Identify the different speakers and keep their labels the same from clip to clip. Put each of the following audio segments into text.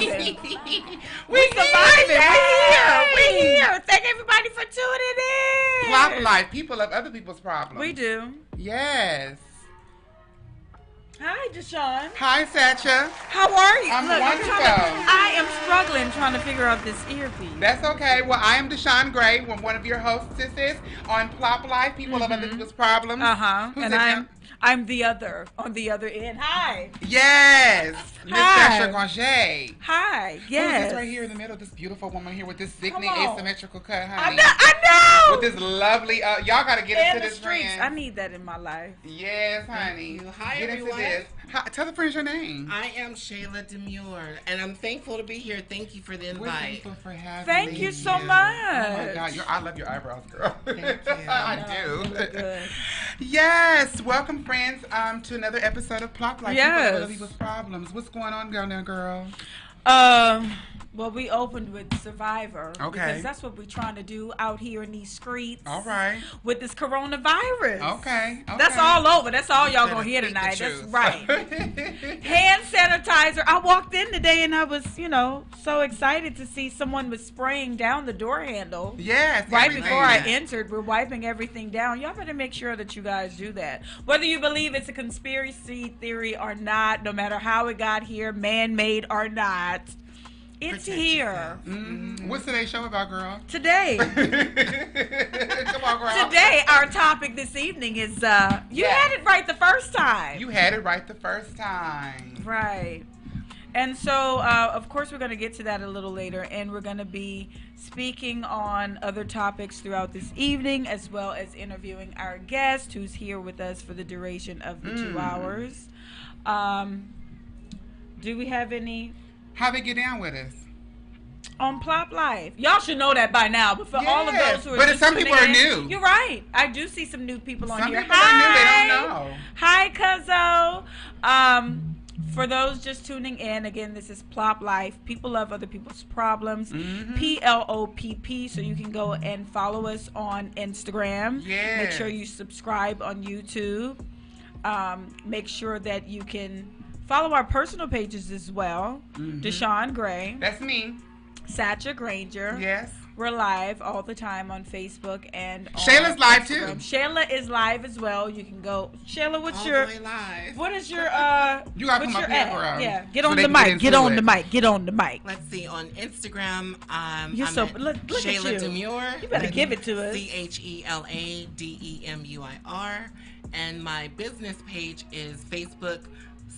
Speaker 1: surviving.
Speaker 2: we
Speaker 1: surviving.
Speaker 2: We're here.
Speaker 1: We're here. Thank everybody for tuning in.
Speaker 2: Plop life. People have other people's problems.
Speaker 1: We do.
Speaker 2: Yes.
Speaker 1: Hi, Deshaun.
Speaker 2: Hi, Satcha.
Speaker 1: How are you?
Speaker 2: I'm
Speaker 1: Look,
Speaker 2: wonderful.
Speaker 1: trying to- I am struggling trying to figure out this earpiece.
Speaker 2: That's okay. Well, I am Deshaun Gray, one of your hostesses on Plop Life. People have other people's problems.
Speaker 1: Uh huh. And I'm? I'm the other on the other end. Hi.
Speaker 2: Yes. Miss
Speaker 1: Hi.
Speaker 2: Sasha Granger.
Speaker 1: Hi.
Speaker 2: Who's
Speaker 1: Yes.
Speaker 2: this right here in the middle? This beautiful woman here with this sickening asymmetrical cut,
Speaker 1: I
Speaker 2: honey.
Speaker 1: know. I know.
Speaker 2: With this lovely, uh, y'all gotta get
Speaker 1: and
Speaker 2: into
Speaker 1: the
Speaker 2: this
Speaker 1: streets.
Speaker 2: friend.
Speaker 1: I need that in my life.
Speaker 2: yes, honey.
Speaker 3: you. Hi,
Speaker 2: get
Speaker 3: everyone.
Speaker 2: into this. Hi, tell the friends your name.
Speaker 3: I am Chela Demuir, and I'm thankful to be here. Thank you for the invite.
Speaker 2: We're thankful for having
Speaker 1: Thank you so much.
Speaker 2: Oh my. God, your, I love your eyebrows, girl.
Speaker 3: Thank you.
Speaker 2: I
Speaker 1: No,
Speaker 2: do.
Speaker 1: good.
Speaker 2: Yes, welcome friends um, to another episode of Plop Life. People
Speaker 1: Yes.
Speaker 2: with other people's problems. What's going on, girl? Now, girl.
Speaker 1: Um. Well, we opened with Survivor
Speaker 2: Okay.
Speaker 1: because that's what we're trying to do out here in these streets.
Speaker 2: All right.
Speaker 1: With this coronavirus.
Speaker 2: Okay. okay.
Speaker 1: That's all over. That's all y'all gonna hear tonight. That's right. Hand sanitizer. I walked in today and I was, you know, so excited to see someone was spraying down the door handle.
Speaker 2: yes.
Speaker 1: Right
Speaker 2: everything.
Speaker 1: before I entered, we're wiping everything down. Y'all better make sure that you guys do that. Whether you believe it's a conspiracy theory or not, no matter how it got here, man made or not, it's here.
Speaker 2: Mhm. What's today's show about, girl?
Speaker 1: Today.
Speaker 2: Come on, girl.
Speaker 1: Today, our topic this evening is uh you
Speaker 2: Yeah.
Speaker 1: had it right the first time.
Speaker 2: You had it right the first time.
Speaker 1: Right. And so, uh, of course, we're going to get to that a little later, and we're going to be speaking on other topics throughout this evening, as well as interviewing our guest who's here with us for the duration of the two
Speaker 2: Mm.
Speaker 1: hours. Um, do we have any
Speaker 2: How they get down with us?
Speaker 1: on Plop Life? Y'all should know that by now, but for all of those who are
Speaker 2: but some people are new.
Speaker 1: You're right. I do see some new people on
Speaker 2: Some
Speaker 1: here.
Speaker 2: people are new, they
Speaker 1: Hi.
Speaker 2: don't know.
Speaker 1: Hi, Cuzzo. Um, for those just tuning in, again, this is Plop Life. People love other people's problems.
Speaker 2: Mhm.
Speaker 1: P L O P P. So you can go and follow us on Instagram. Yeah.
Speaker 2: Make
Speaker 1: sure you subscribe on YouTube. Um, make sure that you can follow our personal pages as well.
Speaker 2: Mhm.
Speaker 1: Deshaun Gray,
Speaker 2: That's me.
Speaker 1: Satcha Granger.
Speaker 2: Yes.
Speaker 1: We're live all the time on Facebook and on
Speaker 2: Chela's live,
Speaker 1: Instagram.
Speaker 2: too.
Speaker 1: Chela is live as well. You can go. Chela, what's
Speaker 3: All
Speaker 1: your
Speaker 3: live.
Speaker 1: what is your uh?
Speaker 2: You gotta
Speaker 1: what's
Speaker 2: come
Speaker 1: your
Speaker 2: up here, bro.
Speaker 1: Yeah, get
Speaker 2: So
Speaker 1: on the
Speaker 2: can get
Speaker 1: mic. Get on
Speaker 2: it.
Speaker 1: the mic. Get on the mic.
Speaker 3: Let's see on Instagram. Um,
Speaker 1: You're
Speaker 3: I'm
Speaker 1: so-
Speaker 3: at
Speaker 1: look- look at
Speaker 3: Chela
Speaker 1: you.
Speaker 3: Demuir.
Speaker 1: You better give it to us.
Speaker 3: C H E L A D E M U I R, and my business page is Facebook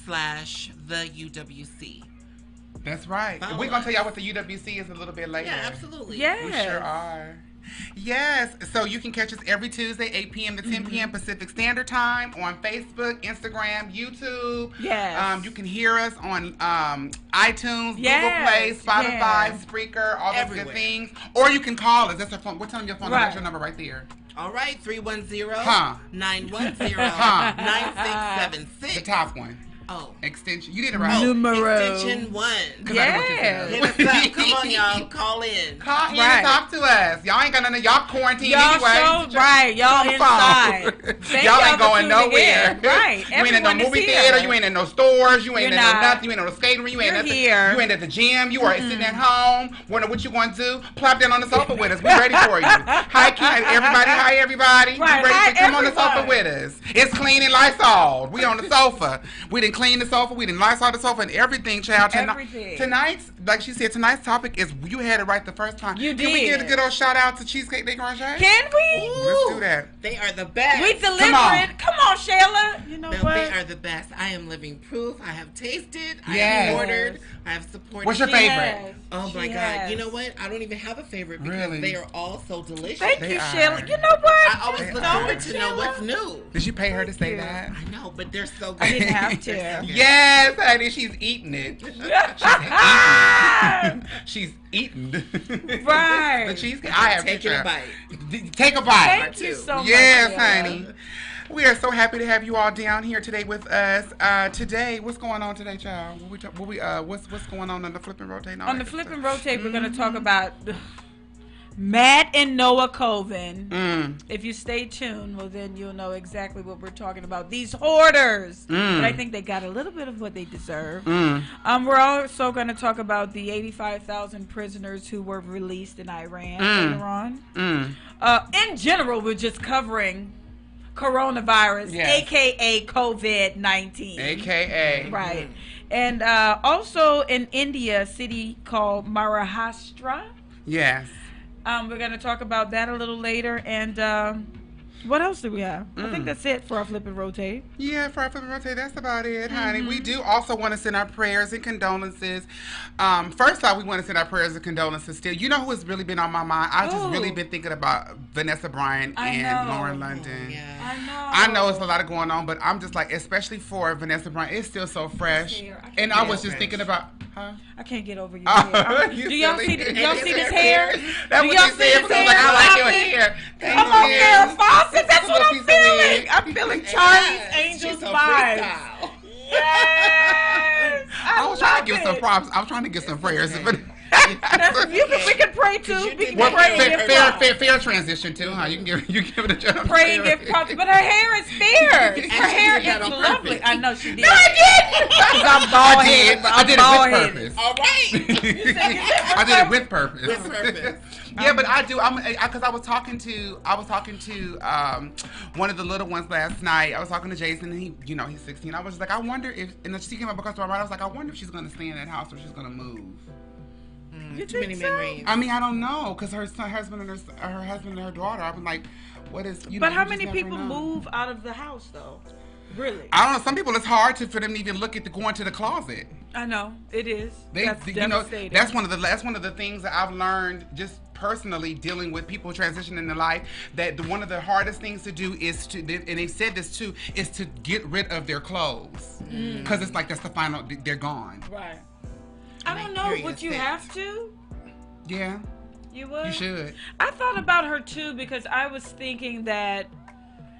Speaker 3: slash the UWC.
Speaker 2: That's right.
Speaker 3: Follow
Speaker 2: We're gonna tell y'all what the UWC is a little bit later.
Speaker 3: Yeah, absolutely.
Speaker 1: Yeah.
Speaker 2: We sure are. Yes, so you can catch us every Tuesday, 8 p.m. to 10
Speaker 1: Mm-hmm.
Speaker 2: p.m. Pacific Standard Time on Facebook, Instagram, YouTube.
Speaker 1: Yes.
Speaker 2: Um, you can hear us on um, iTunes,
Speaker 1: Yes,
Speaker 2: Google Play, Spotify,
Speaker 1: yes.
Speaker 2: Spreaker, all those
Speaker 3: Everywhere.
Speaker 2: good things. Or you can call us. That's our phone. We're telling your phone number.
Speaker 1: Right.
Speaker 2: That's your number right there.
Speaker 3: All right, 310 910 9676.
Speaker 2: The top one.
Speaker 3: Oh.
Speaker 2: Extension. You did it right.
Speaker 1: Numero.
Speaker 3: extension one.
Speaker 2: Good. I you
Speaker 1: Yes.
Speaker 2: said.
Speaker 3: Hit us up. Come on, y'all. Call in.
Speaker 2: Call in
Speaker 1: Right.
Speaker 2: and talk to us. Y'all ain't got none of y'all quarantine
Speaker 1: Y'all
Speaker 2: anyway.
Speaker 1: so right. Y'all
Speaker 2: on
Speaker 1: inside.
Speaker 2: y'all
Speaker 1: y'all
Speaker 2: ain't going nowhere.
Speaker 1: in. Right.
Speaker 2: You ain't in no movie
Speaker 1: here.
Speaker 2: theater. You ain't in no stores. You ain't
Speaker 1: You're
Speaker 2: in no nothing. You ain't in no skating rink. You ain't
Speaker 1: You're
Speaker 2: at the,
Speaker 1: here.
Speaker 2: You ain't at the gym. You are sitting at home. Wondering what you going to do. Plop down on the sofa with us. We're ready for you. Hi, Ken. Everybody. Hi, everybody.
Speaker 1: Right.
Speaker 2: We ready
Speaker 1: Hi,
Speaker 2: to come on the sofa
Speaker 1: everybody.
Speaker 2: with us. It's clean and Lysol. We on the sofa. We didn't clean the sofa. We didn't Lysol the sofa and everything, child. Tonight,
Speaker 1: Everything.
Speaker 2: Tonight's, like she said, tonight's topic is you had it right the first time.
Speaker 1: You
Speaker 2: Can we give a good old shout out to Cheesecake Day Granger?
Speaker 1: Can we?
Speaker 2: Let's do that.
Speaker 3: They are the best.
Speaker 1: We deliver
Speaker 2: Come on.
Speaker 1: it. Come on, Chela. You know
Speaker 3: No,
Speaker 1: what?
Speaker 3: they are the best. I am living proof. I have tasted. I have ordered. I have supported.
Speaker 2: What's your favorite?
Speaker 1: has.
Speaker 3: Oh my
Speaker 1: She
Speaker 3: god! You know what? I don't even have a favorite because
Speaker 2: Really?
Speaker 3: they are all so delicious.
Speaker 1: Thank
Speaker 2: They
Speaker 1: you,
Speaker 2: are.
Speaker 1: Chela. You know what?
Speaker 3: I always
Speaker 2: They
Speaker 3: look
Speaker 2: are.
Speaker 3: forward to know what's new.
Speaker 2: Did you pay her to say
Speaker 1: you.
Speaker 2: that?
Speaker 3: I know, but they're so good.
Speaker 1: I didn't have to.
Speaker 3: So.
Speaker 2: Yes, honey, she's eating it. She's eating. she's eating.
Speaker 1: Right.
Speaker 2: the cheesecake. I have
Speaker 3: Take
Speaker 2: to
Speaker 3: a bite.
Speaker 2: Take a bite.
Speaker 1: Thank you
Speaker 3: too.
Speaker 1: so much.
Speaker 2: yes,
Speaker 1: Chela.
Speaker 2: honey. We are so happy to have you all down here today with us. Uh, today, what's going on today, child? What we, ta- what we uh, what's what's going on on the flipping rotate? and
Speaker 1: On the
Speaker 2: good
Speaker 1: flip and
Speaker 2: stuff?
Speaker 1: rotate, we're going to
Speaker 2: Mm-hmm.
Speaker 1: talk about Matt and Noah Colvin.
Speaker 2: Mm.
Speaker 1: If you stay tuned, well, then you'll know exactly what we're talking about. These hoarders.
Speaker 2: Mm.
Speaker 1: But I think they got a little bit of what they deserve.
Speaker 2: Mm.
Speaker 1: Um, we're also going to talk about the 85,000 prisoners who were released in Iran
Speaker 2: Mm.
Speaker 1: later on.
Speaker 2: Mm.
Speaker 1: Uh, in general, we're just covering coronavirus,
Speaker 2: Yes.
Speaker 1: aka COVID 19.
Speaker 2: AKA.
Speaker 1: Right. And uh, also in India, a city called Maharashtra.
Speaker 2: Yes.
Speaker 1: Um, we're going to talk about that a little later. And um, what else do we have? I think
Speaker 2: Mm.
Speaker 1: that's it for our flip and rotate.
Speaker 2: Yeah, for our Flip and Rotate, that's about it, honey.
Speaker 1: Mm-hmm.
Speaker 2: We do also want to send our prayers and condolences. Um, first off, we want to send our prayers and condolences still. You know who has really been on my mind? I've just really been thinking about Vanessa Bryant
Speaker 1: I
Speaker 2: and
Speaker 1: know.
Speaker 2: Lauren London.
Speaker 3: Yeah.
Speaker 1: I know.
Speaker 2: I know it's a lot of going on, but I'm just like, especially for Vanessa Bryant, it's still so fresh.
Speaker 1: hair. I
Speaker 2: And
Speaker 1: can't
Speaker 2: I was
Speaker 3: get
Speaker 2: just
Speaker 3: over
Speaker 2: thinking
Speaker 3: it.
Speaker 2: about, huh?
Speaker 1: I can't get over your
Speaker 2: Oh,
Speaker 1: hair. I'm-
Speaker 2: you
Speaker 1: do y'all
Speaker 2: silly.
Speaker 1: see, the, y'all
Speaker 2: It
Speaker 1: see
Speaker 2: is
Speaker 1: this
Speaker 2: her
Speaker 1: hair?
Speaker 2: That's
Speaker 1: do
Speaker 2: what
Speaker 1: y'all
Speaker 2: you
Speaker 1: see
Speaker 2: said
Speaker 1: this
Speaker 2: because I was like, I like your
Speaker 1: hair?
Speaker 2: hair. Thank
Speaker 1: Come on,
Speaker 2: you.
Speaker 1: Farrah Fawcett. That's what I'm
Speaker 2: piece of
Speaker 1: feeling. I'm feeling Charlie's
Speaker 3: Yes,
Speaker 1: Angels
Speaker 3: she's
Speaker 1: vibes. Yes.
Speaker 2: I was trying to
Speaker 1: love
Speaker 2: give some props. I was trying to get some prayers.
Speaker 3: Okay.
Speaker 1: That's, you can, we can pray too. We can
Speaker 2: Well,
Speaker 1: pray
Speaker 2: fair, fair,
Speaker 1: props.
Speaker 2: fair, fair transition too, huh? You can give you give it a jump.
Speaker 1: Pray and give props. But her hair is fierce.
Speaker 3: And
Speaker 1: Her hair
Speaker 3: did that
Speaker 1: is lovely.
Speaker 3: purpose.
Speaker 1: I know she did.
Speaker 2: No, I didn't.
Speaker 1: I'm bald
Speaker 2: I did.
Speaker 1: headed.
Speaker 2: I did it with purpose.
Speaker 3: All right.
Speaker 2: I did it with purpose.
Speaker 3: With purpose.
Speaker 2: yeah, but I do. I'm because I, was talking to I was talking to um, one of the little ones last night. I was talking to Jason, and he, you know, he's 16. I was just like, I wonder if, and then she came up across my mind. I was like, I wonder if she's gonna stay in that house or she's gonna move.
Speaker 1: You
Speaker 3: Too many
Speaker 1: think so?
Speaker 3: memories.
Speaker 2: I mean, I don't know, cause her son, husband and her, her husband and her daughter. I'm like, what is? You know,
Speaker 1: But how
Speaker 2: you
Speaker 1: many people
Speaker 2: know.
Speaker 1: move out of the house though? Really?
Speaker 2: I don't know. Some people, it's hard to for them to even look at the go into the closet.
Speaker 1: I know it is.
Speaker 2: They,
Speaker 1: that's
Speaker 2: you know,
Speaker 1: devastating.
Speaker 2: that's one of the that's one of the things that I've learned just personally dealing with people transitioning in life. That the, one of the hardest things to do is to, and they said this too, is to get rid of their clothes
Speaker 1: Mm.
Speaker 2: because it's like that's the final. They're gone.
Speaker 1: right. I don't know.
Speaker 3: curious
Speaker 1: Would you
Speaker 3: that-
Speaker 1: have to?
Speaker 2: Yeah,
Speaker 1: You would.
Speaker 2: you should.
Speaker 1: I thought about her too because I was thinking that,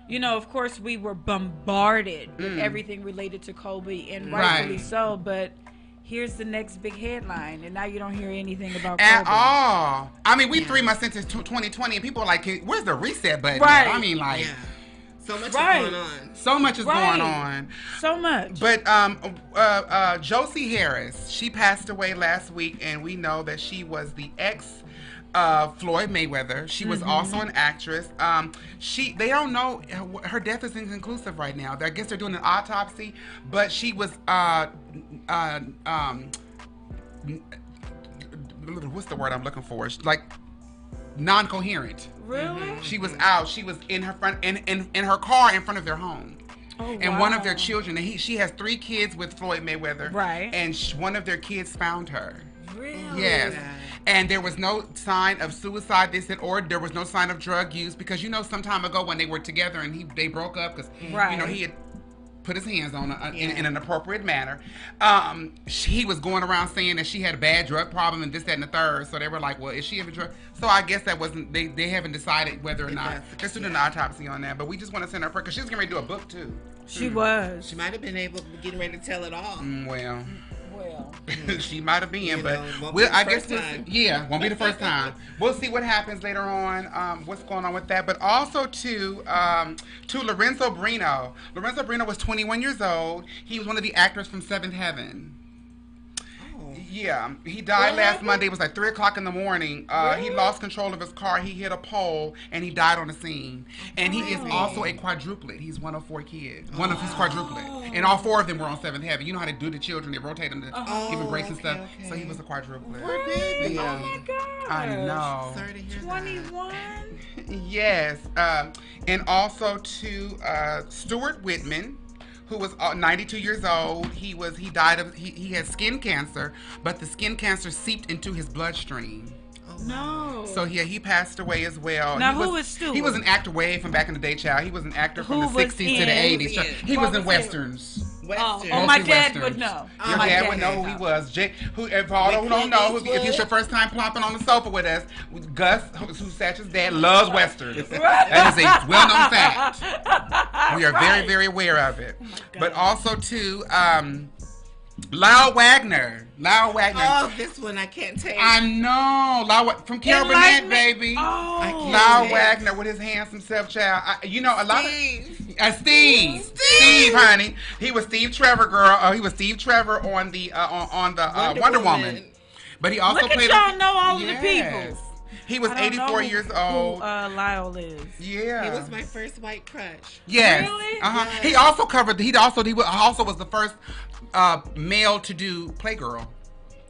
Speaker 1: you know, of course we were bombarded with
Speaker 2: Mm.
Speaker 1: everything related to Kobe, and
Speaker 2: Right.
Speaker 1: rightfully so. But here's the next big headline, and now you don't hear anything about
Speaker 2: At
Speaker 1: Kobe.
Speaker 2: all. I mean, we
Speaker 3: Yeah.
Speaker 2: three months into 2020, and people are like, "Where's the reset button?"
Speaker 1: Right.
Speaker 2: I mean, like,
Speaker 3: Yeah. So much
Speaker 1: Right.
Speaker 3: is going on.
Speaker 2: so much is
Speaker 1: Right.
Speaker 2: going on.
Speaker 1: So much.
Speaker 2: But um, uh, uh, Josie Harris, she passed away last week, and we know that she was the ex uh, Floyd Mayweather. She was
Speaker 1: Mm-hmm.
Speaker 2: also an actress. Um, she they don't know her death is inconclusive right now. I guess they're doing an autopsy, but she was uh, uh, um, what's the word I'm looking for? Like non-coherent.
Speaker 1: really?
Speaker 2: She was out. She was in her front in, in, in her car in front of their home.
Speaker 1: Oh,
Speaker 2: And one of their children, and he, she has three kids with Floyd Mayweather.
Speaker 1: Right.
Speaker 2: And sh- one of their kids found her.
Speaker 1: Really?
Speaker 2: Yes. And there was no sign of suicide. They said, or there was no sign of drug use because you know, some time ago when they were together and he they broke up because you know he had put his hands on her uh, in, in an appropriate manner. Um, she, he was going around saying that she had a bad drug problem and this, that, and the third. So they were like, well, is she have a drug? So I guess that wasn't. They they haven't decided whether or
Speaker 3: If
Speaker 2: not
Speaker 3: that's the
Speaker 2: they're still doing an autopsy on that. But we just want to send her prayer because she's getting ready to do a book too.
Speaker 1: She was.
Speaker 3: She might have been able to getting ready to tell it all.
Speaker 2: Mm, well.
Speaker 1: Well.
Speaker 2: she might have been,
Speaker 3: You
Speaker 2: but
Speaker 3: know,
Speaker 2: we'll,
Speaker 3: be
Speaker 2: I guess
Speaker 3: first
Speaker 2: we'll
Speaker 3: time.
Speaker 2: see. yeah, won't be the first time. We'll see what happens later on. Um, what's going on with that? But also to um, to Lorenzo Brino. Lorenzo Brino was 21 years old. He was one of the actors from Seventh Heaven.
Speaker 3: Oh.
Speaker 2: Yeah, he died
Speaker 1: What
Speaker 2: last
Speaker 1: happened?
Speaker 2: Monday. It was like three o'clock in the morning. Uh, He lost control of his car. He hit a pole and he died on the scene. And he is
Speaker 1: Oh.
Speaker 2: also a quadruplet. He's one of four kids. One of his quadruplet, and all four of them were on Seventh Heaven. You know how they do the children? They rotate them to
Speaker 1: Oh,
Speaker 2: give them breaks and
Speaker 3: okay,
Speaker 2: stuff. So he was a quadruplet.
Speaker 1: Really?
Speaker 2: Yeah.
Speaker 1: Oh my god.
Speaker 2: I know.
Speaker 3: Sorry to
Speaker 1: 21.
Speaker 2: Yes, um, and also to uh, Stuart Whitman, who was uh, 92 years old. He was he died of he, he had skin cancer, but the skin cancer seeped into his bloodstream.
Speaker 3: Oh,
Speaker 1: No.
Speaker 2: So yeah, he passed away as well.
Speaker 1: Now,
Speaker 2: he
Speaker 1: who
Speaker 2: was,
Speaker 1: is Stuart?
Speaker 2: He was an actor way from back in the day, child. He was an actor from the
Speaker 1: was
Speaker 2: 60s to the 80s.
Speaker 3: was?
Speaker 2: He was in
Speaker 1: was he?
Speaker 2: westerns.
Speaker 1: Oh,
Speaker 3: Western.
Speaker 1: oh, my
Speaker 2: Mostly
Speaker 1: dad would know.
Speaker 3: Oh,
Speaker 2: Your
Speaker 1: my
Speaker 2: dad
Speaker 1: dad
Speaker 2: would know who he was. Jake, who, if all
Speaker 3: With
Speaker 2: don't
Speaker 3: Clint
Speaker 2: know, who, if it's your first time plopping on the sofa with us, Gus, who, who Satch's dad, loves westerns. that is a well-known fact. We are very, very aware of it.
Speaker 1: Oh
Speaker 2: but also too, um, Lyle Waggoner. Lyle Waggoner.
Speaker 3: Oh, this one I can't take.
Speaker 2: I know. Lyle Wa- from Carol Burnett, baby.
Speaker 1: Oh.
Speaker 3: I can't.
Speaker 2: Lyle
Speaker 3: Yes.
Speaker 2: Waggoner with his handsome self child. I, you know, a lot of.
Speaker 3: Steve.
Speaker 2: Uh, Steve.
Speaker 3: Steve.
Speaker 2: Steve, honey. He was Steve Trevor, girl. Uh, he was Steve Trevor on the uh, on, on the uh,
Speaker 3: Wonder
Speaker 2: Wonder,
Speaker 3: Woman.
Speaker 2: Woman. But he also
Speaker 1: Look at
Speaker 2: played.
Speaker 1: y'all know all of the people.
Speaker 2: He was
Speaker 1: I don't
Speaker 2: 84
Speaker 1: who-
Speaker 2: years
Speaker 1: who,
Speaker 2: old.
Speaker 1: uh, Lyle is.
Speaker 2: yeah.
Speaker 3: He was my first white crush.
Speaker 2: Yes.
Speaker 1: Really?
Speaker 2: Uh-huh.
Speaker 3: Yes.
Speaker 2: He also covered. He also he also was the first uh, male to do Playgirl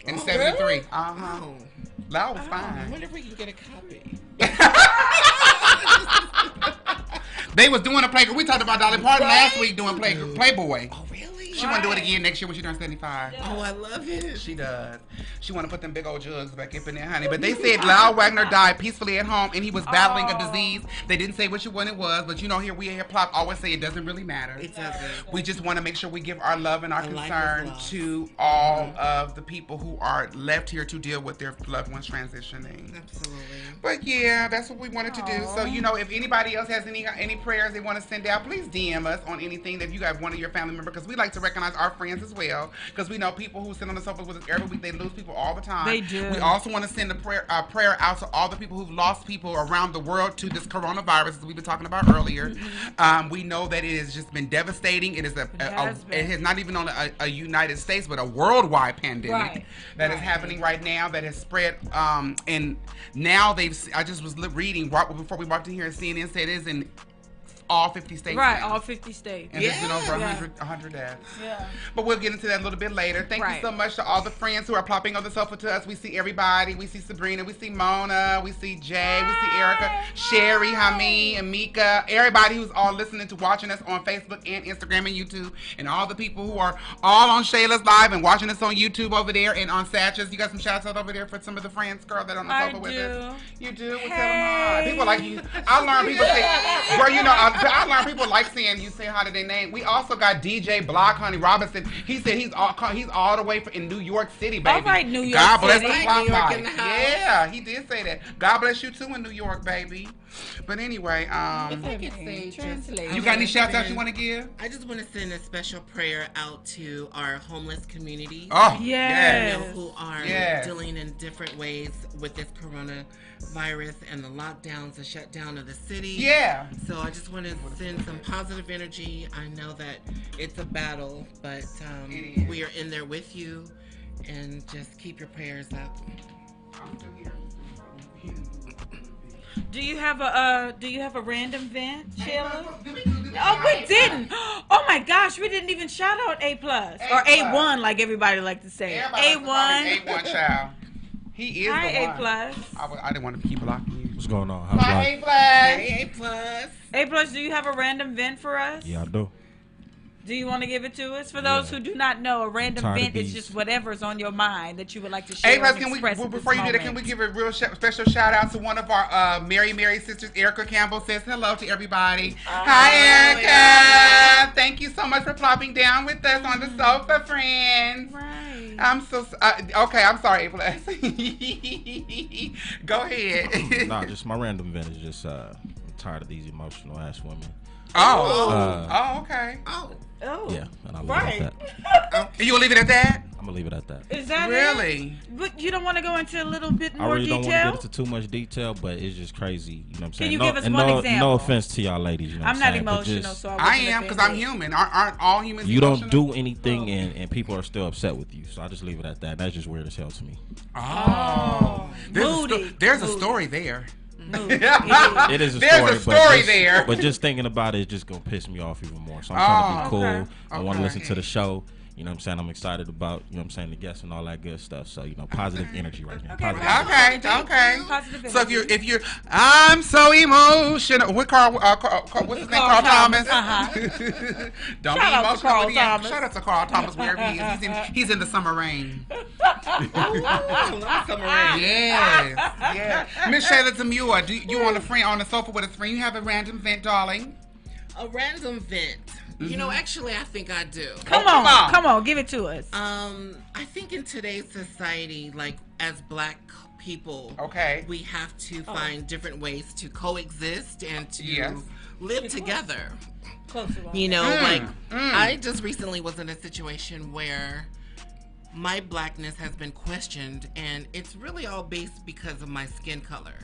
Speaker 2: in
Speaker 3: Oh,
Speaker 2: '73.
Speaker 3: really?
Speaker 2: Uh huh.
Speaker 3: Oh.
Speaker 2: That was
Speaker 3: I
Speaker 2: fine.
Speaker 3: I wonder if we can get a copy.
Speaker 2: They was doing a Playgirl. We talked about Dolly Parton
Speaker 3: Right.
Speaker 2: last week doing Play, Playboy.
Speaker 3: Oh, really?
Speaker 2: She want to do it again next year when she turns 75.
Speaker 3: Oh, I love it.
Speaker 2: She does. She want to put them big old jugs back up in there, honey. But they said Lyle Waggoner died peacefully at home, and he was battling a
Speaker 1: Oh.
Speaker 2: disease. They didn't say which one it was, but you know, here we at Plop always say it doesn't really matter.
Speaker 3: It doesn't.
Speaker 2: We just want to make sure we give our love and our
Speaker 3: A is
Speaker 2: concern to all mm-hmm. of the people who are left here to deal with their loved ones transitioning.
Speaker 3: Absolutely.
Speaker 2: But yeah, that's what we wanted to do. So you know, if anybody else has any any prayers they want to send out, please DM us on anything that you got one of your family members because we like to recognize our friends as well. Because we know people who sit on the sofas with us every week, they lose people all the time.
Speaker 1: They do.
Speaker 2: We also want to send a prayer a prayer out to all the people who've lost people around the world to this coronavirus, as we've been talking about earlier. Um, we know that it has just been devastating. It is a, a, a-
Speaker 1: has been.
Speaker 2: it has not even on a, a United States, but a worldwide pandemic
Speaker 1: Right.
Speaker 2: that is
Speaker 1: Right.
Speaker 2: happening right now that has spread um and now they've i just was reading right before we walked in here and cnn said it is in all 50 states
Speaker 1: Right,
Speaker 2: now.
Speaker 1: all 50 states.
Speaker 2: and there's been over
Speaker 1: Yeah.
Speaker 2: 100, 100 deaths
Speaker 1: Yeah.
Speaker 2: but we'll get into that a little bit later. Thank
Speaker 1: Right.
Speaker 2: you so much to all the friends who are plopping on the sofa to us. We see everybody. We see Sabrina. We see Mona. We see Jay. We see Erica, Sherry, Hameen, and Mika. Everybody who's all listening to watching us on Facebook and Instagram and YouTube. And all the people who are all on Chela's Live and watching us on YouTube over there and on Satch's. You got some shouts out over there for some of the friends, girl, that are on the
Speaker 1: I
Speaker 2: sofa with
Speaker 1: do.
Speaker 2: us. You do? Well, them hi. People like you. I learned people say, girl, you know, I, I learned people like seeing you say hi to their name. We also got DJ Block Honey Robinson. He said he's all he's all the way from, in New York City, baby.
Speaker 1: All right, New York
Speaker 2: God bless
Speaker 1: City.
Speaker 2: the
Speaker 3: New
Speaker 2: clock
Speaker 3: York
Speaker 2: life.
Speaker 3: in the house.
Speaker 2: Yeah, he did say that. God bless you too in New York, baby. But anyway, um,
Speaker 3: say just-
Speaker 1: Translate.
Speaker 2: you got any shouts out you want to give?
Speaker 3: I just want to send a special prayer out to our homeless community.
Speaker 2: Oh,
Speaker 3: you
Speaker 1: Yes.
Speaker 3: know, who are
Speaker 2: Yes.
Speaker 3: dealing in different ways with this coronavirus and the lockdowns, the shutdown of the city.
Speaker 2: Yeah.
Speaker 3: So I just want to send some positive energy. I know that it's a battle, but um, we are in there with you, and just keep your prayers up.
Speaker 2: I'm still here.
Speaker 1: Do you have a uh, do you have a random vent, Sheila?
Speaker 2: Did we do this?
Speaker 1: Oh, we didn't. Oh my gosh, we didn't even shout out A plus or A
Speaker 2: A+.
Speaker 1: one, like everybody like to say. A
Speaker 2: likes to call him
Speaker 1: one.
Speaker 2: A1 child. He is
Speaker 1: Hi,
Speaker 2: the
Speaker 1: A
Speaker 2: one.
Speaker 1: plus.
Speaker 2: I, w- I didn't want to keep blocking you.
Speaker 4: What's going on? How's
Speaker 2: Hi. A plus.
Speaker 3: Hey, A plus.
Speaker 1: A plus. Do you have a random vent for us?
Speaker 4: Yeah, I do.
Speaker 1: Do you want to give it to us? For those
Speaker 4: Yeah.
Speaker 1: who do not know, a random vent is just whatever's on your mind that you would like to share.
Speaker 2: Hey, Russ,
Speaker 1: and
Speaker 2: can we, well, before you do that, can we give a real sh- special shout out to one of our uh, Mary Mary sisters, Erica Campbell says hello to everybody. Hi, Erica. Thank you so much for plopping down with us on the sofa, friends.
Speaker 1: Right.
Speaker 2: I'm so uh, okay. I'm sorry, plus. Go ahead.
Speaker 4: nah, just my random vent is just uh, I'm tired of these emotional ass women.
Speaker 2: Oh,
Speaker 4: Uh,
Speaker 2: oh, okay.
Speaker 3: Oh,
Speaker 1: oh.
Speaker 4: Yeah, and I'll leave
Speaker 1: Right.
Speaker 4: it at that.
Speaker 2: You gonna leave it at that?
Speaker 4: I'm gonna leave it at that.
Speaker 1: Is that it?
Speaker 2: Really?
Speaker 1: But you don't want to go into a little bit more
Speaker 4: I
Speaker 1: more
Speaker 4: really don't want to get into too much detail, but it's just crazy. You know what I'm saying?
Speaker 1: Can you
Speaker 4: no,
Speaker 1: give us
Speaker 4: and
Speaker 1: one
Speaker 4: no,
Speaker 1: example?
Speaker 4: no offense to y'all ladies. You know
Speaker 1: I'm
Speaker 4: I'm
Speaker 1: not
Speaker 4: saying,
Speaker 1: emotional,
Speaker 4: just-
Speaker 1: so I,
Speaker 2: I am because I'm human. Aren't, aren't all humans
Speaker 4: You don't
Speaker 2: emotional?
Speaker 4: do anything,
Speaker 1: Oh.
Speaker 4: and, and people are still upset with you. So I just leave it at that. That's just weird as hell to me.
Speaker 2: Oh. There's, a,
Speaker 1: Moody.
Speaker 2: sto- there's a story there.
Speaker 1: Mood.
Speaker 4: It is a
Speaker 2: There's
Speaker 4: story,
Speaker 2: a story
Speaker 4: but just,
Speaker 2: there.
Speaker 4: But just thinking about it is just gonna piss me off even more. So I'm trying to
Speaker 2: Oh,
Speaker 4: be cool.
Speaker 1: okay.
Speaker 4: I want to
Speaker 2: Okay.
Speaker 4: listen to the show. You know what I'm saying? I'm excited about, you know what I'm saying, the guests and all that good stuff. So, you know, positive energy right now.
Speaker 1: Okay,
Speaker 4: Positive
Speaker 1: right.
Speaker 2: Okay, okay.
Speaker 1: Positive
Speaker 2: So if you're if you're I'm so emotional. What Carl? Uh, Carl, Carl what's his name?
Speaker 1: Carl
Speaker 2: Carl Thomas.
Speaker 1: Thomas,
Speaker 2: Don't
Speaker 1: Shout
Speaker 2: be
Speaker 1: out to
Speaker 2: emotional.
Speaker 1: Carl
Speaker 2: when
Speaker 1: Thomas.
Speaker 2: Shout out to Carl Thomas wherever he is. He's in he's in the summer rain.
Speaker 3: I love summer rain.
Speaker 2: Yes, yeah. Miss Chela Demuir, do you on the friend on the sofa with a friend? You have a random vent, darling.
Speaker 3: A random vent. You know, actually, I think I do.
Speaker 1: come,
Speaker 2: Oh,
Speaker 1: on,
Speaker 2: come on.
Speaker 1: come on, give it to us.
Speaker 3: Um, I think in today's society, like as black people,
Speaker 2: Okay.
Speaker 3: we have to find different ways to coexist and to
Speaker 2: Yes.
Speaker 3: live together.
Speaker 1: Close
Speaker 3: You know,
Speaker 2: Mm,
Speaker 3: like
Speaker 2: mm.
Speaker 3: I just recently was in a situation where my blackness has been questioned, and it's really all based because of my skin color.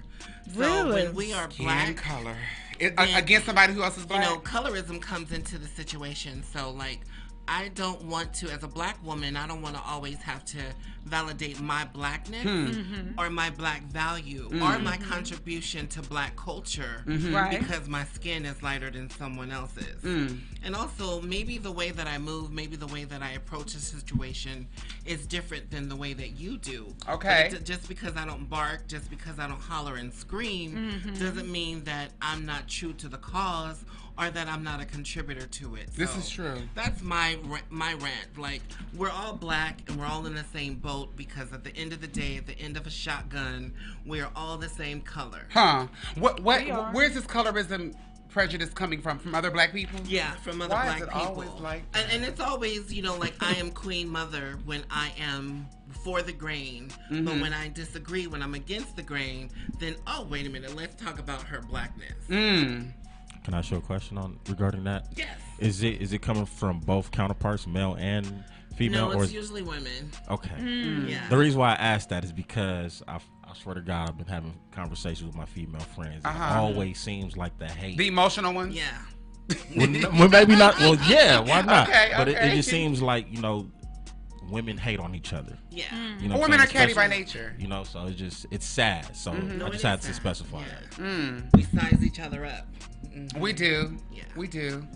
Speaker 3: So
Speaker 1: Really?
Speaker 3: when we are
Speaker 2: Skin
Speaker 3: black,
Speaker 2: color. It,
Speaker 3: Then-
Speaker 2: against somebody who else is
Speaker 3: you know, colorism comes into the situation. So, like, I don't want to, as a black woman, I don't want to always have to validate my blackness
Speaker 2: Hmm.
Speaker 3: or my black value or my contribution to black culture
Speaker 2: Mm-hmm.
Speaker 1: Right.
Speaker 3: because my skin is lighter than someone else's.
Speaker 2: Mm.
Speaker 3: And also, maybe the way that I move, maybe the way that I approach a situation is different than the way that you do.
Speaker 2: Okay.
Speaker 3: it- just because I don't bark, just because I don't holler and scream,
Speaker 2: Mm-hmm.
Speaker 3: doesn't mean that I'm not true to the cause or that I'm not a contributor to it.
Speaker 2: This
Speaker 3: So
Speaker 2: is true.
Speaker 3: That's my my rant. Like we're all black and we're all in the same boat because at the end of the day, at the end of a shotgun, we're all the same color.
Speaker 2: Huh? What? What? Where's this colorism prejudice coming from? From other black people?
Speaker 3: Yeah, from other
Speaker 2: Why is
Speaker 3: black
Speaker 2: it
Speaker 3: people.
Speaker 2: always like
Speaker 3: and, and it's always, you know, like I am queen mother when I am for the grain,
Speaker 2: Mm-hmm.
Speaker 3: but when I disagree, when I'm against the grain, then oh wait a minute, let's talk about her blackness.
Speaker 2: Mm.
Speaker 4: Can I show a question on regarding that?
Speaker 3: Yes.
Speaker 4: Is it is it coming from both counterparts, male and female,
Speaker 3: No,
Speaker 4: or
Speaker 3: it's
Speaker 4: is,
Speaker 3: usually women.
Speaker 4: okay?
Speaker 2: Mm.
Speaker 3: Yeah.
Speaker 4: The reason why I asked that is because I, I swear to God, I've been having conversations with my female friends. and
Speaker 2: Uh-huh.
Speaker 4: It always seems like the hate.
Speaker 2: The emotional ones.
Speaker 3: yeah.
Speaker 4: well, n- well, maybe not. Well, yeah, why not?
Speaker 2: Okay,
Speaker 4: But it, it just seems like you know, women hate on each other.
Speaker 3: Yeah.
Speaker 4: You know,
Speaker 2: Well, women are catty by nature.
Speaker 4: You know, so it's just it's sad. So
Speaker 3: No,
Speaker 4: I
Speaker 3: it
Speaker 4: just
Speaker 3: is
Speaker 4: had to
Speaker 3: sad.
Speaker 4: specify
Speaker 3: Yeah.
Speaker 4: that.
Speaker 2: Mm.
Speaker 3: We size each other up. Mhm.
Speaker 2: We do.
Speaker 3: Yeah.
Speaker 2: We do.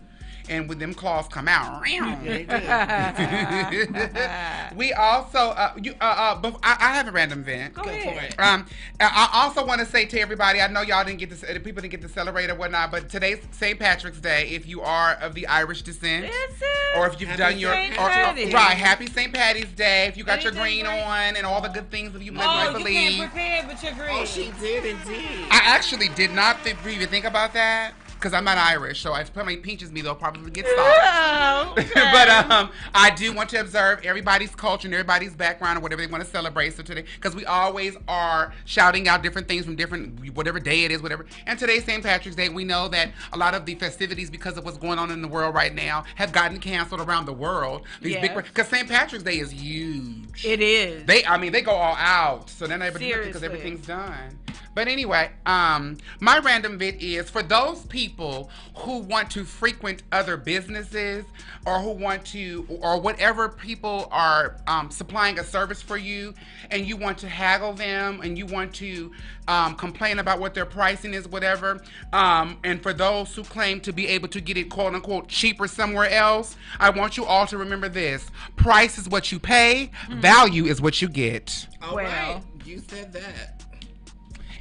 Speaker 2: And when them claws come out, we also uh, you uh, uh bef- I, I have a random vent.
Speaker 1: Go
Speaker 3: Go
Speaker 1: ahead.
Speaker 3: for it.
Speaker 2: Um, I I also want to say to everybody, I know y'all didn't get to, the people didn't get to celebrate or whatnot, but today's St. Patrick's Day. If you are of the Irish descent,
Speaker 1: Is it?
Speaker 2: or if you've
Speaker 3: Happy
Speaker 2: done your or- or- right, Happy St. Patty's Day. If you got your green
Speaker 1: great?
Speaker 2: on and all the good things that you live
Speaker 1: oh, you
Speaker 2: believe.
Speaker 1: can't prepare but your green.
Speaker 3: Oh, she did indeed.
Speaker 2: I actually did not think, even think about that because I'm not Irish. So if somebody pinches me, they'll probably get stopped.
Speaker 1: Okay.
Speaker 2: but um, I do want to observe everybody's culture and everybody's background or whatever they want to celebrate. So today, because we always are shouting out different things from different whatever day it is, whatever. And today's St. Patrick's Day. We know that a lot of the festivities, because of what's going on in the world right now, have gotten canceled around the world. These big because St. Patrick's Day is huge.
Speaker 1: it is.
Speaker 2: They, I mean, they go all out. So then everybody because
Speaker 1: Seriously.
Speaker 2: everything's done. But anyway, um, my random bit is for those people who want to frequent other businesses or who want to, or whatever people are um, supplying a service for you, and you want to haggle them and you want to um, complain about what their pricing is, whatever. Um, and for those who claim to be able to get it quote unquote cheaper somewhere else, I want you all to remember this: price is what you pay, value is what you get.
Speaker 3: All
Speaker 1: Well.
Speaker 3: right, you said that.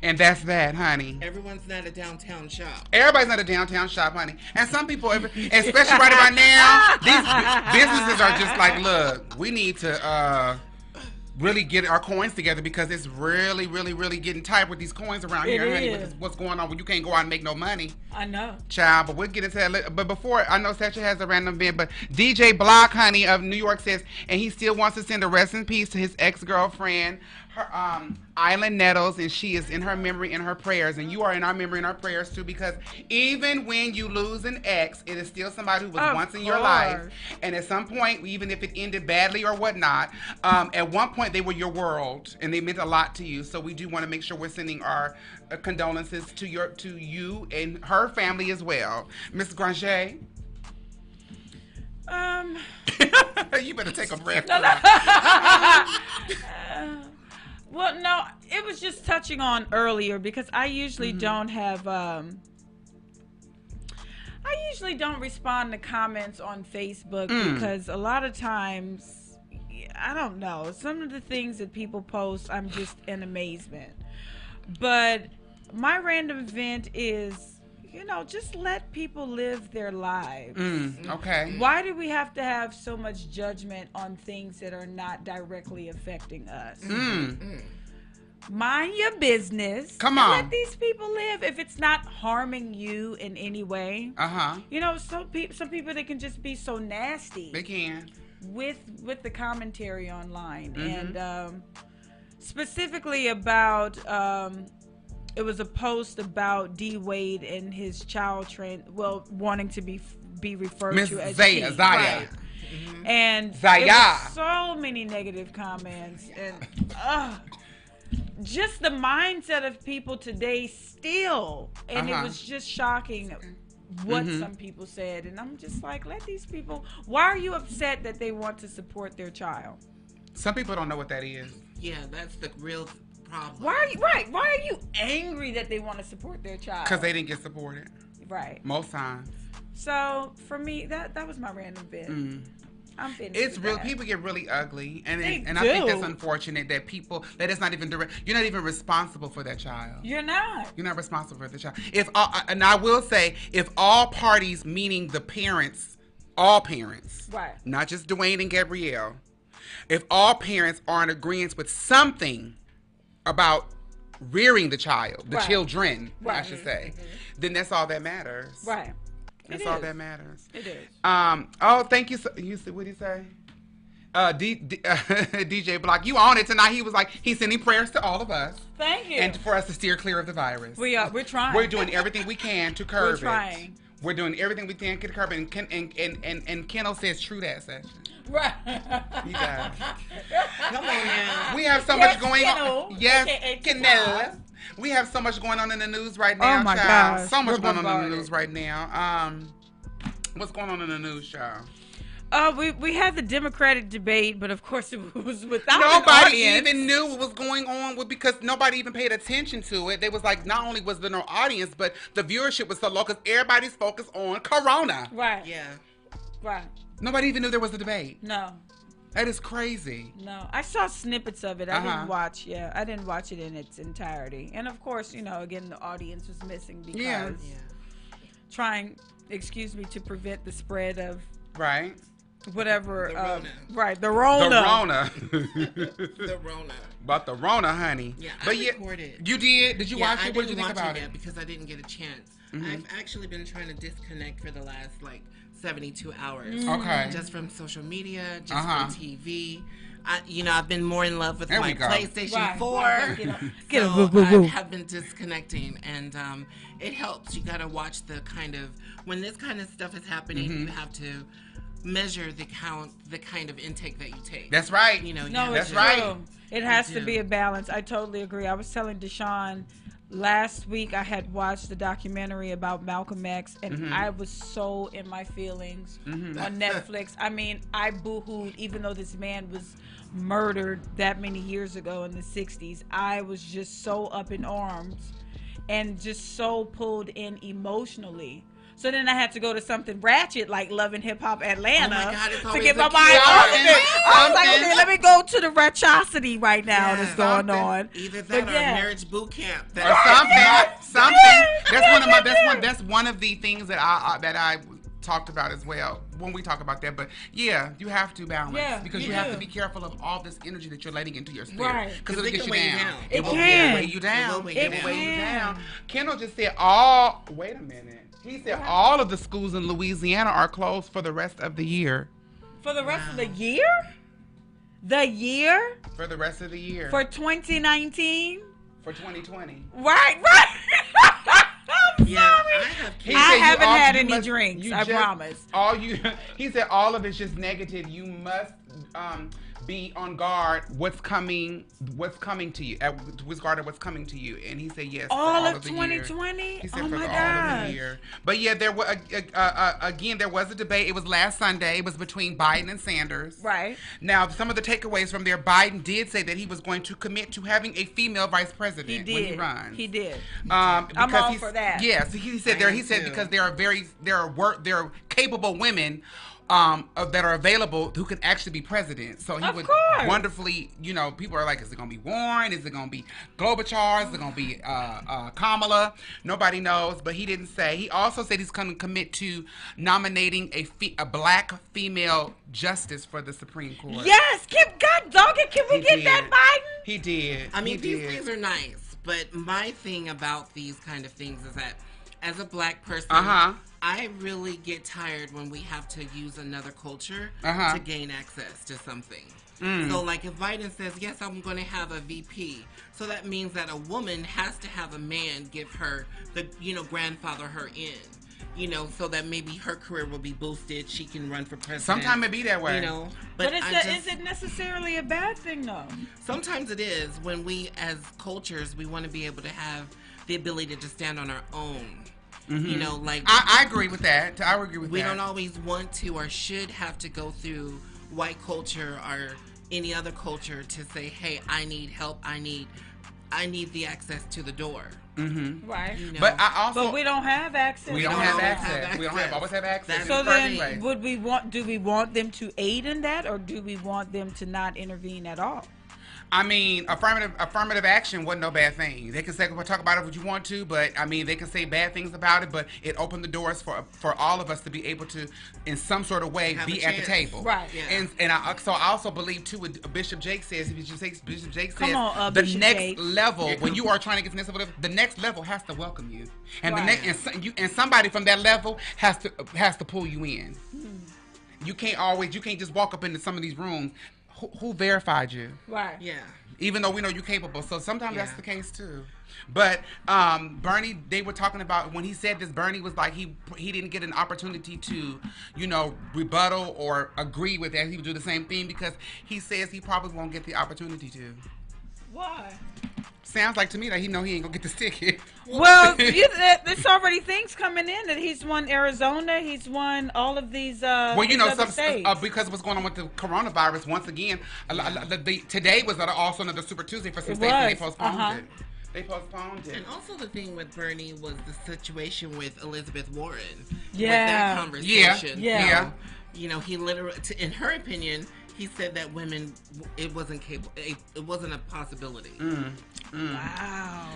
Speaker 2: And that's that, honey.
Speaker 3: Everyone's not a downtown shop.
Speaker 2: Everybody's not a downtown shop, honey. And some people, especially right about now, these businesses are just like, look, we need to uh, really get our coins together because it's really, really, really getting tight with these coins around
Speaker 1: It
Speaker 2: here, honey.
Speaker 1: is.
Speaker 2: With what's going on when you can't go out and make no money.
Speaker 1: I know.
Speaker 2: Child, but we'll get into that later. But before, I know Satcha has a random event, but DJ Block, honey, of New York says, and he still wants to send a rest in peace to his ex girlfriend, her um, Islan Nettles, and she is in her memory and her prayers. And you are in our memory and our prayers too, because even when you lose an ex, it is still somebody who was
Speaker 1: Of
Speaker 2: once in your life. And at some point, even if it ended badly or whatnot, um, at one point they were your world and they meant a lot to you. So we do want to make sure we're sending our uh, condolences to your to you and her family as well, Miss Granger.
Speaker 1: Um.
Speaker 2: you better take a breath.
Speaker 1: Well, no, it was just touching on earlier because I usually
Speaker 2: Mm-hmm.
Speaker 1: don't have. Um, I usually don't respond to comments on Facebook
Speaker 2: Mm.
Speaker 1: because a lot of times, I don't know, some of the things that people post, I'm just in amazement. But my random vent is, you know, just let people live their lives.
Speaker 2: Mm, okay.
Speaker 1: Why do we have to have so much judgment on things that are not directly affecting us?
Speaker 2: Mm.
Speaker 1: Mind your business.
Speaker 2: Come on.
Speaker 1: Let these people live if it's not harming you in any way.
Speaker 2: Uh huh.
Speaker 1: You know, some people some people they can just be so nasty
Speaker 2: They can.
Speaker 1: with with the commentary online
Speaker 2: Mhm.
Speaker 1: and um, specifically about um, it was a post about D Wade and his child train well wanting to be be referred
Speaker 2: Miss
Speaker 1: to as
Speaker 2: Zaya,
Speaker 1: she.
Speaker 2: Zaya.
Speaker 1: Right. and
Speaker 2: Zaya.
Speaker 1: it was so many negative comments and uh, just the mindset of people today still and
Speaker 2: Uh-huh.
Speaker 1: it was just shocking what
Speaker 2: Mhm.
Speaker 1: some people said and i'm just like let these people why are you upset that they want to support their child
Speaker 2: Some people don't know what that is.
Speaker 3: Yeah, that's the real problem.
Speaker 1: why are you right why are you angry that they want to support their child
Speaker 2: Because they didn't get supported.
Speaker 1: right
Speaker 2: Most times.
Speaker 1: so for me that that was my random bit
Speaker 2: Mm.
Speaker 1: i'm finished
Speaker 2: It's
Speaker 1: with
Speaker 2: real.
Speaker 1: that.
Speaker 2: People get really ugly, and
Speaker 1: They
Speaker 2: it, and I think that's unfortunate that people that it's not even direct. You're not even responsible for that child.
Speaker 1: you're not
Speaker 2: You're not responsible for the child. If all, and I will say, if all parties, meaning the parents, all parents,
Speaker 1: right
Speaker 2: not just Dwayne and Gabrielle, if all parents are in agreement with something about rearing the child, the
Speaker 1: Right.
Speaker 2: children, I should say, then that's all that matters.
Speaker 1: right
Speaker 2: That's
Speaker 1: It
Speaker 2: all that matters.
Speaker 1: it is
Speaker 2: Um. Oh, thank you. So, you see what did he say? Uh, D, D, DJ Block, you on it tonight? He was like, he's sending prayers to all of us
Speaker 1: thank you
Speaker 2: and for us to steer clear of the virus.
Speaker 1: we are we're trying
Speaker 2: We're doing everything we can to curb it.
Speaker 1: trying.
Speaker 2: We're doing everything we can to curb it. And Ken, and, and, and, and Kendall says true that session.
Speaker 1: Right.
Speaker 2: You guys.
Speaker 3: Come on now.
Speaker 2: We have so
Speaker 1: Yes,
Speaker 2: much going
Speaker 1: Kendall,
Speaker 2: on. Yes,
Speaker 1: aka
Speaker 2: Kendall.
Speaker 1: Kendall.
Speaker 2: We have so much going on in the news right now,
Speaker 1: Oh my
Speaker 2: child.
Speaker 1: gosh,
Speaker 2: So much
Speaker 1: we're
Speaker 2: going on in the news right now. Um, what's going on in the news, child?
Speaker 1: Uh, we we had the Democratic debate, but of course it was without an
Speaker 2: Nobody
Speaker 1: audience.
Speaker 2: even knew what was going on with because nobody even paid attention to it. They was like, not only was there no audience, but the viewership was so low because everybody's focused on Corona.
Speaker 1: Right.
Speaker 3: Yeah.
Speaker 1: Right.
Speaker 2: Nobody even knew there was a debate.
Speaker 1: No.
Speaker 2: That is crazy.
Speaker 1: No. I saw snippets of it. I
Speaker 2: Uh-huh.
Speaker 1: didn't watch. Yeah, I didn't watch it in its entirety. And of course, you know, again, the audience was missing because
Speaker 2: Yeah.
Speaker 3: Yeah.
Speaker 1: trying, excuse me, to prevent the spread of
Speaker 2: Right?
Speaker 1: Whatever.
Speaker 3: The
Speaker 1: uh,
Speaker 3: Rona.
Speaker 1: right. The
Speaker 2: The
Speaker 1: Rona.
Speaker 2: Rona.
Speaker 3: The Rona.
Speaker 2: About the Rona, honey.
Speaker 3: Yeah, I
Speaker 2: but yeah,
Speaker 3: recorded.
Speaker 2: you did. Did you
Speaker 3: yeah,
Speaker 2: watch
Speaker 3: I
Speaker 2: it? What did you think
Speaker 3: watch
Speaker 2: about
Speaker 3: it
Speaker 2: it?
Speaker 3: yet because I didn't get a chance.
Speaker 2: Mhm.
Speaker 3: I've actually been trying to disconnect for the last like 72 hours.
Speaker 1: Mm.
Speaker 2: Okay.
Speaker 3: Just from social media, just
Speaker 2: Uh-huh.
Speaker 3: from TV. I, you know, I've been more in love with
Speaker 2: There
Speaker 3: my. PlayStation
Speaker 1: Right.
Speaker 3: 4.
Speaker 1: Right. Get up. Get
Speaker 3: so
Speaker 1: up.
Speaker 3: I have been disconnecting, and um, it helps. You got to watch the kind of when this kind of stuff is happening.
Speaker 2: Mm-hmm.
Speaker 3: You have to measure the count, the kind of intake that you take.
Speaker 2: That's right.
Speaker 3: you know.
Speaker 1: No,
Speaker 3: have
Speaker 1: it's
Speaker 2: That's right.
Speaker 1: true. It has to be a balance. I totally agree. I was telling Deshaun last week I had watched the documentary about Malcolm X and
Speaker 2: Mhm.
Speaker 1: I was so in my feelings
Speaker 2: Mhm.
Speaker 1: on Netflix. I mean, I boohooed even though this man was murdered that many years ago in the 60s. I was just so up in arms and just so pulled in emotionally. So then I had to go to something ratchet like Love and Hip Hop Atlanta
Speaker 3: Oh God,
Speaker 1: to
Speaker 3: always
Speaker 1: get my mind off of it. I was like, okay, let me go to the ratchosity right now
Speaker 3: Yeah,
Speaker 1: that's going
Speaker 2: something.
Speaker 1: on.
Speaker 3: Either that
Speaker 1: But
Speaker 3: or
Speaker 1: yeah.
Speaker 3: marriage boot camp.
Speaker 2: or
Speaker 3: That
Speaker 2: something,
Speaker 1: Yeah.
Speaker 2: something.
Speaker 1: Yeah.
Speaker 2: That's one of my. That's
Speaker 1: Yeah.
Speaker 2: one. That's one of the things that I uh, that I talked about as well when we talk about that. But yeah, you have to balance
Speaker 1: Yeah,
Speaker 2: because
Speaker 1: you
Speaker 2: you have
Speaker 1: do.
Speaker 2: to be careful of all this energy that you're letting into your spirit
Speaker 1: Right.
Speaker 2: because
Speaker 3: 'Cause
Speaker 2: it'll
Speaker 3: it
Speaker 2: get
Speaker 3: can
Speaker 2: you
Speaker 3: weigh you
Speaker 2: down.
Speaker 3: down.
Speaker 1: It
Speaker 2: will
Speaker 1: can.
Speaker 2: weigh you down.
Speaker 3: It will weigh you down.
Speaker 2: weigh you
Speaker 1: can.
Speaker 2: down. Kendall just said all. Wait a minute. He said all of the schools in Louisiana are closed for the rest of the year.
Speaker 1: For the rest of the year? The year
Speaker 2: For the rest of the year.
Speaker 1: for 2019?
Speaker 2: for 2020.
Speaker 1: Right, right.
Speaker 3: Yeah,
Speaker 1: sorry.
Speaker 3: I have kids.
Speaker 1: I haven't
Speaker 2: all-
Speaker 1: had any
Speaker 2: must-
Speaker 1: drinks, I
Speaker 2: just-
Speaker 1: promise.
Speaker 2: All you, he said, all of it's just negative. You must um, be on guard. What's coming? What's coming to you? At with guard what's coming to you. And he said, yes. for
Speaker 1: all, of 2020?
Speaker 2: He said
Speaker 1: Oh
Speaker 2: for
Speaker 1: my
Speaker 2: the, all of
Speaker 1: gosh.
Speaker 2: the year. But yeah, there was uh, uh, uh, again there was a debate. It was last Sunday. It was between Biden and Sanders.
Speaker 1: Right.
Speaker 2: Now, some of the takeaways from there, Biden did say that he was going to commit to having a female vice president
Speaker 1: He
Speaker 2: when he
Speaker 1: did.
Speaker 2: runs.
Speaker 1: He did.
Speaker 2: Um,
Speaker 1: I'm all for that.
Speaker 2: Yes, he said
Speaker 3: I
Speaker 2: there. He said
Speaker 3: too.
Speaker 2: because there are very there are work there are capable women um uh, that are available who can actually be president. So he
Speaker 1: Of
Speaker 2: would
Speaker 1: course.
Speaker 2: wonderfully, you know, people are like, is it gonna be Warren? Is it gonna be Klobuchar? Is it gonna be uh, uh, Kamala? Nobody knows, but he didn't say. He also said he's going to commit to nominating a fe- a black female justice for the Supreme Court.
Speaker 1: Yes, Kim, God dog it. Can we
Speaker 2: He
Speaker 1: get
Speaker 2: did.
Speaker 1: that Biden?
Speaker 2: He did.
Speaker 3: I mean,
Speaker 2: he
Speaker 3: these
Speaker 2: did.
Speaker 3: things are nice, but my thing about these kind of things is that as a black person,
Speaker 2: Uh-huh.
Speaker 3: I really get tired when we have to use another culture
Speaker 2: Uh-huh.
Speaker 3: to gain access to something.
Speaker 2: Mm.
Speaker 3: So, like, if Biden says, Yes, I'm going to have a VP, so that means that a woman has to have a man give her the, you know, grandfather her in. you know, so that maybe her career will be boosted. She can run for president.
Speaker 2: Sometimes it be that way.
Speaker 3: You know,
Speaker 1: But,
Speaker 3: but,
Speaker 1: is,
Speaker 3: I
Speaker 1: that,
Speaker 3: just,
Speaker 1: is it necessarily a bad thing, though?
Speaker 3: sometimes it is when we, as cultures, we want to be able to have the ability to stand on our own. You know, like
Speaker 2: Mm-hmm. I, I agree with that. I agree with
Speaker 3: we
Speaker 2: that.
Speaker 3: We don't always want to or should have to go through white culture or any other culture to say, "Hey, I need help. I need, I need the access to the door."
Speaker 1: Right.
Speaker 3: You know?
Speaker 2: But I also
Speaker 1: But we don't have access.
Speaker 2: we don't
Speaker 3: don't
Speaker 2: have access.
Speaker 3: have
Speaker 2: We don't have always have access.
Speaker 1: So
Speaker 2: in the first
Speaker 1: then,
Speaker 2: place.
Speaker 1: would we want? Do we want them to aid in that, or do we want them to not intervene at all?
Speaker 2: I mean, affirmative affirmative action wasn't no bad thing. They can say talk about it what you want to, but I mean, they can say bad things about it, but it opened the doors for for all of us to be able to, in some sort of way,
Speaker 3: Have
Speaker 2: be at the table.
Speaker 1: Right.
Speaker 3: Yeah.
Speaker 2: And and I, so I also believe too what Bishop Jake says. If Bishop Jake, Bishop Jake
Speaker 1: Come
Speaker 2: says
Speaker 1: on, uh,
Speaker 2: the
Speaker 1: Bishop
Speaker 2: next
Speaker 1: Jake.
Speaker 2: level when you are trying to get to the next level, the next level has to welcome you, and the next and, so- you, and somebody from that level has to has to pull you in.
Speaker 1: Hmm.
Speaker 2: You can't always you can't just walk up into some of these rooms. Who, who verified you?
Speaker 1: Right.
Speaker 3: Yeah.
Speaker 2: even though we know you're capable. So sometimes that's the case too. But um, Bernie, they were talking about when he said this. Bernie was like he he didn't get an opportunity to, you know, rebuttal or agree with that. He would do the same thing because he says he probably won't get the opportunity to.
Speaker 1: Why?
Speaker 2: Sounds like to me that he know he ain't gonna get the ticket.
Speaker 1: Well, you, that, there's already things coming in that he's won Arizona. He's won all of these. Uh,
Speaker 2: Well, you know, some, uh, because of what's going on with the coronavirus. Once again, a lo- a the, the, today was also another Super Tuesday for some
Speaker 1: It
Speaker 2: states, and they postponed
Speaker 1: uh-huh.
Speaker 2: it. They postponed it.
Speaker 3: And also the thing with Bernie was the situation with Elizabeth Warren. With
Speaker 1: Yeah.
Speaker 3: that conversation.
Speaker 1: Yeah.
Speaker 2: Yeah.
Speaker 3: So, you know, he literally, in her opinion, he said that women, it wasn't capable, it, it wasn't a possibility.
Speaker 2: Mm.
Speaker 1: wow.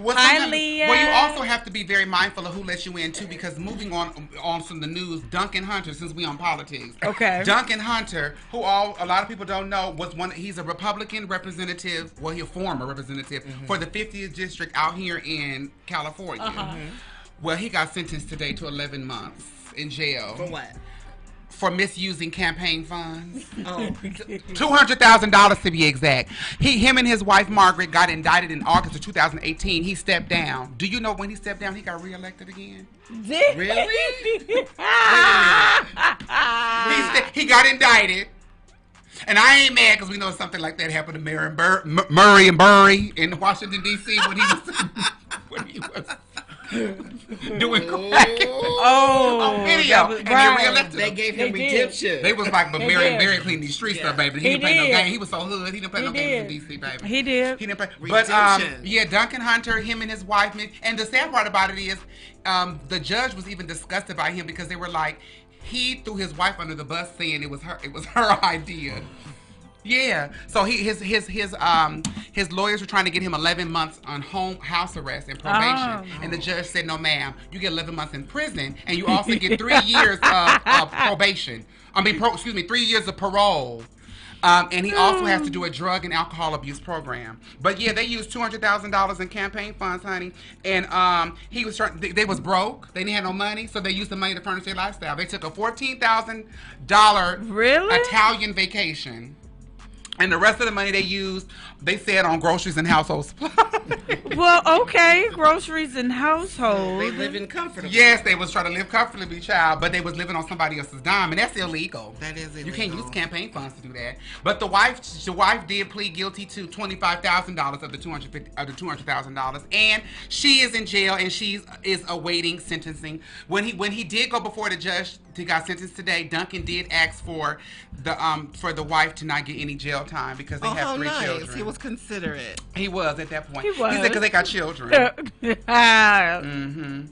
Speaker 2: Well,
Speaker 1: Hi, Leah.
Speaker 2: well, you also have to be very mindful of who lets you in too, because moving on on from the news, Duncan Hunter, since we on politics,
Speaker 1: Okay.
Speaker 2: Duncan Hunter, who all a lot of people don't know, was one. He's a Republican representative. Well, he's a former representative for the 50th district out here in California.
Speaker 1: Uh-huh.
Speaker 2: Well, he got sentenced today to 11 months in jail
Speaker 3: For what?
Speaker 2: For misusing campaign funds.
Speaker 3: Oh,
Speaker 2: Two hundred thousand dollars to be exact. He, him, and his wife Margaret got indicted in August of 2018. He stepped down. Do you know when he stepped down? He got reelected again.
Speaker 3: Really?
Speaker 2: He, sta- he got indicted, and I ain't mad because we know something like that happened to Murray and, Bur- M- Marion Barry in Washington D.C. when he was when he was doing crack
Speaker 1: oh,
Speaker 2: on video,
Speaker 1: that was-
Speaker 2: and
Speaker 1: right.
Speaker 2: they reelected
Speaker 3: they
Speaker 2: him.
Speaker 3: gave
Speaker 1: They
Speaker 3: him
Speaker 1: did.
Speaker 3: redemption.
Speaker 2: They was like, but Mary. Mary cleaned these streets
Speaker 3: Yeah.
Speaker 2: up, baby. He,
Speaker 1: He
Speaker 2: didn't play no game. He was so hood. He didn't play
Speaker 1: He
Speaker 2: no games in D.C., baby.
Speaker 1: He did.
Speaker 2: He didn't play. But um, yeah, Duncan Hunter, him and his wife, and the sad part about it is, um, the judge was even disgusted by him because they were like, he threw his wife under the bus, saying it was her, it was her idea. Yeah. So he his his his um his lawyers were trying to get him 11 months on home house arrest and probation,
Speaker 1: Oh.
Speaker 2: and the judge said, "No, ma'am, you get 11 months in prison, and you also get three years of, of probation. I mean, pro, excuse me, three years of parole." Um, and he also has to do a drug and alcohol abuse program. But yeah, they used two hundred thousand dollars in campaign funds, honey. And um, he was trying. They, they was broke. They didn't have no money, so they used the money to furnish their lifestyle. They took a fourteen thousand dollar
Speaker 1: Really?
Speaker 2: Italian vacation. And the rest of the money they used, they said on groceries and household supplies.
Speaker 1: Well, okay, groceries and household.
Speaker 3: They live in comfortable.
Speaker 2: yes, they was trying to live comfortably, child, but they was living on somebody else's dime, and that's illegal.
Speaker 3: That is illegal.
Speaker 2: You can't use campaign funds to do that. But the wife, the wife did plead guilty to twenty five thousand dollars of the two hundred fifty of the two hundred thousand dollars, and she is in jail and she's is awaiting sentencing. When he when he did go before the judge, he got sentenced today. Duncan did ask for the um for the wife to not get any jail time because they
Speaker 3: Oh,
Speaker 2: have three
Speaker 3: nice.
Speaker 2: children.
Speaker 3: He was considerate.
Speaker 2: He was at that point.
Speaker 1: He was.
Speaker 2: said because they got children.
Speaker 1: Ah,
Speaker 2: hmm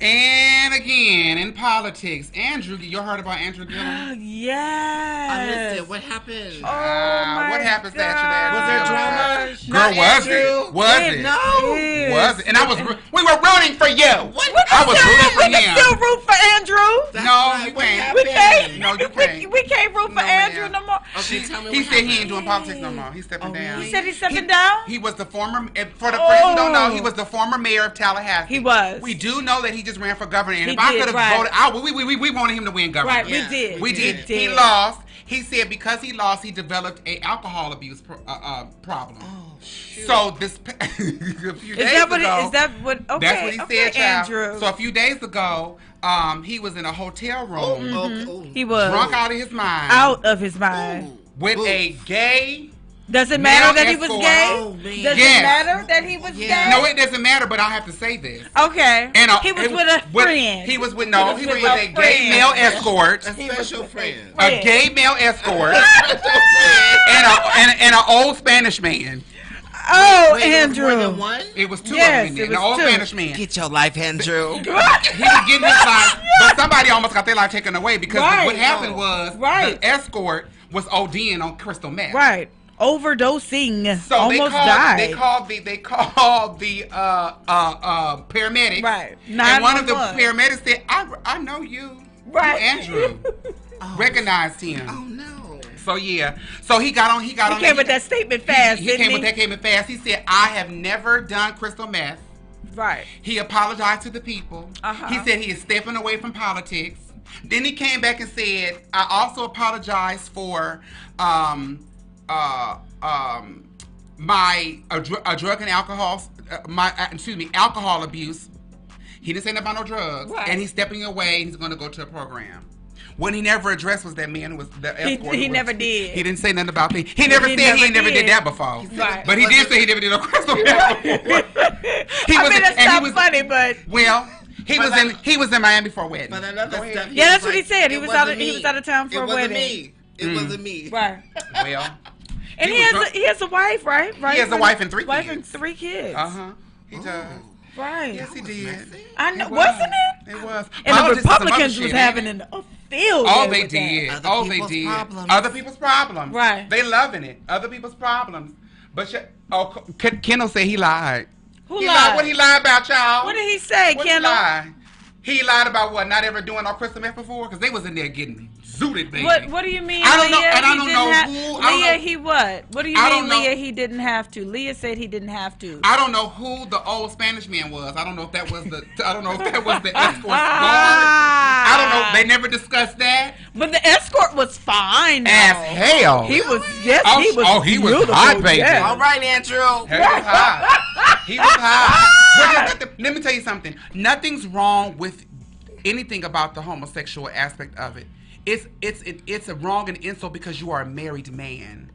Speaker 2: And again, in politics, Andrew, you heard about Andrew Gillum?
Speaker 1: yes.
Speaker 3: I missed it. What happened?
Speaker 1: Oh,
Speaker 2: Ah,
Speaker 1: my
Speaker 2: what happened
Speaker 1: gosh.
Speaker 2: Saturday?
Speaker 3: Was there drama?
Speaker 2: Girl,
Speaker 3: Not
Speaker 2: was
Speaker 3: Andrew?
Speaker 2: it? Was it?
Speaker 3: No.
Speaker 1: Yes.
Speaker 2: Was it? And I was. We were rooting for you.
Speaker 3: What?
Speaker 2: I was
Speaker 1: Still-
Speaker 2: rooting for
Speaker 1: we can still
Speaker 2: him.
Speaker 1: root for Andrew.
Speaker 3: That's
Speaker 2: No,
Speaker 3: not
Speaker 2: you
Speaker 3: what
Speaker 2: can't.
Speaker 1: We can't.
Speaker 2: No, you
Speaker 1: we,
Speaker 2: can't.
Speaker 1: we can't root for
Speaker 2: No,
Speaker 1: Andrew no more.
Speaker 3: Okay, tell me
Speaker 2: He
Speaker 3: what
Speaker 2: said he ain't doing politics no more. He's stepping
Speaker 3: Oh,
Speaker 2: down.
Speaker 1: He said he's stepping down.
Speaker 2: He was the former, eh, for the person who don't know, he
Speaker 1: Oh.
Speaker 2: was the former mayor of Tallahassee.
Speaker 1: He was.
Speaker 2: We do know that he just ran for governor, and
Speaker 1: He
Speaker 2: if I could have
Speaker 1: right.
Speaker 2: voted, I, we, we, we, we wanted him to win governor.
Speaker 1: Right,
Speaker 3: Yeah.
Speaker 1: we did.
Speaker 2: We
Speaker 3: We
Speaker 2: did.
Speaker 1: did.
Speaker 2: He lost. He said because he lost, he developed a alcohol abuse pro- uh, uh, problem.
Speaker 3: Oh shoot.
Speaker 2: So this a few
Speaker 1: Is
Speaker 2: days
Speaker 1: that what?
Speaker 2: ago,
Speaker 1: It, is that what? Okay,
Speaker 2: that's what he
Speaker 1: okay,
Speaker 2: said, child.
Speaker 1: Andrew.
Speaker 2: So a few days ago, um, he was in a hotel room,
Speaker 1: Mm-hmm. he was
Speaker 2: drunk out of his mind,
Speaker 1: out of his mind.
Speaker 3: Ooh.
Speaker 2: with
Speaker 3: Ooh.
Speaker 2: a gay.
Speaker 1: Does it
Speaker 2: Male
Speaker 1: matter that he was
Speaker 2: escort.
Speaker 1: gay?
Speaker 3: Oh.
Speaker 1: Does
Speaker 2: Yes.
Speaker 1: it matter that he was
Speaker 3: Yeah.
Speaker 1: gay?
Speaker 2: No, it doesn't matter, but I have to say this.
Speaker 1: Okay.
Speaker 2: And uh,
Speaker 1: he was with a friend.
Speaker 2: He was with no.
Speaker 1: He
Speaker 2: He
Speaker 1: was
Speaker 2: was
Speaker 1: with
Speaker 2: with
Speaker 1: a
Speaker 2: a gay male escort.
Speaker 3: A special friend.
Speaker 2: A gay male escort and a and, and an old Spanish man.
Speaker 1: oh,
Speaker 3: Wait, there was more
Speaker 1: Andrew.
Speaker 3: than one?
Speaker 2: It was two
Speaker 1: Yes,
Speaker 2: of them there. An old
Speaker 1: two.
Speaker 2: Spanish man.
Speaker 3: Get your life, Andrew.
Speaker 2: He was getting his life, but somebody almost got their life taken away because
Speaker 1: Right.
Speaker 2: what happened was
Speaker 1: Right.
Speaker 2: the escort was ODing on crystal meth.
Speaker 1: Right. Overdosing.
Speaker 2: So
Speaker 1: Almost
Speaker 2: they called
Speaker 1: died.
Speaker 2: they called the they called the uh uh uh paramedics.
Speaker 1: Right.
Speaker 2: And one of the
Speaker 1: 911.
Speaker 2: paramedics said, I I know you.
Speaker 1: Right.
Speaker 2: You Andrew. Recognized him.
Speaker 3: Oh no.
Speaker 2: So yeah. So he got on he got
Speaker 1: he
Speaker 2: on
Speaker 1: came with that statement fast,
Speaker 2: He,
Speaker 1: didn't
Speaker 2: came
Speaker 1: he?
Speaker 2: with that came in fast. He said, I have never done crystal meth.
Speaker 1: Right.
Speaker 2: He apologized to the people.
Speaker 1: Uh-huh.
Speaker 2: He said he is stepping away from politics. Then he came back and said, I also apologize for um, uh, um, my a, dr- a drug and alcohol, uh, my uh, excuse me, alcohol abuse. He didn't say nothing about no drugs,
Speaker 1: Right.
Speaker 2: and he's stepping away. and He's going to go to a program. What he never addressed was that man was the
Speaker 1: He-
Speaker 2: escort.
Speaker 1: he
Speaker 2: who was-
Speaker 1: never did.
Speaker 2: He didn't say nothing about me. He never
Speaker 1: He
Speaker 2: said
Speaker 1: never
Speaker 2: he never
Speaker 1: did.
Speaker 2: did that before.
Speaker 1: Right.
Speaker 2: But he did say he never did no crystal meth before. He
Speaker 1: I
Speaker 2: was
Speaker 1: mean,
Speaker 2: in-
Speaker 1: that's
Speaker 2: and he
Speaker 1: not
Speaker 2: was-
Speaker 1: funny, but
Speaker 2: well, he
Speaker 3: But
Speaker 2: was in he was in Miami for a wedding.
Speaker 3: But another
Speaker 2: Go ahead.
Speaker 3: step.
Speaker 1: Yeah, that's
Speaker 3: was
Speaker 1: what he said. He was out of-
Speaker 3: wasn't
Speaker 1: he was out of town for
Speaker 3: it
Speaker 1: a wedding. It wasn't.
Speaker 3: Me. It
Speaker 2: Mm.
Speaker 3: wasn't me.
Speaker 1: right.
Speaker 2: Well,
Speaker 1: And
Speaker 2: He
Speaker 1: he, has a, he has a wife, right? Right.
Speaker 2: He has a wife and three
Speaker 1: wife
Speaker 2: kids.
Speaker 1: and three kids.
Speaker 2: uh huh. He does.
Speaker 1: Right.
Speaker 2: Yes, he did.
Speaker 3: messy.
Speaker 1: I know.
Speaker 2: It
Speaker 1: wasn't it?
Speaker 2: It was.
Speaker 1: And
Speaker 2: Politics
Speaker 1: the
Speaker 2: is some other
Speaker 1: Republicans
Speaker 2: shit,
Speaker 1: was
Speaker 2: ain't
Speaker 1: having an, a field.
Speaker 2: Oh,
Speaker 1: day
Speaker 2: they
Speaker 1: with that.
Speaker 2: did.
Speaker 3: Other
Speaker 2: oh, they did.
Speaker 3: problems.
Speaker 2: Other people's problems.
Speaker 1: Right.
Speaker 2: They loving it. Other people's problems. But sh- oh, K- Kendall said he lied.
Speaker 1: Who
Speaker 2: he
Speaker 1: lied?
Speaker 2: What he lied about, y'all?
Speaker 1: What did he say,
Speaker 2: What he
Speaker 1: Kendall?
Speaker 2: He lied about what? Not ever doing our crystal meth before? Because they was in there getting zooted, baby.
Speaker 1: What What do you mean?
Speaker 2: I don't know-
Speaker 1: Leah,
Speaker 2: and I
Speaker 1: he
Speaker 2: don't know
Speaker 1: ha-
Speaker 2: who- I don't
Speaker 1: Leah,
Speaker 2: know-
Speaker 1: he what? What do you
Speaker 2: I
Speaker 1: mean,
Speaker 2: don't know-
Speaker 1: Leah? He didn't have to. Leah said he didn't have to.
Speaker 2: I don't know who the old Spanish man was. I don't know if that was the. I don't know if that was the escort guard.
Speaker 1: Ah.
Speaker 2: I don't know. They never discussed that.
Speaker 1: But the escort was fine.
Speaker 2: As hell.
Speaker 1: He was yes,
Speaker 2: Oh,
Speaker 1: he was.
Speaker 2: oh, he was
Speaker 1: beautiful,
Speaker 2: hot, baby.
Speaker 1: yes.
Speaker 3: All right, Andrew.
Speaker 2: He was hot. He was hot. But just let me tell you something. Nothing's wrong with anything about the homosexual aspect of it. It's it's it, it's a wrong and insult because you are a married man.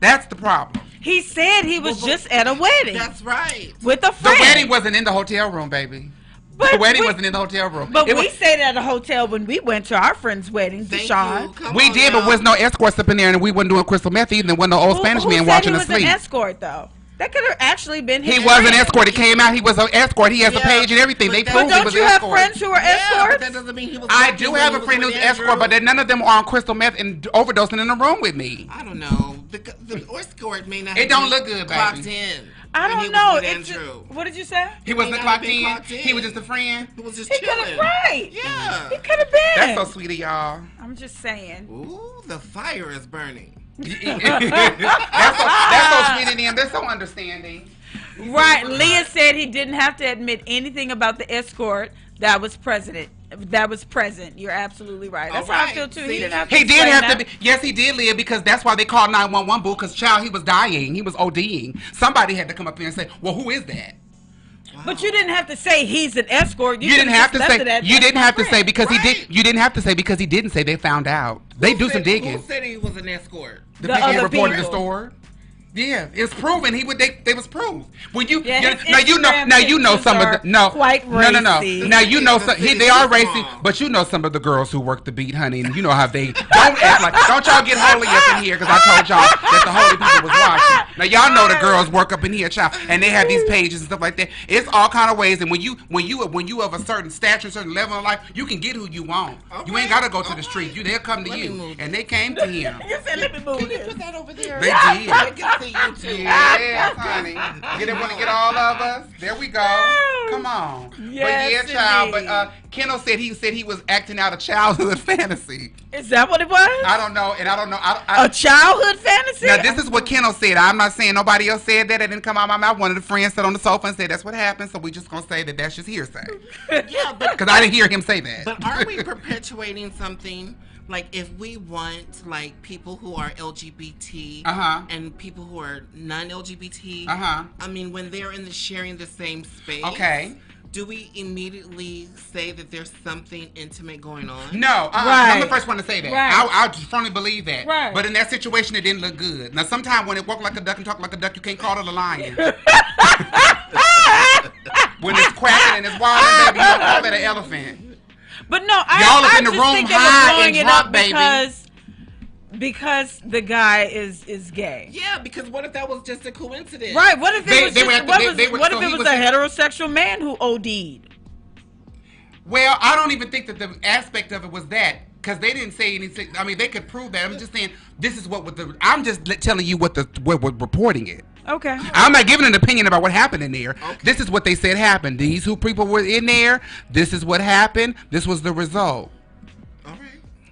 Speaker 2: That's the problem.
Speaker 1: He said he was
Speaker 3: Well,
Speaker 1: just at a wedding
Speaker 3: That's right.
Speaker 1: with a friend.
Speaker 2: The wedding wasn't in the hotel room, baby.
Speaker 1: But
Speaker 2: the wedding
Speaker 1: we-
Speaker 2: wasn't in the hotel room.
Speaker 1: But
Speaker 2: It
Speaker 1: we
Speaker 2: was-
Speaker 1: stayed at a hotel when we went to our friend's wedding,
Speaker 3: Thank
Speaker 1: Deshaun.
Speaker 2: we
Speaker 3: on
Speaker 2: did, but
Speaker 3: now.
Speaker 2: was no escorts up in there, and we wasn't doing crystal meth either. There wasn't no old
Speaker 1: Who-
Speaker 2: Spanish
Speaker 1: who
Speaker 2: man
Speaker 1: said
Speaker 2: watching
Speaker 1: he
Speaker 2: us
Speaker 1: was
Speaker 2: sleep.
Speaker 1: an escort though? That could have actually been his
Speaker 2: He was an escort. It came out. He was an escort. He has a page and everything.
Speaker 3: but
Speaker 2: They
Speaker 3: that-
Speaker 2: proved
Speaker 1: But
Speaker 2: he
Speaker 1: don't
Speaker 2: was
Speaker 1: you have friends who are
Speaker 3: Yeah, but
Speaker 1: escorts?
Speaker 3: that doesn't mean he was.
Speaker 2: I do have a friend
Speaker 3: with
Speaker 2: who's escort, but then none of them are on crystal meth and overdosing in the room with me.
Speaker 3: I don't know. The, the escort may not.
Speaker 2: It
Speaker 3: have
Speaker 2: don't
Speaker 3: been
Speaker 2: look good, baby.
Speaker 3: Clocked in.
Speaker 1: I don't know. It's
Speaker 3: Andrew.
Speaker 1: what did you say?
Speaker 2: He wasn't
Speaker 3: may
Speaker 2: clocked in.
Speaker 3: clocked in.
Speaker 2: He was just a friend.
Speaker 3: He was just
Speaker 1: He could
Speaker 3: chilling.
Speaker 1: have right.
Speaker 3: Yeah.
Speaker 1: He could have been.
Speaker 2: That's so sweet of y'all.
Speaker 1: I'm just saying.
Speaker 3: Ooh, the fire is burning.
Speaker 2: That's, so, that's so sweet of them. They're so understanding.
Speaker 1: Right. Leah said he didn't have to admit anything about the escort that was president. That was present. You're absolutely right. That's how I feel too.
Speaker 3: see?
Speaker 1: He didn't have to.
Speaker 2: He did have
Speaker 1: that.
Speaker 2: to be. Yes, he did Leah, because that's why they called 911 boo. Because child, he was dying. He was ODing. Somebody had to come up here and say, "Well, who is that?"
Speaker 1: But you didn't have to say he's an escort. You,
Speaker 2: You, didn't
Speaker 1: could've
Speaker 2: to say.
Speaker 1: left it at,
Speaker 2: You
Speaker 1: "That's
Speaker 2: didn't
Speaker 1: my
Speaker 2: have to say
Speaker 1: friend."
Speaker 2: because he
Speaker 3: Right.
Speaker 2: did. You didn't have to say because he didn't say. They found out. They
Speaker 3: Who
Speaker 2: do some digging.
Speaker 3: Who said he was an escort?
Speaker 2: The,
Speaker 1: The
Speaker 2: people who reported the
Speaker 1: people.
Speaker 2: store. Yeah, it's proven. He would. They, they was proved. When you,
Speaker 1: Yeah,
Speaker 2: you-
Speaker 1: his
Speaker 2: now you know. Now you know some of
Speaker 1: are
Speaker 2: the no.
Speaker 1: quite
Speaker 2: No, no, no. Now you know some.
Speaker 3: a
Speaker 2: He, they are
Speaker 3: wrong.
Speaker 2: racy, but you know some of the girls who work the beat, honey. And you know how they don't act like. Don't y'all get holy up in here because I told y'all that the holy people was watching. Now y'all know the girls work up in here, child, and they have these pages and stuff like that. It's all kind of ways. And when you when you when you of a certain stature, certain level of life, you can get who you want. You ain't gotta go to the street. You they'll come to
Speaker 3: Let
Speaker 2: you, and they came to him.
Speaker 1: You said, let me move
Speaker 3: Can you put that over there?
Speaker 2: They did.
Speaker 3: Can you too.
Speaker 2: Yes, honey. Get it want to get all of us. There we go. Come on.
Speaker 1: Yes,
Speaker 2: but yeah, child. But uh, Kendall said he said he was acting out a childhood fantasy.
Speaker 1: Is that what it was?
Speaker 2: I don't know, and I don't know. I, I,
Speaker 1: a childhood fantasy?
Speaker 2: now this is what Kendall said. I'm not saying nobody else said that. It didn't come out of my mouth. One of the friends sat on the sofa and said that's what happened. So we just gonna say that that's just hearsay
Speaker 3: Yeah, but
Speaker 2: because I didn't hear him say that.
Speaker 3: But aren't we perpetuating something? Like if we want like people who are LGBT
Speaker 2: Uh-huh.
Speaker 3: and people who are non-LGBT,
Speaker 2: Uh-huh.
Speaker 3: I mean, when they're in the sharing the same space,
Speaker 2: Okay.
Speaker 3: do we immediately say that there's something intimate going on?
Speaker 2: No, uh,
Speaker 1: Right.
Speaker 2: I'm the first one to say that.
Speaker 1: Right.
Speaker 2: I, I firmly believe that.
Speaker 1: Right.
Speaker 2: But in that situation, it didn't look good. Now, sometimes when it walk like a duck and talk like a duck, you can't call it a lion. when it's quacking and it's wilding, baby, you don't call it an elephant.
Speaker 1: But no, I,
Speaker 2: Y'all up
Speaker 1: I
Speaker 2: in the
Speaker 1: just
Speaker 2: room
Speaker 1: think they were
Speaker 2: high
Speaker 1: blowing
Speaker 2: and
Speaker 1: it
Speaker 2: drunk,
Speaker 1: up
Speaker 2: baby.
Speaker 1: because because the guy is is gay.
Speaker 3: Yeah, because what if that was just a coincidence?
Speaker 1: Right. What if it
Speaker 2: They-
Speaker 1: was
Speaker 2: they
Speaker 1: just,
Speaker 2: were
Speaker 1: what,
Speaker 2: they-
Speaker 1: was,
Speaker 2: they were-
Speaker 1: what
Speaker 2: so
Speaker 1: if it was,
Speaker 2: was
Speaker 1: a
Speaker 2: in-
Speaker 1: heterosexual man who OD'd?
Speaker 2: Well, I don't even think that the aspect of it was that. Because they didn't say anything. I mean, they could prove that. I'm just saying this is what was the. I'm just telling you what the what was reporting it.
Speaker 1: Okay.
Speaker 2: I'm not giving an opinion about what happened in there.
Speaker 3: Okay.
Speaker 2: This is what they said happened. These who people were in there. This is what happened. This was the result.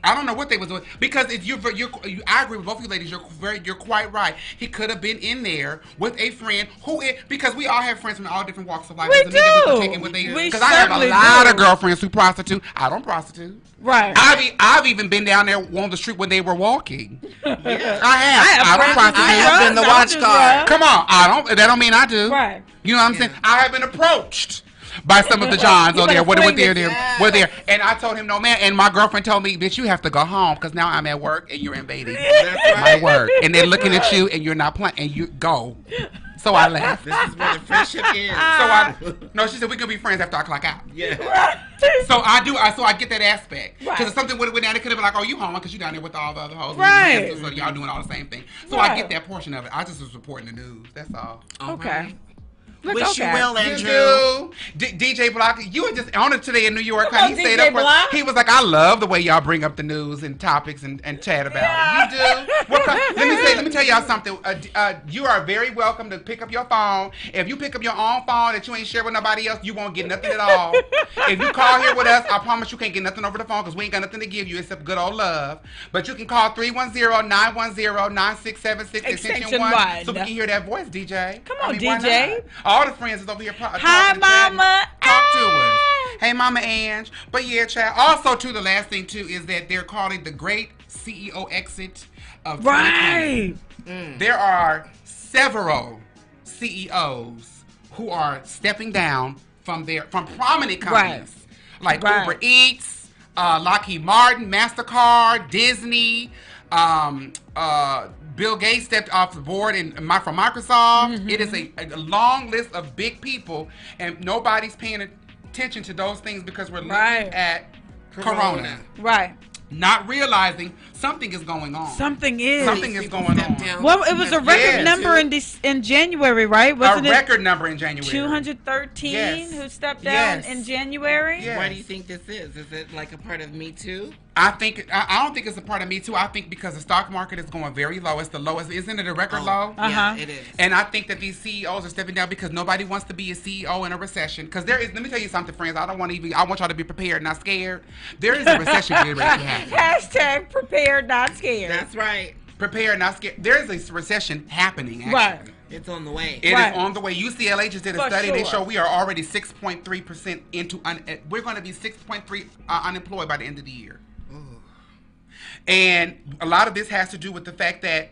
Speaker 3: All right.
Speaker 2: I don't know what they was doing because if you're, you're, you, I agree with both of you ladies. You're very, you're quite right. He could have been in there with a friend who, is, because we all have friends from all different walks of life.
Speaker 1: We
Speaker 2: Doesn't mean
Speaker 1: do.
Speaker 2: can take it what they-
Speaker 1: We
Speaker 2: Because I have a lot
Speaker 1: do.
Speaker 2: of girlfriends who prostitute. I don't prostitute.
Speaker 1: Right.
Speaker 2: I've, e- I've even been down there on the street when they were walking. yeah. I have. I,
Speaker 1: have
Speaker 2: don't
Speaker 1: friends
Speaker 2: prostitute.
Speaker 3: I have been the watch
Speaker 1: do
Speaker 3: guard.
Speaker 2: Come on, I don't. That don't mean I do.
Speaker 1: Right.
Speaker 2: You know what I'm
Speaker 3: Yeah.
Speaker 2: saying? I have been approached by some of the Johns
Speaker 1: You
Speaker 2: on there.
Speaker 1: better
Speaker 2: What what
Speaker 1: fling
Speaker 2: they're
Speaker 1: it.
Speaker 2: there? What there? And I told him no, man. And my girlfriend told me, bitch, you have to go home because now I'm at work and you're invading
Speaker 3: That's
Speaker 2: my
Speaker 3: right.
Speaker 2: work, and they're looking at you and you're not playing, and you go. So I left.
Speaker 3: This is where the friendship is.
Speaker 2: So I no, she said we could be friends after I clock out.
Speaker 3: yeah.
Speaker 2: So I do. I so I get that aspect because
Speaker 1: Right.
Speaker 2: if something would have went down, it could have been like, oh, you home because you're down there with all the other hoes.
Speaker 1: Right.
Speaker 2: So y'all doing all the same thing. So I get that portion of it. I just was reporting the news. That's all.
Speaker 3: All
Speaker 1: Okay.
Speaker 3: right.
Speaker 1: Look,
Speaker 3: Wish you
Speaker 1: okay.
Speaker 3: well,
Speaker 2: You
Speaker 3: Andrew.
Speaker 2: do. D- DJ Block, you were just on it today in New York.
Speaker 1: On,
Speaker 2: he stayed
Speaker 1: DJ
Speaker 2: up.
Speaker 1: Block.
Speaker 2: He was like, I love the way y'all bring up the news and topics and, and chat about it. You do. Let me say. Let me tell y'all something. Uh, uh, you are very welcome to pick up your phone. If you pick up your own phone that you ain't share with nobody else, you won't get nothing at all. if you call here with us, I promise you can't get nothing over the phone because we ain't got nothing to give you except good old love. But you can call 310-910-9676 extension
Speaker 1: Extension
Speaker 2: one,
Speaker 1: one.
Speaker 2: so we can hear that voice, DJ.
Speaker 1: Come
Speaker 2: I
Speaker 1: on,
Speaker 2: mean,
Speaker 1: DJ.
Speaker 2: Not? All the friends is over here. pro-
Speaker 1: Hi,
Speaker 2: talking.
Speaker 1: Mama.
Speaker 2: Talk to us.
Speaker 1: Ah.
Speaker 2: Hey, Mama Ange. But yeah, child. Also, too, the last thing too is that they're calling the great CEO exit of 2020.
Speaker 1: Right.
Speaker 2: There are several CEOs who are stepping down from their from prominent companies like
Speaker 1: Right.
Speaker 2: Uber Eats, uh, Lockheed Martin, Mastercard, Disney. Um, uh, Bill Gates stepped off the board in from Microsoft.
Speaker 1: Mm-hmm.
Speaker 2: It is a, a long list of big people, and nobody's paying attention to those things because we're looking
Speaker 1: Right.
Speaker 2: at
Speaker 3: Corona.
Speaker 2: corona,
Speaker 1: Right.
Speaker 2: not realizing something is going on.
Speaker 1: Something is.
Speaker 2: Something is going on.
Speaker 3: down.
Speaker 1: Well, it was a record
Speaker 2: Yeah.
Speaker 1: number in this in January, right? Wasn't
Speaker 2: a
Speaker 1: it
Speaker 2: record number in January.
Speaker 1: 213
Speaker 2: Yes.
Speaker 1: who stepped down
Speaker 2: Yes.
Speaker 1: in January?
Speaker 2: Yeah.
Speaker 3: Why do you think this is? Is it like a part of Me Too?
Speaker 2: I think I, I don't think it's a part of me too. I think because the stock market is going very low. It's the lowest, isn't it? A record
Speaker 3: Oh,
Speaker 2: low.
Speaker 1: Uh-huh.
Speaker 3: Yeah, it is.
Speaker 2: And I think that these CEOs are stepping down because nobody wants to be a CEO in a recession. Because there is, let me tell you something, friends. I don't want to even. I want y'all to be prepared, not scared. There is a recession getting ready to happen.
Speaker 1: Hashtag prepared, not scared.
Speaker 3: That's right.
Speaker 2: Prepared, not scared. There is a recession happening. Actually.
Speaker 1: Right.
Speaker 3: It's on the way.
Speaker 2: It is
Speaker 1: Right.
Speaker 2: on the way. UCLA just did a
Speaker 1: For
Speaker 2: study. They show we are already 6.3 percent into. Un, uh, we're going to be 6.3 uh, unemployed by the end of the year. And a lot of this has to do with the fact that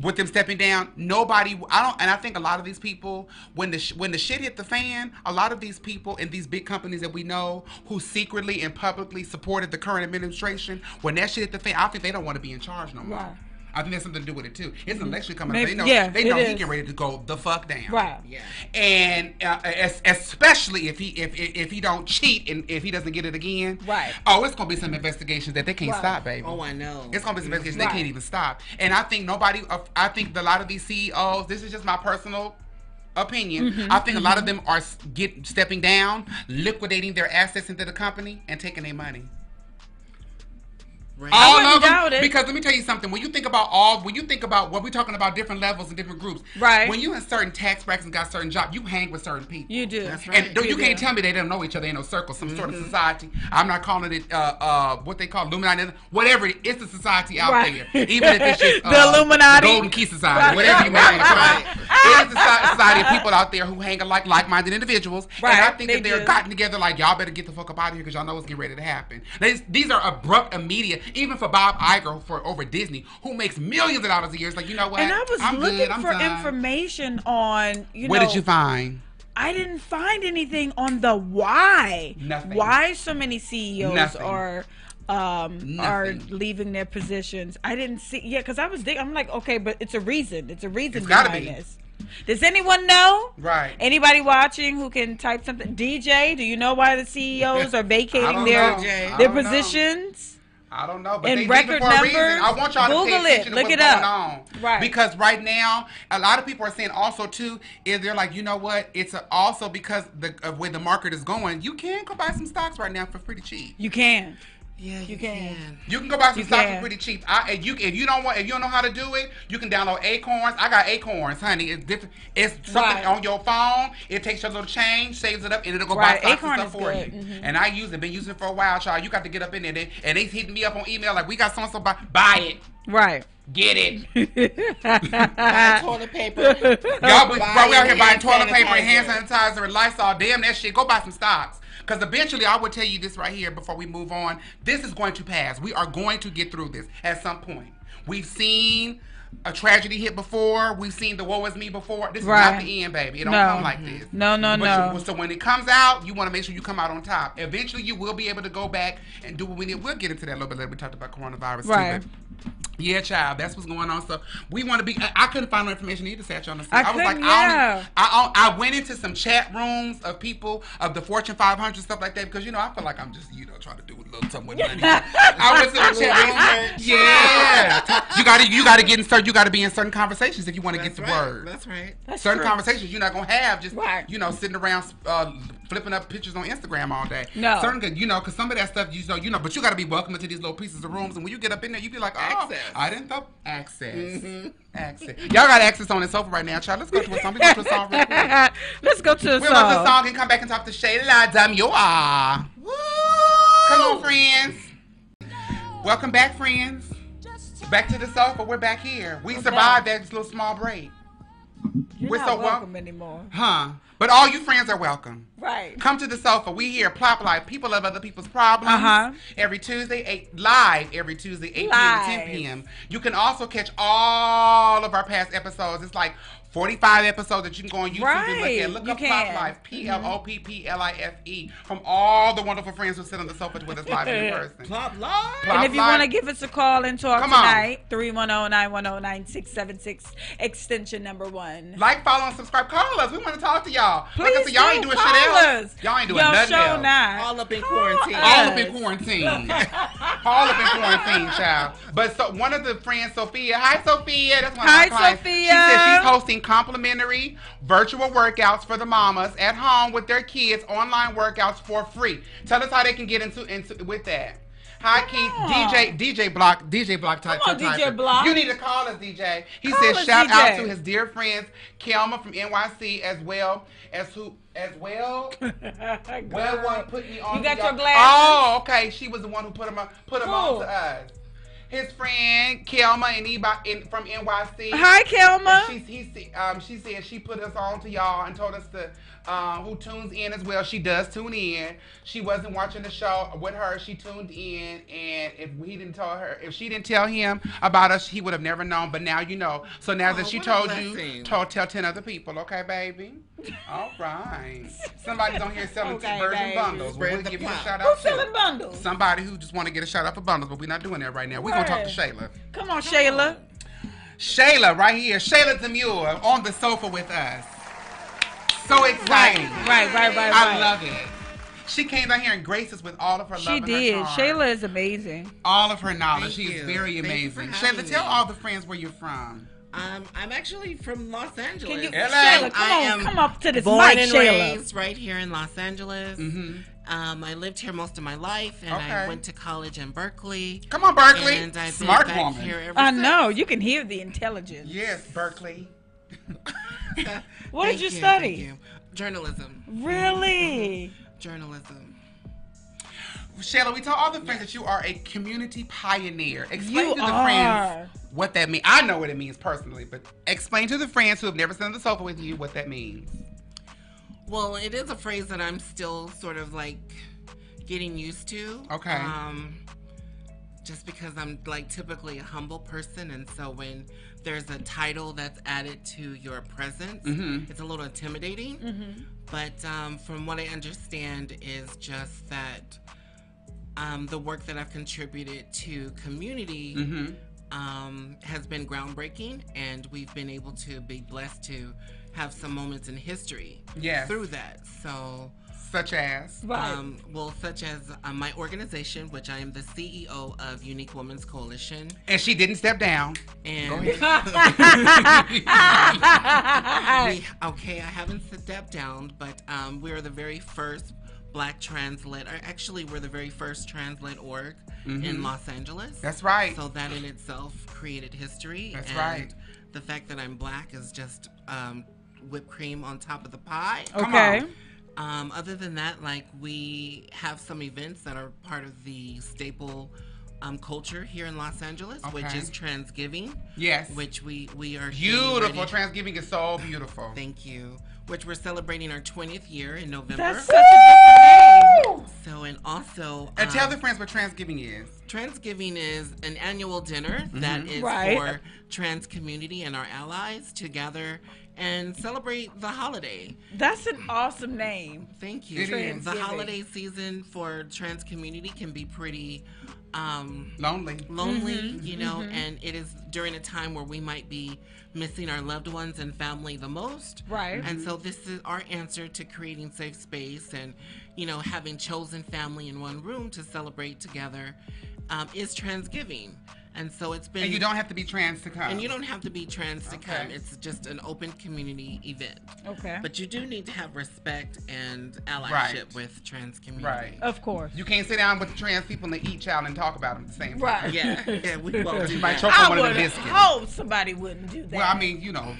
Speaker 2: with them stepping down, nobody. I don't, and I think a lot of these people, when the when the shit hit the fan, a lot of these people in these big companies that we know who secretly and publicly supported the current administration, when that shit hit the fan, I think they don't want to be in charge no more. I think that's something to do with it too. It's an election coming.
Speaker 1: Maybe-
Speaker 2: up. They know.
Speaker 1: yeah,
Speaker 2: they know he
Speaker 1: is.
Speaker 2: getting ready to go the fuck down.
Speaker 1: Right.
Speaker 3: Yeah.
Speaker 2: And uh, es- especially if he if, if if he don't cheat and if he doesn't get it again.
Speaker 1: Right.
Speaker 2: Oh, it's gonna be some investigations that they can't
Speaker 1: Right.
Speaker 2: stop, baby.
Speaker 3: Oh, I know.
Speaker 2: It's gonna be some investigations
Speaker 1: Right.
Speaker 2: they can't even stop. And I think nobody. uh, I think a lot of these CEOs. This is just my personal opinion.
Speaker 1: Mm-hmm,
Speaker 2: I think a lot of them are s- get stepping down, liquidating their assets into the company, and taking their money.
Speaker 3: Right.
Speaker 2: All
Speaker 1: wouldn't
Speaker 2: of them,
Speaker 1: doubt it.
Speaker 2: because let me tell you something. When you think about all, when you think about what we're talking about, different levels and different groups.
Speaker 1: Right.
Speaker 2: When you in certain tax brackets and got certain job, you hang with certain people.
Speaker 1: You do.
Speaker 3: That's right.
Speaker 2: And don't, you,
Speaker 1: You
Speaker 2: can't
Speaker 1: do.
Speaker 2: tell me they don't know each other in no circle, some sort
Speaker 1: Mm-hmm.
Speaker 2: of society. I'm not calling it uh, uh, what they call Illuminati, whatever it is. It's a society out
Speaker 1: Right.
Speaker 2: there, even if it's just
Speaker 1: The
Speaker 2: uh,
Speaker 1: Illuminati.
Speaker 2: Golden Key Society,
Speaker 1: Right.
Speaker 2: whatever you may want to call it. It's a society of people out there who hang like like-minded individuals. Right. And I think
Speaker 1: they
Speaker 2: that they're
Speaker 1: do.
Speaker 2: gotten together like y'all better get the fuck up out of here because y'all know what's getting ready to happen. These, these are abrupt, immediate. Even for Bob Iger for over Disney, who makes millions of dollars a year, it's like you know what?
Speaker 1: And I was
Speaker 2: I'm
Speaker 1: looking
Speaker 2: good,
Speaker 1: for
Speaker 2: done.
Speaker 1: information on, you
Speaker 2: What
Speaker 1: know,
Speaker 2: did you find?
Speaker 1: I didn't find anything on the why.
Speaker 2: Nothing.
Speaker 1: Why so many CEOs
Speaker 2: Nothing.
Speaker 1: are um are leaving their positions. I didn't see yeah, because I was I'm like, okay, but it's a reason. It's a reason
Speaker 2: It's
Speaker 1: behind
Speaker 2: be.
Speaker 1: this. Does anyone know?
Speaker 2: Right.
Speaker 1: Anybody watching who can type something? DJ, do you know why the CEOs are vacating their
Speaker 2: know.
Speaker 1: Their
Speaker 2: don't know. I don't know, but
Speaker 1: In
Speaker 2: they
Speaker 1: record
Speaker 2: leaving for a reason.
Speaker 1: numbers,
Speaker 2: I want y'all to
Speaker 1: Google
Speaker 2: pay
Speaker 1: it,
Speaker 2: attention to
Speaker 1: look
Speaker 2: what's
Speaker 1: it
Speaker 2: going
Speaker 1: up.
Speaker 2: on.
Speaker 1: Right.
Speaker 2: Because right now, a lot of people are saying also too is they're like, you know what? It's a, also because the of where the market is going. You can go buy some stocks right now for pretty cheap.
Speaker 1: You can.
Speaker 3: Yeah, you,
Speaker 1: can.
Speaker 3: can.
Speaker 2: You can go buy some
Speaker 1: You
Speaker 2: stocks
Speaker 1: can.
Speaker 2: for pretty cheap. I, if you if you don't want if you don't know how to do it, you can download Acorns. I got Acorns, honey. It's different. It's something
Speaker 1: Right.
Speaker 2: on your phone. It takes your little change, saves it up, and it'll go
Speaker 1: Right.
Speaker 2: buy stocks
Speaker 1: Acorn
Speaker 2: and stuff for
Speaker 1: good.
Speaker 2: you.
Speaker 1: Mhm.
Speaker 2: And I use it. Been using it for a while, child. You got to get up in there, they, and they hitting me up on email like, we got so and so buy buy it,
Speaker 1: Right.
Speaker 2: get it.
Speaker 3: Buy toilet paper.
Speaker 2: Y'all, be,
Speaker 3: Buy
Speaker 2: while we out here buying toilet paper and hand
Speaker 3: sanitizer.
Speaker 2: sanitizer and Lysol, damn that shit. Go buy some stocks. Because eventually, I will tell you this right here before we move on. This is going to pass. We are going to get through this at some point. We've seen a tragedy hit before. We've seen the woe is me before. This is not the end, baby. It don't
Speaker 1: No.
Speaker 2: come like this.
Speaker 1: No, no,
Speaker 2: But
Speaker 1: no.
Speaker 2: you- so when it comes out, you want to make sure you come out on top. Eventually, you will be able to go back and do what we need. We'll get into that a little bit later. We talked about coronavirus
Speaker 1: Right.
Speaker 2: too. But yeah, child, that's what's going on. So we want to be. I, I couldn't find no information either, Satch on the
Speaker 1: I
Speaker 2: I was like,
Speaker 1: couldn't,
Speaker 2: I,
Speaker 1: yeah.
Speaker 2: only, I, I went into some chat rooms of people of the Fortune 500 stuff like that because you know I feel like I'm just you know trying to do a little something with money. I went to the chat room. Yeah, you got to you got to get in certain. You got to be in certain conversations if you want to get the
Speaker 3: right.
Speaker 2: word.
Speaker 3: That's right.
Speaker 1: That's
Speaker 2: certain
Speaker 1: true.
Speaker 2: conversations you're not gonna have just
Speaker 1: Right.
Speaker 2: you know sitting around uh, flipping up pictures on Instagram all day.
Speaker 1: No.
Speaker 2: certain good, you know, because some of that stuff you know, you know, but you got to be welcome into these little pieces of rooms, and when you get up in there, you be like, oh,
Speaker 3: Access.
Speaker 2: I didn't thought access,
Speaker 1: Mm-hmm.
Speaker 2: access. Y'all got access on the sofa right now, child. Let's go to a song. We go to a song real quick.
Speaker 1: Let's go to the
Speaker 2: We'll go to a
Speaker 1: song.
Speaker 2: song and come back and talk to Chela Demuir.
Speaker 3: Woo!
Speaker 2: Come on, friends. Welcome back, friends. Back to the sofa. We're back here. We survived that little small break.
Speaker 1: You're
Speaker 2: We're
Speaker 1: not
Speaker 2: so wel-
Speaker 1: welcome anymore.
Speaker 2: Huh. But all you friends are welcome.
Speaker 1: Right.
Speaker 2: Come to the sofa. We here, plop live. People of other people's problems.
Speaker 1: Uh-huh.
Speaker 2: Every Tuesday, eight live. Every Tuesday, eight
Speaker 1: Live.
Speaker 2: p.m. to ten p.m. You can also catch all of our past episodes. It's like forty-five episodes that you can go on YouTube and look at. Look
Speaker 1: You
Speaker 2: up Plop
Speaker 1: can. Mm-hmm.
Speaker 2: Live. P L O P P L I F E. From all the wonderful friends who sit on the sofa with us live in person.
Speaker 3: Plop live.
Speaker 2: Plop
Speaker 1: And if you want to give us a call and talk
Speaker 2: Come
Speaker 1: tonight, oh, 310-910-9676, extension number one.
Speaker 2: Like, follow, and subscribe. Call us. We want to talk to y'all.
Speaker 1: Please
Speaker 2: like I said, y'all ain't doing
Speaker 1: call
Speaker 2: shit else.
Speaker 1: us.
Speaker 2: Y'all ain't doing
Speaker 1: Yo,
Speaker 2: nothing
Speaker 1: show
Speaker 2: else.
Speaker 1: not.
Speaker 3: All up in
Speaker 1: Call
Speaker 3: quarantine.
Speaker 1: us.
Speaker 2: All up in quarantine. All up in quarantine, child. But so one of the friends, Sophia. Hi, Sophia. That's one of
Speaker 1: Hi,
Speaker 2: my clients.
Speaker 1: Sophia.
Speaker 2: She said she's hosting complimentary virtual workouts for the mamas at home with their kids, online workouts for free. Tell us how they can get into into with that. Hi, Keith.
Speaker 1: on.
Speaker 2: DJ DJ Block DJ Block type.
Speaker 1: Come on, DJ. Block.
Speaker 2: You need to call us, DJ. He
Speaker 1: Call
Speaker 2: says shout
Speaker 1: DJ.
Speaker 2: out to his dear friends Kelma from NYC as well as who as well. Well, one put me on.
Speaker 1: You got your glasses?
Speaker 2: Oh, okay. She was the one who put him on, put him on
Speaker 1: Who?
Speaker 2: to us. His friend Kelma and Eba in, from NYC.
Speaker 1: Hi, Kelma.
Speaker 2: She, he, um, she said she put us on to y'all and told us to um, who tunes in as well. She does tune in. She wasn't watching the show with her. She tuned in, and if he didn't tell her, if she didn't tell him about us, he would have never known. But now you know. So now that
Speaker 3: Oh,
Speaker 2: she told you, told tell ten other people. Okay, baby. All right. Somebody's on here selling
Speaker 1: Okay,
Speaker 2: virgin
Speaker 1: baby.
Speaker 2: bundles. We'll
Speaker 3: the
Speaker 2: give you a shout
Speaker 1: Who's
Speaker 2: out
Speaker 1: selling bundles?
Speaker 2: Somebody who just want to get a shout out for bundles, but we're not doing that right now. We're gonna talk to Chela.
Speaker 1: Come on, Chela.
Speaker 2: Chela, right here. Chela Demuir on the sofa with us. So exciting.
Speaker 1: Right, right, right, right.
Speaker 2: I
Speaker 1: right.
Speaker 2: love it. She came down here and graced us with all of her love
Speaker 1: She
Speaker 2: and
Speaker 1: did.
Speaker 2: her charm.
Speaker 1: Chela is amazing.
Speaker 2: All of her knowledge.
Speaker 3: Thank
Speaker 2: she is very
Speaker 3: Thank
Speaker 2: amazing.
Speaker 3: having
Speaker 2: Chela, tell all the friends where you're from.
Speaker 3: Um, I'm actually from Los Angeles.
Speaker 1: Can you,
Speaker 2: LA.
Speaker 1: Chela, come
Speaker 3: I
Speaker 1: on, come up to this
Speaker 3: Born
Speaker 1: mic,
Speaker 3: and
Speaker 1: Chela.
Speaker 3: raised right here in Los Angeles.
Speaker 2: Mm-hmm.
Speaker 3: Um, I lived here most of my life, and
Speaker 2: Okay.
Speaker 3: I went to college in Berkeley.
Speaker 2: Come on, Berkeley.
Speaker 3: And I've been
Speaker 2: Smart
Speaker 3: back
Speaker 2: woman.
Speaker 3: here ever
Speaker 1: I
Speaker 3: since.
Speaker 1: know you can hear the intelligence.
Speaker 2: Yes, Berkeley.
Speaker 1: What did
Speaker 3: Thank
Speaker 1: you
Speaker 3: thank
Speaker 1: study?
Speaker 3: you. Journalism.
Speaker 1: Really?
Speaker 3: Journalism.
Speaker 2: Chela, we tell all the friends that you are a community pioneer. Explain
Speaker 1: You
Speaker 2: to the
Speaker 1: are.
Speaker 2: friends what that means. I know what it means personally, but explain to the friends who have never sat on the sofa with you what that means.
Speaker 3: Well, it is a phrase that I'm still sort of like getting used to.
Speaker 2: Okay.
Speaker 3: Um, just because I'm like typically a humble person, and so when there's a title that's added to your presence,
Speaker 2: Mhm.
Speaker 3: it's a little intimidating. But um, from what I understand, is just that um, the work that I've contributed to community
Speaker 2: Mm-hmm.
Speaker 3: um, has been groundbreaking, and we've been able to be blessed to have some moments in history
Speaker 2: Yes.
Speaker 3: through that. So,
Speaker 2: Such as.
Speaker 1: Right.
Speaker 3: um, well, such as uh, my organization, which I am the CEO of Unique Women's Coalition,
Speaker 2: And she didn't step down.
Speaker 3: and
Speaker 2: Go
Speaker 3: we, okay, I haven't stepped down, but um, we are the very first Black trans led, or actually, we're the very first trans led org in Los Angeles.
Speaker 2: Mm-hmm. That's right.
Speaker 3: So that in itself created history.
Speaker 2: That's
Speaker 3: and
Speaker 2: right.
Speaker 3: The fact that I'm black is just um, whipped cream on top of the pie.
Speaker 2: Come
Speaker 1: okay.
Speaker 2: On.
Speaker 3: Um, other than that, like we have some events that are part of the staple um, culture here in Los Angeles, which
Speaker 2: Okay.
Speaker 3: is Transgiving,
Speaker 2: Yes.
Speaker 3: which we we are
Speaker 2: beautiful.
Speaker 3: ready-
Speaker 2: Transgiving is so beautiful.
Speaker 3: Thank you. Which we're celebrating our 20th year in November.
Speaker 1: That's such a different name.
Speaker 3: so and also
Speaker 2: And tell
Speaker 3: um,
Speaker 2: the friends what Transgiving is.
Speaker 3: Transgiving is an annual dinner that is
Speaker 1: Right.
Speaker 3: for trans community and our allies to gather and celebrate the holiday.
Speaker 1: That's an awesome name.
Speaker 3: Thank you.
Speaker 2: It is.
Speaker 3: The holiday season for trans community can be pretty um,
Speaker 2: Lonely.
Speaker 3: lonely,
Speaker 1: Mm-hmm.
Speaker 3: you know, and it is during a time where we might be missing our loved ones and family the most.
Speaker 1: Right.
Speaker 3: And so this is our answer to creating safe space and, you know, having chosen family in one room to celebrate together um, is Transgiving. And so it's been
Speaker 2: And you don't have to be trans to come.
Speaker 3: and you don't have to be trans to come. It's just an open community event.
Speaker 1: Okay.
Speaker 3: But you do need to have respect and allyship
Speaker 2: Right.
Speaker 3: with trans community.
Speaker 2: Right.
Speaker 1: of course.
Speaker 2: You can't sit down with the trans people and eat child and talk about them at the same time.
Speaker 1: Right.
Speaker 3: Yeah, yeah, we won't do
Speaker 2: might
Speaker 3: that.
Speaker 2: choke on
Speaker 1: I
Speaker 2: one of
Speaker 1: would
Speaker 2: the biscuits.
Speaker 1: hope somebody wouldn't do that.
Speaker 2: Well, I mean, you know,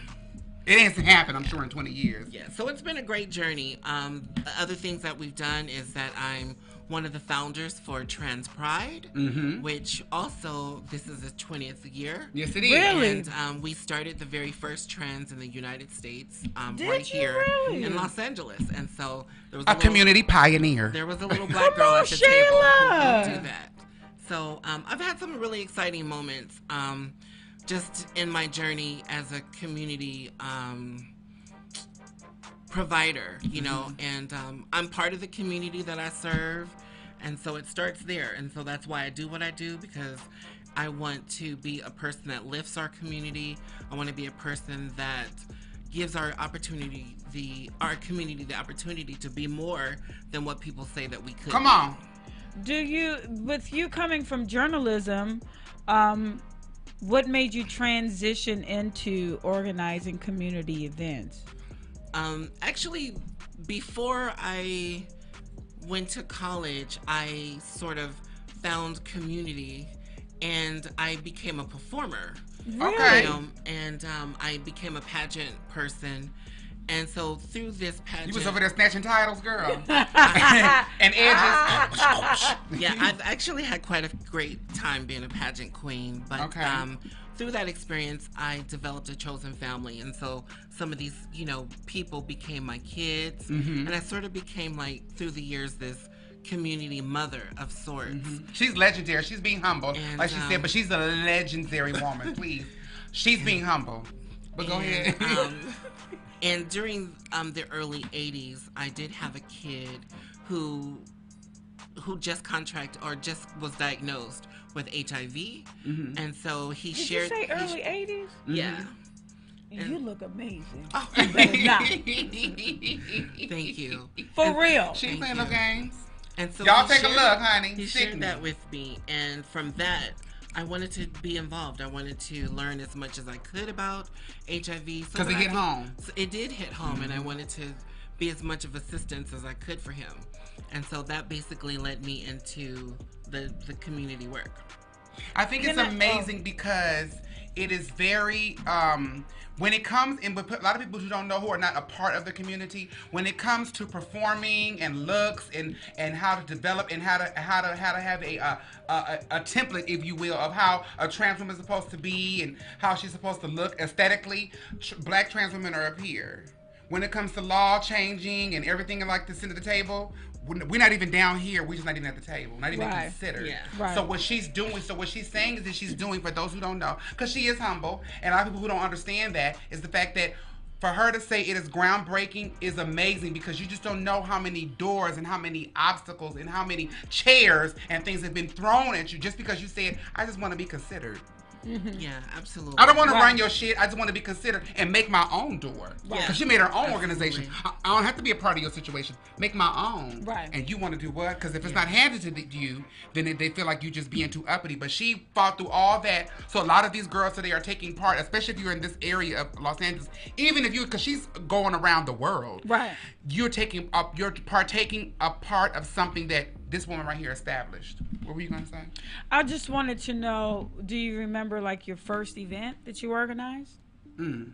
Speaker 2: it hasn't happened, I'm sure in 20 years.
Speaker 3: Yeah, so it's been a great journey. Um, other things that we've done is that I'm one of the founders for Trans Pride,
Speaker 2: Mm-hmm.
Speaker 3: which also this is the 20th year.
Speaker 2: Yes, it is.
Speaker 1: Really?
Speaker 3: And um, we started the very first trans in the United States, um, right here
Speaker 1: really?
Speaker 3: in Los Angeles. And so there was
Speaker 2: A
Speaker 3: little-
Speaker 2: community pioneer.
Speaker 3: There was a little black
Speaker 1: Come
Speaker 3: girl
Speaker 1: on,
Speaker 3: at the table who
Speaker 1: Chela.
Speaker 3: did do that. So um, I've had some really exciting moments um, just in my journey as a community um, provider, you know, and um, I'm part of the community that I serve. And so it starts there. And so that's why I do what I do because I want to be a person that lifts our community. I want to be a person that gives our opportunity the our community the opportunity to be more than what people say that we could.
Speaker 2: Come on.
Speaker 1: Do you, with you coming from journalism, um, what made you transition into organizing community events?
Speaker 3: Um, actually, before I went to college, I sort of found community and I became a performer.
Speaker 2: Okay.
Speaker 3: You know, and um, I became a pageant person. And so through this pageant,
Speaker 2: You was over there snatching titles, girl. and edges.
Speaker 3: yeah, I've actually had quite a great time being a pageant queen. But
Speaker 2: Okay.
Speaker 3: um, through that experience, I developed a chosen family, and so some of these, you know, people became my kids,
Speaker 2: Mm-hmm.
Speaker 3: and I sort of became like through the years this community mother of sorts.
Speaker 2: She's legendary. She's being humble,
Speaker 3: And,
Speaker 2: like she
Speaker 3: um,
Speaker 2: said, but she's a legendary woman. Please, she's being humble. But go
Speaker 3: And,
Speaker 2: ahead.
Speaker 3: um, and during um, the early '80s, I did have a kid who who just contract or just was diagnosed with HIV, mm-hmm. and so he
Speaker 1: Did
Speaker 3: shared.
Speaker 1: you say
Speaker 3: he-
Speaker 1: early 80s?
Speaker 3: Yeah. Mm-hmm.
Speaker 1: You look amazing.
Speaker 3: Oh,
Speaker 1: not.
Speaker 3: thank you.
Speaker 1: For real.
Speaker 2: she ain't
Speaker 3: Thank
Speaker 2: playing no games.
Speaker 3: And so
Speaker 2: Y'all
Speaker 3: he
Speaker 2: take a look, honey.
Speaker 3: He
Speaker 2: Sickening.
Speaker 3: shared that with me, and from that, I wanted to be involved. I wanted to learn as much as I could about HIV.
Speaker 2: Because
Speaker 3: that
Speaker 2: it hit
Speaker 3: could-
Speaker 2: home.
Speaker 3: so it did hit home, and I mm-hmm. wanted to be as much of assistance as I could for him. and so that basically led me into the the community work.
Speaker 2: I think it's
Speaker 1: I-
Speaker 2: amazing because it is very um when it comes in with a lot of people who don't know who are not a part of the community when it comes to performing and looks and and how to develop and how to how to how to have a uh, a, a, a template if you will of how a trans woman is supposed to be and how she's supposed to look aesthetically tr- black trans women are up here when it comes to law changing and everything like this into the table we're we're not even down here we're just not even at the table not even
Speaker 1: Right.
Speaker 2: considered
Speaker 3: Yeah.
Speaker 1: Right.
Speaker 2: so what she's doing, so what she's saying is that she's doing for those who don't know, because she is humble, and a lot of people who don't understand that is the fact that for her to say it is groundbreaking is amazing because you just don't know how many doors and how many obstacles and how many chairs and things have been thrown at you just because you said, I just want to be considered. Mm-hmm.
Speaker 3: Yeah, absolutely.
Speaker 2: I don't want to
Speaker 1: Right.
Speaker 2: run your shit. I just want to be considered and make my own door. Because
Speaker 3: Yeah.
Speaker 2: she made her own
Speaker 3: Absolutely.
Speaker 2: organization. I, I don't have to be a part of your situation. Make my own.
Speaker 1: Right.
Speaker 2: And you want to do what? Because if it's not handed to the, you, then it, they feel like you just being too uppity. But she fought through all that. So a lot of these girls today are taking part, especially if you're in this area of Los Angeles. Even if you, because she's going around the world.
Speaker 1: Right.
Speaker 2: You're taking up. You're partaking a part of something that this woman right here established. What were you gonna say?
Speaker 1: I just wanted to know, do you remember like your first event that you organized?
Speaker 2: Mm.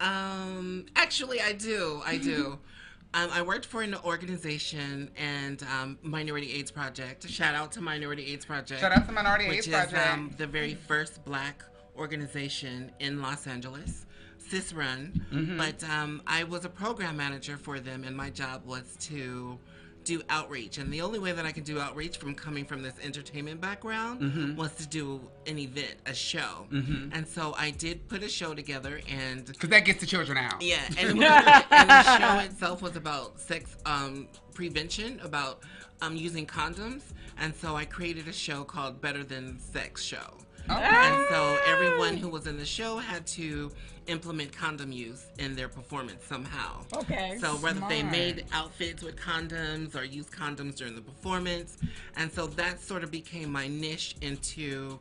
Speaker 3: Um, actually, I do. I do. um, I worked for an organization and um, Minority AIDS Project. Shout out to Minority AIDS Project.
Speaker 2: Shout out to Minority AIDS
Speaker 3: which
Speaker 2: Project.
Speaker 3: is um, the very first black organization in Los Angeles, cis run.
Speaker 2: Mm-hmm.
Speaker 3: But um, I was a program manager for them, and my job was to do outreach. And the only way that I could do outreach from coming from this entertainment background
Speaker 2: Mm-hmm.
Speaker 3: was to do an event, a show. And so I did put a show together, and
Speaker 2: Because that gets the children out.
Speaker 3: yeah, and, was, and the show itself was about sex um, prevention, about um, using condoms, and so I created a show called Better Than Sex Show. And so everyone who was in the show had to implement condom use in their performance somehow.
Speaker 1: Okay.
Speaker 3: So whether they made outfits with condoms or used condoms during the performance, and so that sort of became my niche into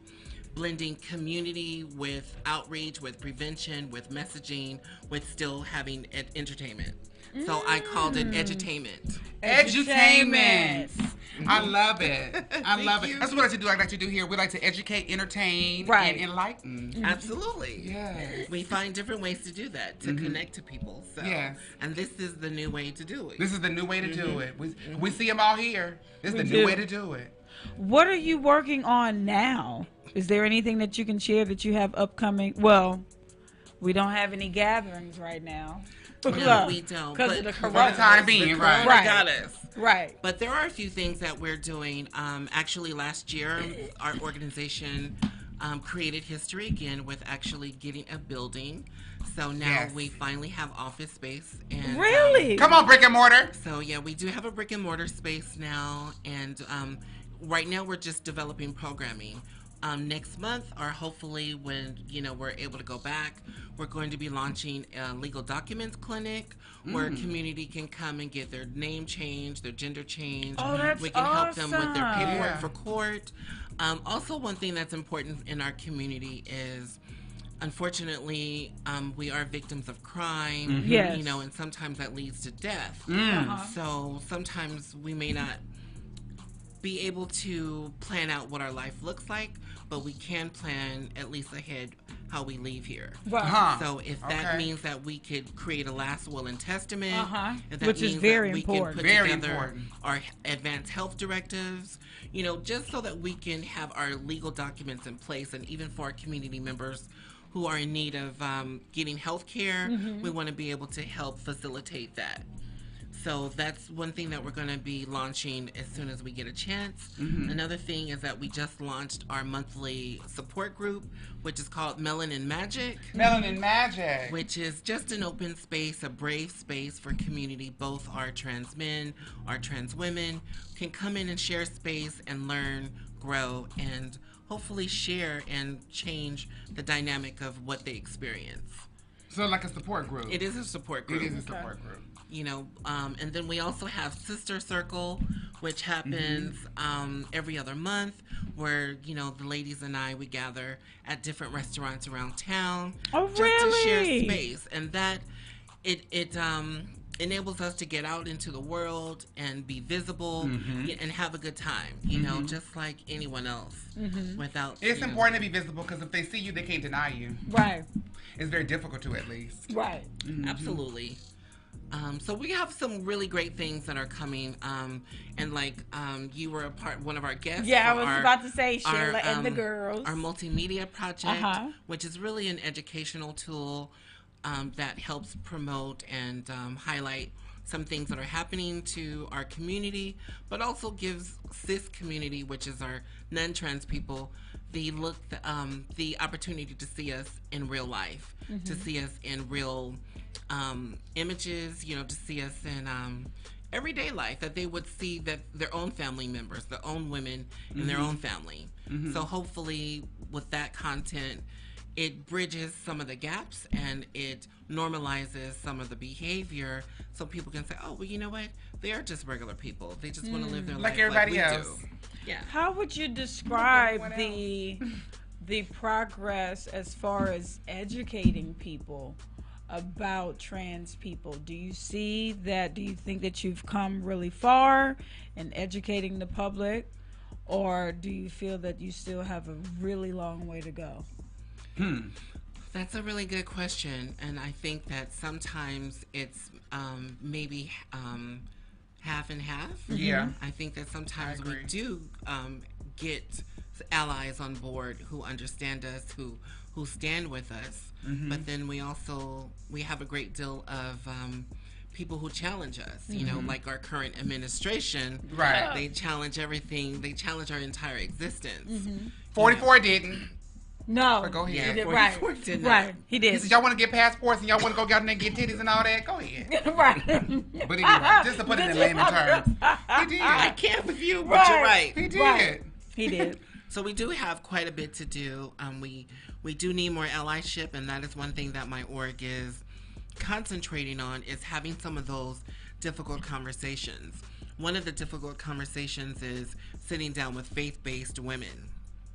Speaker 3: blending community with outreach, with prevention, with messaging, with still having entertainment. So I called
Speaker 1: Mm.
Speaker 3: it edutainment.
Speaker 2: Edutainment. Mm-hmm. I love it. I love it.
Speaker 3: you.
Speaker 2: That's what I like to do. I like to do here. We like to educate, entertain,
Speaker 1: Right.
Speaker 2: and enlighten. Mm-hmm.
Speaker 3: Absolutely.
Speaker 2: Yes.
Speaker 3: We find different ways to do that, to mm-hmm. connect to people. So,
Speaker 2: Yes.
Speaker 3: and this is the new way to do it.
Speaker 2: This is the new way to do it. We, we see them all here. This is
Speaker 1: We
Speaker 2: the new
Speaker 1: do.
Speaker 2: way to do it.
Speaker 1: What are you working on now? Is there anything that you can share that you have upcoming? Well, we don't have any gatherings right now.
Speaker 3: No, we don't,
Speaker 1: Because of
Speaker 3: but
Speaker 1: the
Speaker 3: for
Speaker 2: For the time
Speaker 3: The
Speaker 2: being,
Speaker 3: corona
Speaker 2: right?
Speaker 1: Right.
Speaker 3: got us.
Speaker 1: Right.
Speaker 3: But there are a few things that we're doing. Um, actually, last year, our organization um, created history again with actually getting a building. So now
Speaker 2: Yes.
Speaker 3: we finally have office space. And, um,
Speaker 1: Really?
Speaker 2: Come on, brick and mortar.
Speaker 3: so yeah, we do have a brick and mortar space now, and um, right now we're just developing programming. Um, next month, or hopefully when you know we're able to go back, we're going to be launching a legal documents clinic where
Speaker 1: Mm.
Speaker 3: community can come and get their name changed, their gender changed.
Speaker 1: Oh, that's
Speaker 3: we can help them with their paperwork
Speaker 2: Yeah.
Speaker 3: for court. Um, also, one thing that's important in our community is. Unfortunately, um, we are victims of crime.
Speaker 1: Yes.
Speaker 3: You know, and sometimes that leads to death.
Speaker 1: Uh-huh.
Speaker 3: So sometimes we may not be able to plan out what our life looks like, but we can plan at least ahead how we leave here.
Speaker 1: Right.
Speaker 2: Huh.
Speaker 3: So if that
Speaker 2: Okay.
Speaker 3: means that we could create a last will and testament,
Speaker 1: Uh-huh.
Speaker 3: that
Speaker 1: Which is very
Speaker 3: we
Speaker 1: important.
Speaker 3: can put
Speaker 2: Very
Speaker 3: together
Speaker 2: important.
Speaker 3: our advanced health directives, you know, just so that we can have our legal documents in place, and even for our community members who are in need of um, getting health care,
Speaker 1: Mm-hmm.
Speaker 3: we want to be able to help facilitate that. So that's one thing that we're going to be launching as soon as we get a chance.
Speaker 2: Mm-hmm.
Speaker 3: Another thing is that we just launched our monthly support group, which is called Melanin Magic,
Speaker 2: Melanin magic.
Speaker 3: which is just an open space, a brave space for community. Both our trans men, our trans women can come in and share space and learn, grow, and hopefully share and change the dynamic of what they experience.
Speaker 2: So like a support group.
Speaker 3: It is a support group It
Speaker 2: is a support group.
Speaker 3: You know um, and then we also have sister circle which happens
Speaker 2: Mm-hmm.
Speaker 3: um, every other month where you know the ladies and i we gather at different restaurants around town
Speaker 1: Oh,
Speaker 3: just to share space and that it it um enables us to get out into the world and be visible
Speaker 2: Mm-hmm.
Speaker 3: and have a good time. You know, just like anyone else.
Speaker 1: Mm-hmm.
Speaker 3: Without
Speaker 2: It's
Speaker 3: you know-
Speaker 2: important to be visible because if they see you, they can't deny you.
Speaker 1: Right.
Speaker 2: It's very difficult to, at least.
Speaker 1: Right.
Speaker 3: Absolutely. Um, so we have some really great things that are coming, um, and like um, you were a part, one of our guests.
Speaker 1: Yeah, I was
Speaker 3: our-
Speaker 1: about to say
Speaker 3: our,
Speaker 1: Sheila and the
Speaker 3: um,
Speaker 1: girls.
Speaker 3: Our multimedia project,
Speaker 1: Uh-huh.
Speaker 3: which is really an educational tool um, that helps promote and um, highlight some things that are happening to our community, but also gives cis community, which is our non-trans people, the look, um, the opportunity to see us in real life, to see us in real um, images, you know, to see us in um, everyday life, that they would see that their own family members, their own women in their own family. So hopefully, with that content, it bridges some of the gaps and it normalizes some of the behavior so people can say, oh, well, you know what? They are just regular people. They just want to live their life
Speaker 2: Like
Speaker 3: life
Speaker 2: everybody
Speaker 3: we
Speaker 2: else.
Speaker 3: do. Yeah.
Speaker 1: How would you describe
Speaker 2: What
Speaker 1: the the progress as far as educating people about trans people? Do you see that? Do you think that you've come really far in educating the public, or do you feel that you still have a really long way to go? Hmm.
Speaker 3: That's a really good question, and I think that sometimes it's um, maybe um, half and half.
Speaker 2: Yeah.
Speaker 3: I think that sometimes we do um, get allies on board who understand us, who who stand with us,
Speaker 2: Mm-hmm.
Speaker 3: but then we also we have a great deal of um, people who challenge us. You know, like our current administration.
Speaker 2: Mm-hmm. Right.
Speaker 3: They challenge everything. They challenge our entire existence.
Speaker 2: 44 didn't.
Speaker 1: No,
Speaker 2: But go ahead.
Speaker 1: he
Speaker 3: Yeah,
Speaker 1: did,
Speaker 3: 44
Speaker 1: right,
Speaker 3: did not.
Speaker 1: right, he
Speaker 2: He
Speaker 1: did,
Speaker 2: said, y'all want to get passports and y'all want to go out there and get titties and all that? Go ahead.
Speaker 1: right.
Speaker 2: But anyway, just to put it in layman terms, he did.
Speaker 3: I can't with you, but you're
Speaker 1: Right.
Speaker 3: right.
Speaker 2: He did.
Speaker 1: Right. He did.
Speaker 3: So we do have quite a bit to do. Um, we we do need more allyship, and that is one thing that my org is concentrating on is having some of those difficult conversations. One of the difficult conversations is sitting down with faith-based women.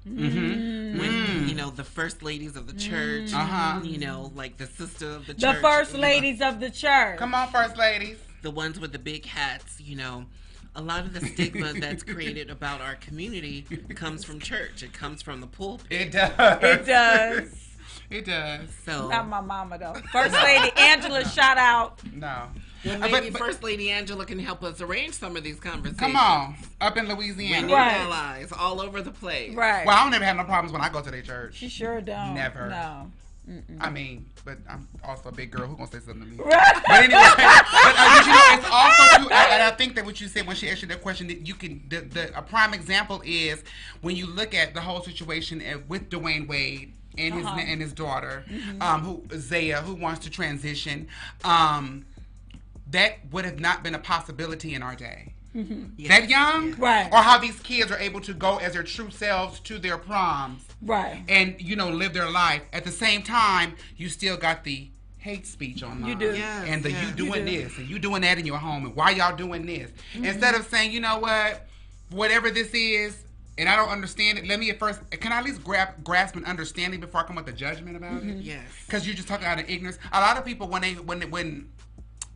Speaker 2: Mm-hmm.
Speaker 3: When you know the first ladies of the church,
Speaker 2: Uh-huh.
Speaker 3: you know, like the sister of the church.
Speaker 1: The
Speaker 3: church,
Speaker 1: first
Speaker 3: you know,
Speaker 1: ladies of the church.
Speaker 2: Come on, first ladies.
Speaker 3: the ones with the big hats, you know, a lot of the stigma that's created about our community comes from church. It comes from the pulpit.
Speaker 2: It does.
Speaker 1: It does.
Speaker 2: It does.
Speaker 3: So
Speaker 1: Not my mama though. First lady Angela, shout out.
Speaker 2: No.
Speaker 3: well,
Speaker 2: Uh,
Speaker 3: maybe
Speaker 2: but- but-
Speaker 3: First Lady Angela can help us arrange some of these conversations.
Speaker 2: Come on. Up in
Speaker 3: We
Speaker 2: Louisiana.
Speaker 3: need
Speaker 1: Right.
Speaker 3: allies all over the place.
Speaker 1: Right.
Speaker 2: Well, I don't ever have no problems when I go to their church.
Speaker 1: She sure don't.
Speaker 2: Never.
Speaker 1: No.
Speaker 2: I mean, but I'm also a big girl. Who gonna say something to me?
Speaker 1: Right.
Speaker 2: But anyway, but uh, you know, it's also too, I- and I think that what you said when she asked you that question, that you can, the, the a prime example is when you look at the whole situation with Dwyane Wade and his
Speaker 1: Uh-huh.
Speaker 2: and his daughter, um, who Zaya, who wants to transition, um, that would have not been a possibility in our day. Mm-hmm. That young,
Speaker 1: Right.
Speaker 2: Or how these kids are able to go as their true selves to their proms
Speaker 1: Right.
Speaker 2: and you know live their life. At the same time, you still got the hate speech online.
Speaker 1: You do.
Speaker 3: Yes,
Speaker 2: And the
Speaker 3: yes.
Speaker 2: you doing
Speaker 1: You do.
Speaker 2: this and you doing that in your home and why y'all doing this. Mm-hmm. Instead of saying, you know what, whatever this is, and I don't understand it, let me at first can I at least grab grasp an understanding before I come with a judgment about it? Mm-hmm.
Speaker 3: Yes.
Speaker 2: Because you're just talking out of ignorance. A lot of people when they when they, when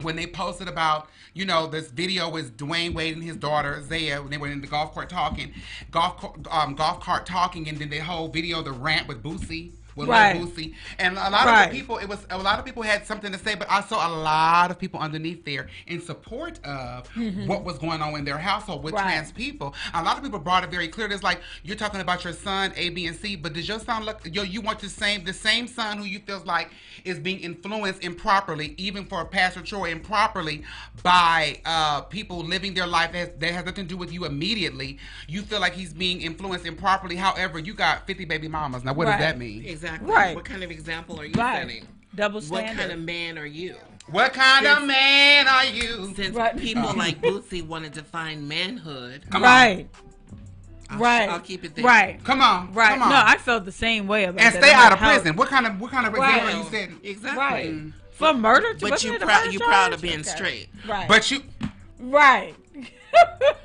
Speaker 2: when they posted about, you know, this video with Dwyane Wade and his daughter Zaya when they were in the golf court talking, golf um, golf cart talking, and then the whole video, the rant with Boosie. With Lil
Speaker 1: Right.
Speaker 2: Boosie. And a lot
Speaker 1: Right.
Speaker 2: of the people, it was a lot of people had something to say, but I saw a lot of people underneath there in support of what was going on in their household with
Speaker 1: Right.
Speaker 2: trans people. A lot of people brought it very clear. It's like you're talking about your son A, B, and C, but does your son look? Yo, you want the same the same son who you feels like is being influenced improperly, even for a Pastor Troy, improperly by uh, people living their life that, that has nothing to do with you immediately. You feel like he's being influenced improperly. However, you got 50 baby mamas. Now, what
Speaker 1: Right.
Speaker 2: does that mean?
Speaker 3: Exactly.
Speaker 1: Right.
Speaker 3: What kind of example are you
Speaker 1: Right.
Speaker 3: setting?
Speaker 1: Double
Speaker 3: What kind of man are you?
Speaker 2: What kind of man are you?
Speaker 3: Since
Speaker 1: Right.
Speaker 3: people uh. like Boosie want to define manhood,
Speaker 2: Come on.
Speaker 1: right.
Speaker 3: I'll,
Speaker 1: Right.
Speaker 3: I'll keep it there.
Speaker 1: Right.
Speaker 2: Come on.
Speaker 1: Right.
Speaker 2: Come on.
Speaker 1: No, I felt the same way about
Speaker 2: and
Speaker 1: that.
Speaker 2: And
Speaker 1: stay
Speaker 2: out of prison. What kind of what kind of
Speaker 1: Right.
Speaker 2: example are you setting?
Speaker 3: Exactly.
Speaker 1: Right. Mm. For murder?
Speaker 3: But
Speaker 1: wasn't
Speaker 3: you
Speaker 1: it
Speaker 3: proud you proud of being
Speaker 1: Okay.
Speaker 3: straight.
Speaker 1: Right.
Speaker 2: But you
Speaker 1: Right.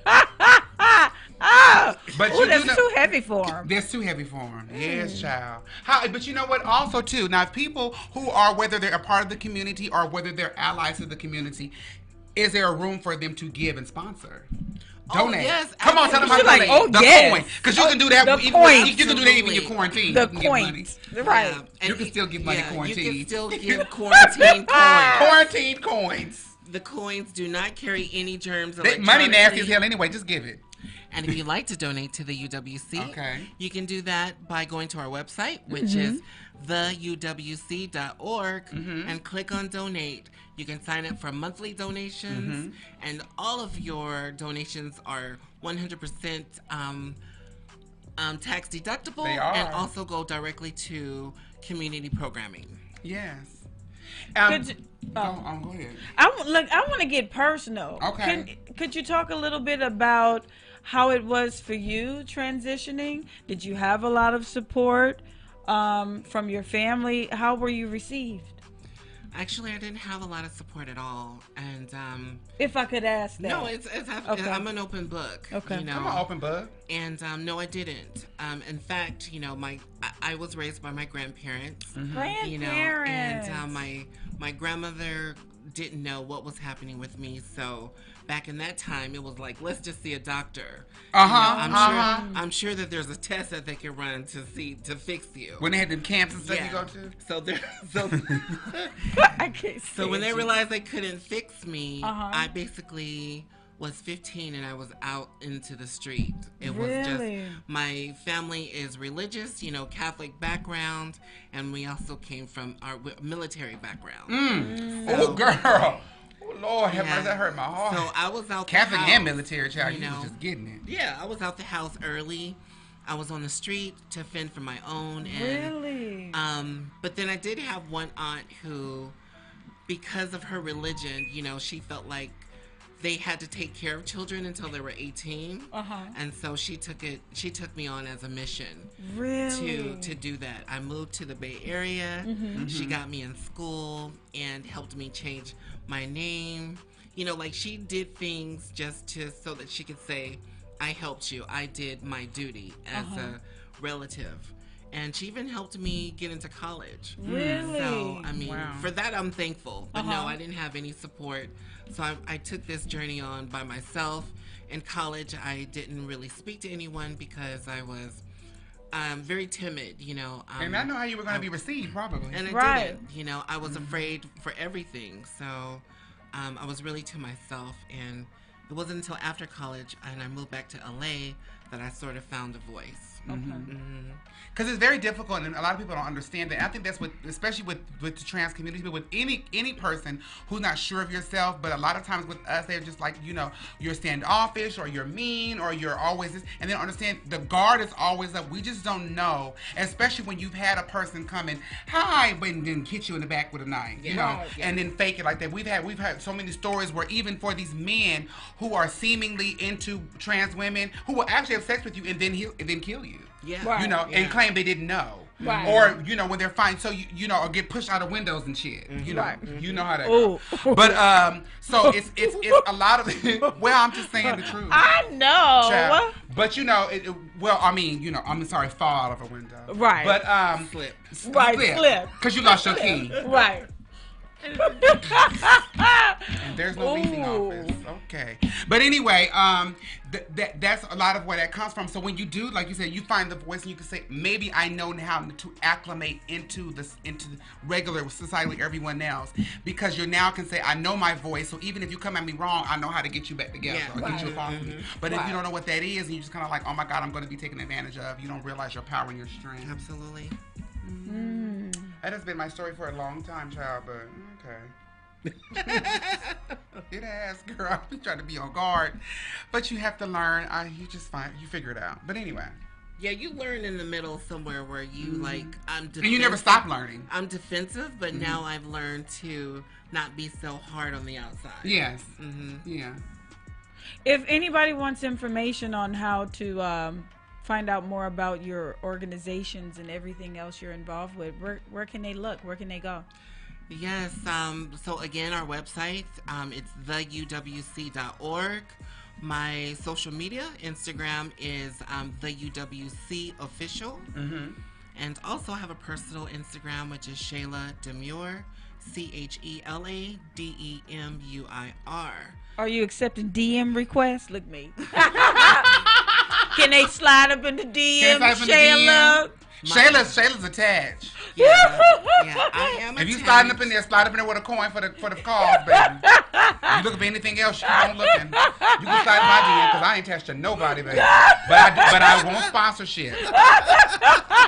Speaker 1: Ah,
Speaker 2: But
Speaker 1: Ooh, that's
Speaker 2: know-
Speaker 1: too heavy for him.
Speaker 2: That's too heavy for them.
Speaker 1: Mm.
Speaker 2: Yes, child. How, but you know what? Also, too, now people who are whether they're a part of the community or whether they're allies of the community, is there a room for them to give and sponsor?
Speaker 3: Oh,
Speaker 2: Donate.
Speaker 3: yes,
Speaker 2: Come on, tell them how to
Speaker 1: absolutely.
Speaker 2: donate.
Speaker 1: Oh,
Speaker 2: the
Speaker 1: yes.
Speaker 2: coin, because you can do that.
Speaker 1: The
Speaker 2: even,
Speaker 1: coins.
Speaker 2: You can do that even in your quarantine.
Speaker 1: The
Speaker 2: you can give money.
Speaker 1: coins, right?
Speaker 3: Yeah,
Speaker 2: You can still give money
Speaker 3: yeah, You
Speaker 2: quarantine.
Speaker 3: can still give quarantine coins.
Speaker 2: Quarantine coins.
Speaker 3: The coins do not carry any germs.
Speaker 2: They, money nasty as hell anyway. Just give it.
Speaker 3: And if you'd like to donate to the UWC,
Speaker 2: Okay.
Speaker 3: you can do that by going to our website, which
Speaker 1: Mm-hmm.
Speaker 3: is theuwc.org,
Speaker 2: Mm-hmm.
Speaker 3: and click on donate. You can sign up for monthly donations,
Speaker 2: Mm-hmm.
Speaker 3: and all of your donations are 100% um, um, tax deductible
Speaker 2: They are.
Speaker 3: and also go directly to community programming.
Speaker 2: Yes. Um,
Speaker 1: Could you-
Speaker 2: go,
Speaker 1: oh.
Speaker 2: um, go ahead.
Speaker 1: I want look. I want to get personal.
Speaker 2: Okay.
Speaker 1: Can, could you talk a little bit about how it was for you transitioning? Did you have a lot of support um, from your family? How were you received?
Speaker 3: Actually, I didn't have a lot of support at all, and um,
Speaker 1: If I could ask that.
Speaker 3: no, it's, it's
Speaker 1: Okay.
Speaker 3: I'm an open book.
Speaker 1: Okay.
Speaker 3: you know?
Speaker 2: Come on, open book.
Speaker 3: And um, no, I didn't. Um, in fact, you know, my I, I was raised by my grandparents.
Speaker 1: grandparents.
Speaker 3: You know, and uh, my my grandmother didn't know what was happening with me. So back in that time, it was like, let's just see a doctor.
Speaker 2: Uh
Speaker 3: You know,
Speaker 2: huh.
Speaker 3: I'm
Speaker 2: uh-huh.
Speaker 3: sure. I'm sure that there's a test that they can run to see to fix you.
Speaker 2: When they had them camps and stuff
Speaker 3: Yeah.
Speaker 2: you go to.
Speaker 3: So there. So.
Speaker 1: I can't.
Speaker 3: So when they realized they couldn't fix me,
Speaker 1: Uh-huh.
Speaker 3: I basically was 15 and I was out into the street. It was just my family is religious, you know, Catholic background, and we also came from our military background.
Speaker 2: Mm.
Speaker 3: So-
Speaker 2: oh, girl. Oh, Lord, have
Speaker 3: Yeah.
Speaker 2: mercy. That hurt my heart.
Speaker 3: So I was out the
Speaker 2: Catholic
Speaker 3: house,
Speaker 2: and military child,
Speaker 3: you
Speaker 2: you,
Speaker 3: know.
Speaker 2: was just getting it.
Speaker 3: Yeah, I was out the house early. I was on the street to fend for my own and
Speaker 1: Really?
Speaker 3: um, but then I did have one aunt who, because of her religion, you know, she felt like they had to take care of children until they were 18.
Speaker 1: Uh-huh.
Speaker 3: And so she took it, she took me on as a mission
Speaker 1: really?
Speaker 3: to, to do that. I moved to the Bay Area. She got me in school and helped me change my name. You know, like she did things just to, so that she could say, I helped you. I did my duty as a relative. And she even helped me get into college.
Speaker 1: Really?
Speaker 3: So, I mean,
Speaker 2: Wow.
Speaker 3: for that, I'm thankful. But no,
Speaker 1: Uh-huh.
Speaker 3: I didn't have any support. So I, I took this journey on by myself. In college, I didn't really speak to anyone because I was um, very timid, you know. Um,
Speaker 2: And I know how you were going to be received, probably.
Speaker 3: and I
Speaker 1: Right.
Speaker 3: didn't. You know, I was afraid for everything. So um, I was really to myself. And it wasn't until after college and I moved back to LA that I sort of found a voice. Mhm.
Speaker 2: because it's very difficult and a lot of people don't understand that. I think that's what, especially with with the trans community, but with any any person who's not sure of yourself. But a lot of times with us, they're just like you know you're standoffish or you're mean or you're always this, and they don't understand the guard is always up. We just don't know, especially when you've had a person come in, hi, but then hit you in the back with a knife, you know,
Speaker 3: yeah.
Speaker 2: and then fake it like that. We've had we've had so many stories where even for these men who are seemingly into trans women who will actually have sex with you and then he'll and then kill you
Speaker 3: Yeah.
Speaker 1: Right.
Speaker 2: you know,
Speaker 3: Yeah.
Speaker 2: and claim they didn't know.
Speaker 1: Right.
Speaker 2: Or, you know, when they're fine, so you, you know, or get pushed out of windows and shit. You know,
Speaker 1: Right.
Speaker 2: you know how that
Speaker 1: Ooh.
Speaker 2: goes. But um, so it's it's it's a lot of. well, I'm just saying the truth.
Speaker 1: I know.
Speaker 2: child. But you know, it, it- well, I mean, you know, I'm sorry, fall out of a window.
Speaker 1: Right.
Speaker 2: But um,
Speaker 3: Slip.
Speaker 1: Right, slip.
Speaker 2: Because you lost your key.
Speaker 1: Right.
Speaker 2: And there's no leasing
Speaker 1: Ooh.
Speaker 2: office. Okay. But anyway, um, th- that that's a lot of where that comes from. So when you do, like you said, you find the voice and you can say, maybe I know how to acclimate into this into regular society with everyone else because you now can say, I know my voice. So even if you come at me wrong, I know how to get you back together
Speaker 3: Yeah.
Speaker 2: or get you
Speaker 1: Right.
Speaker 2: off of me. But if you don't know what that is and you're just kind of like, oh my God, I'm going to be taken advantage of, you don't realize your power and your strength.
Speaker 3: Absolutely. Mm.
Speaker 2: That has been my story for a long time, child, but okay. it has, girl. I've been trying to be on guard, but you have to learn. I, you just find you figure it out. But anyway,
Speaker 3: Yeah, you learn in the middle somewhere where you like I'm defensive.
Speaker 2: and you never stop learning.
Speaker 3: I'm defensive, but
Speaker 2: Mm-hmm.
Speaker 3: now I've learned to not be so hard on the outside.
Speaker 2: Yes.
Speaker 3: hmm
Speaker 2: Yeah.
Speaker 1: If anybody wants information on how to um, find out more about your organizations and everything else you're involved with, where, where can they look? Where can they go?
Speaker 3: Yes. Um, so again, our website um, it's theuwc.org, My social media, Instagram is um, the UWC official.
Speaker 2: Mm-hmm.
Speaker 3: And also I have a personal Instagram, which is Chela Demuir, C H E L A D E M U I R.
Speaker 1: Are you accepting DM requests? Look me. Can they slide up in the DM,
Speaker 2: slide up in the
Speaker 1: Chela?
Speaker 2: Chela's Chela's attached.
Speaker 3: Yeah, yeah, I am.
Speaker 2: If you
Speaker 3: attached.
Speaker 2: sliding up in there, slide up in there with a coin for the for the calls, baby. you looking for anything else? You don't looking. You can slide in my DM because I ain't attached to nobody, baby. But I do- but I won't sponsorship.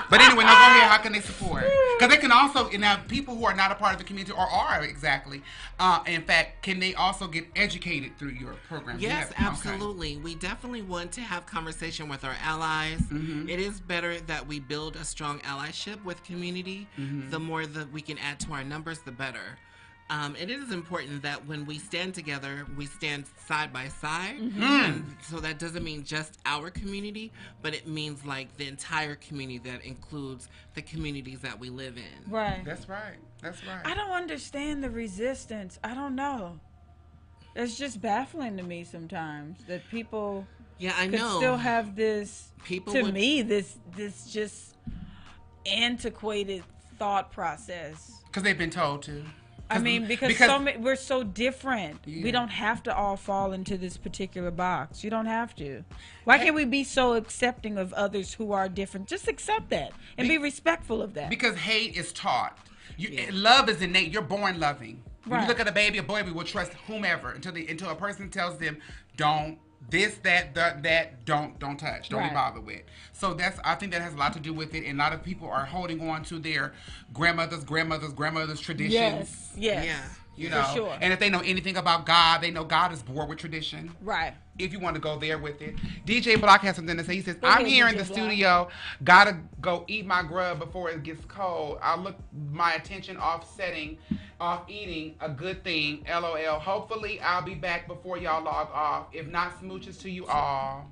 Speaker 2: But anyway, now go ahead. How can they support? Because they can also now people who are not a part of the community or are exactly. Uh, in fact, can they also get educated through your program?
Speaker 3: Yes,
Speaker 2: Yeah, okay.
Speaker 3: absolutely. We definitely want to have conversation with our allies.
Speaker 2: Mm-hmm.
Speaker 3: It is better that we build a strong allyship with community.
Speaker 2: Mm-hmm.
Speaker 3: The more that we can add to our numbers, the better. Um, it is important that when we stand together, we stand side by side.
Speaker 2: Mm-hmm.
Speaker 3: And so that doesn't mean just our community, but it means like the entire community that includes the communities that we live in.
Speaker 1: Right.
Speaker 2: That's right. That's right.
Speaker 1: I don't understand the resistance. I don't know. It's just baffling to me sometimes that people
Speaker 3: Yeah, I
Speaker 1: could
Speaker 3: know.
Speaker 1: still have this.
Speaker 3: People
Speaker 1: to
Speaker 3: would-
Speaker 1: me, this this just antiquated thought process.
Speaker 2: Because they've been told to.
Speaker 1: I mean, because, so many, we're so different.
Speaker 2: Yeah.
Speaker 1: We don't have to all fall into this particular box. You don't have to. Why can't we be so accepting of others who are different? Just accept that and be,
Speaker 2: Be-
Speaker 1: respectful of that.
Speaker 2: Because hate is taught. You,
Speaker 3: Yeah.
Speaker 2: Love is innate. You're born loving. When
Speaker 1: Right.
Speaker 2: you look at a baby, a baby will trust whomever until the until a person tells them, "Don't this, that, that, that, don't, don't touch, don't
Speaker 1: Right.
Speaker 2: be bothered with." So that's I think that has a lot to do with it, and a lot of people are holding on to their grandmothers, grandmothers, grandmothers traditions.
Speaker 1: yes, yes,
Speaker 3: Yeah.
Speaker 2: You
Speaker 1: for
Speaker 2: know,
Speaker 1: sure.
Speaker 2: and if they know anything about God, they know God is bored with tradition
Speaker 1: right.
Speaker 2: if you want to go there with it. DJ Block has something to say. He says,
Speaker 1: Go
Speaker 2: I'm
Speaker 1: ahead,
Speaker 2: here in the
Speaker 1: Block."
Speaker 2: studio. Gotta go eat my grub before it gets cold. I look my attention off setting, off eating a good thing. LOL. Hopefully I'll be back before y'all log off. If not, smooches to you all.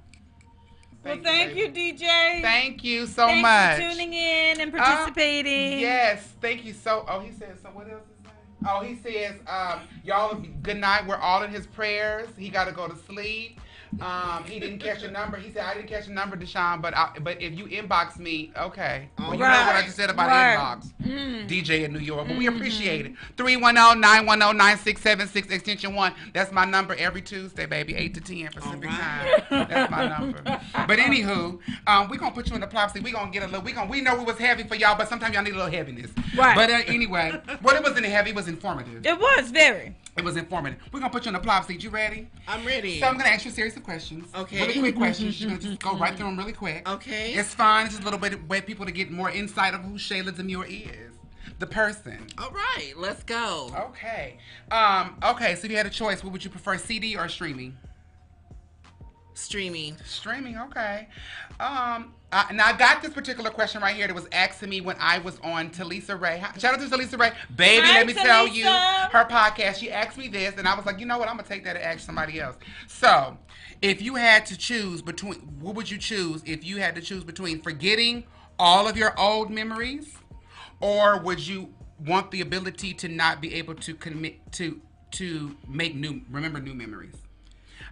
Speaker 1: well, thank you,
Speaker 2: baby.
Speaker 1: DJ.
Speaker 2: Thank you so
Speaker 1: Thanks
Speaker 2: much.
Speaker 1: for tuning in and
Speaker 2: Uh,
Speaker 1: participating.
Speaker 2: yes, thank you so. Oh, he says so. What else is that? Oh, he says, um, y'all, good night. We're all in his prayers. He got to go to sleep. Um, he didn't catch a number. He said, I didn't catch a number, Deshaun, but I, but if you inbox me, okay. Well, you know what I just said about
Speaker 1: Right.
Speaker 2: inbox.
Speaker 1: Mm.
Speaker 2: DJ in New York, but we appreciate it. 310-910-9676 extension 1. That's my number every Tuesday, baby, 8 to 10 Pacific
Speaker 3: right.
Speaker 2: time. That's my number. But anywho, um, we're going to put you in the plop seat. We're going to get a little, we gonna, we know it was heavy for y'all, but sometimes y'all need a little heaviness.
Speaker 1: Right.
Speaker 2: But uh, anyway, well, it wasn't heavy, it was informative.
Speaker 1: It was very.
Speaker 2: It was informative. We're going to put you in the plop seat. You ready?
Speaker 3: I'm ready.
Speaker 2: So I'm going to ask you a series of questions.
Speaker 3: Okay.
Speaker 2: Really quick questions. You're going to just go right through them really quick.
Speaker 3: Okay.
Speaker 2: It's fine. It's just a little bit way people to get more insight of who Chela Demuir is. The person.
Speaker 3: All right, let's go.
Speaker 2: Okay. Um, okay, so if you had a choice, what would you prefer, CD or streaming?
Speaker 3: Streaming.
Speaker 2: Streaming, okay. Um, uh, now I got this particular question right here that was asking me when I was on Talisa Ray. Shout out to Talisa Ray, baby.
Speaker 1: Hi,
Speaker 2: let me tell you, her podcast. She asked me this, and I was like, you know what? I'm gonna take that and ask somebody else. So, if you had to choose between, what would you choose if you had to choose between forgetting all of your old memories, or would you want the ability to not be able to commit to to make new, remember new memories?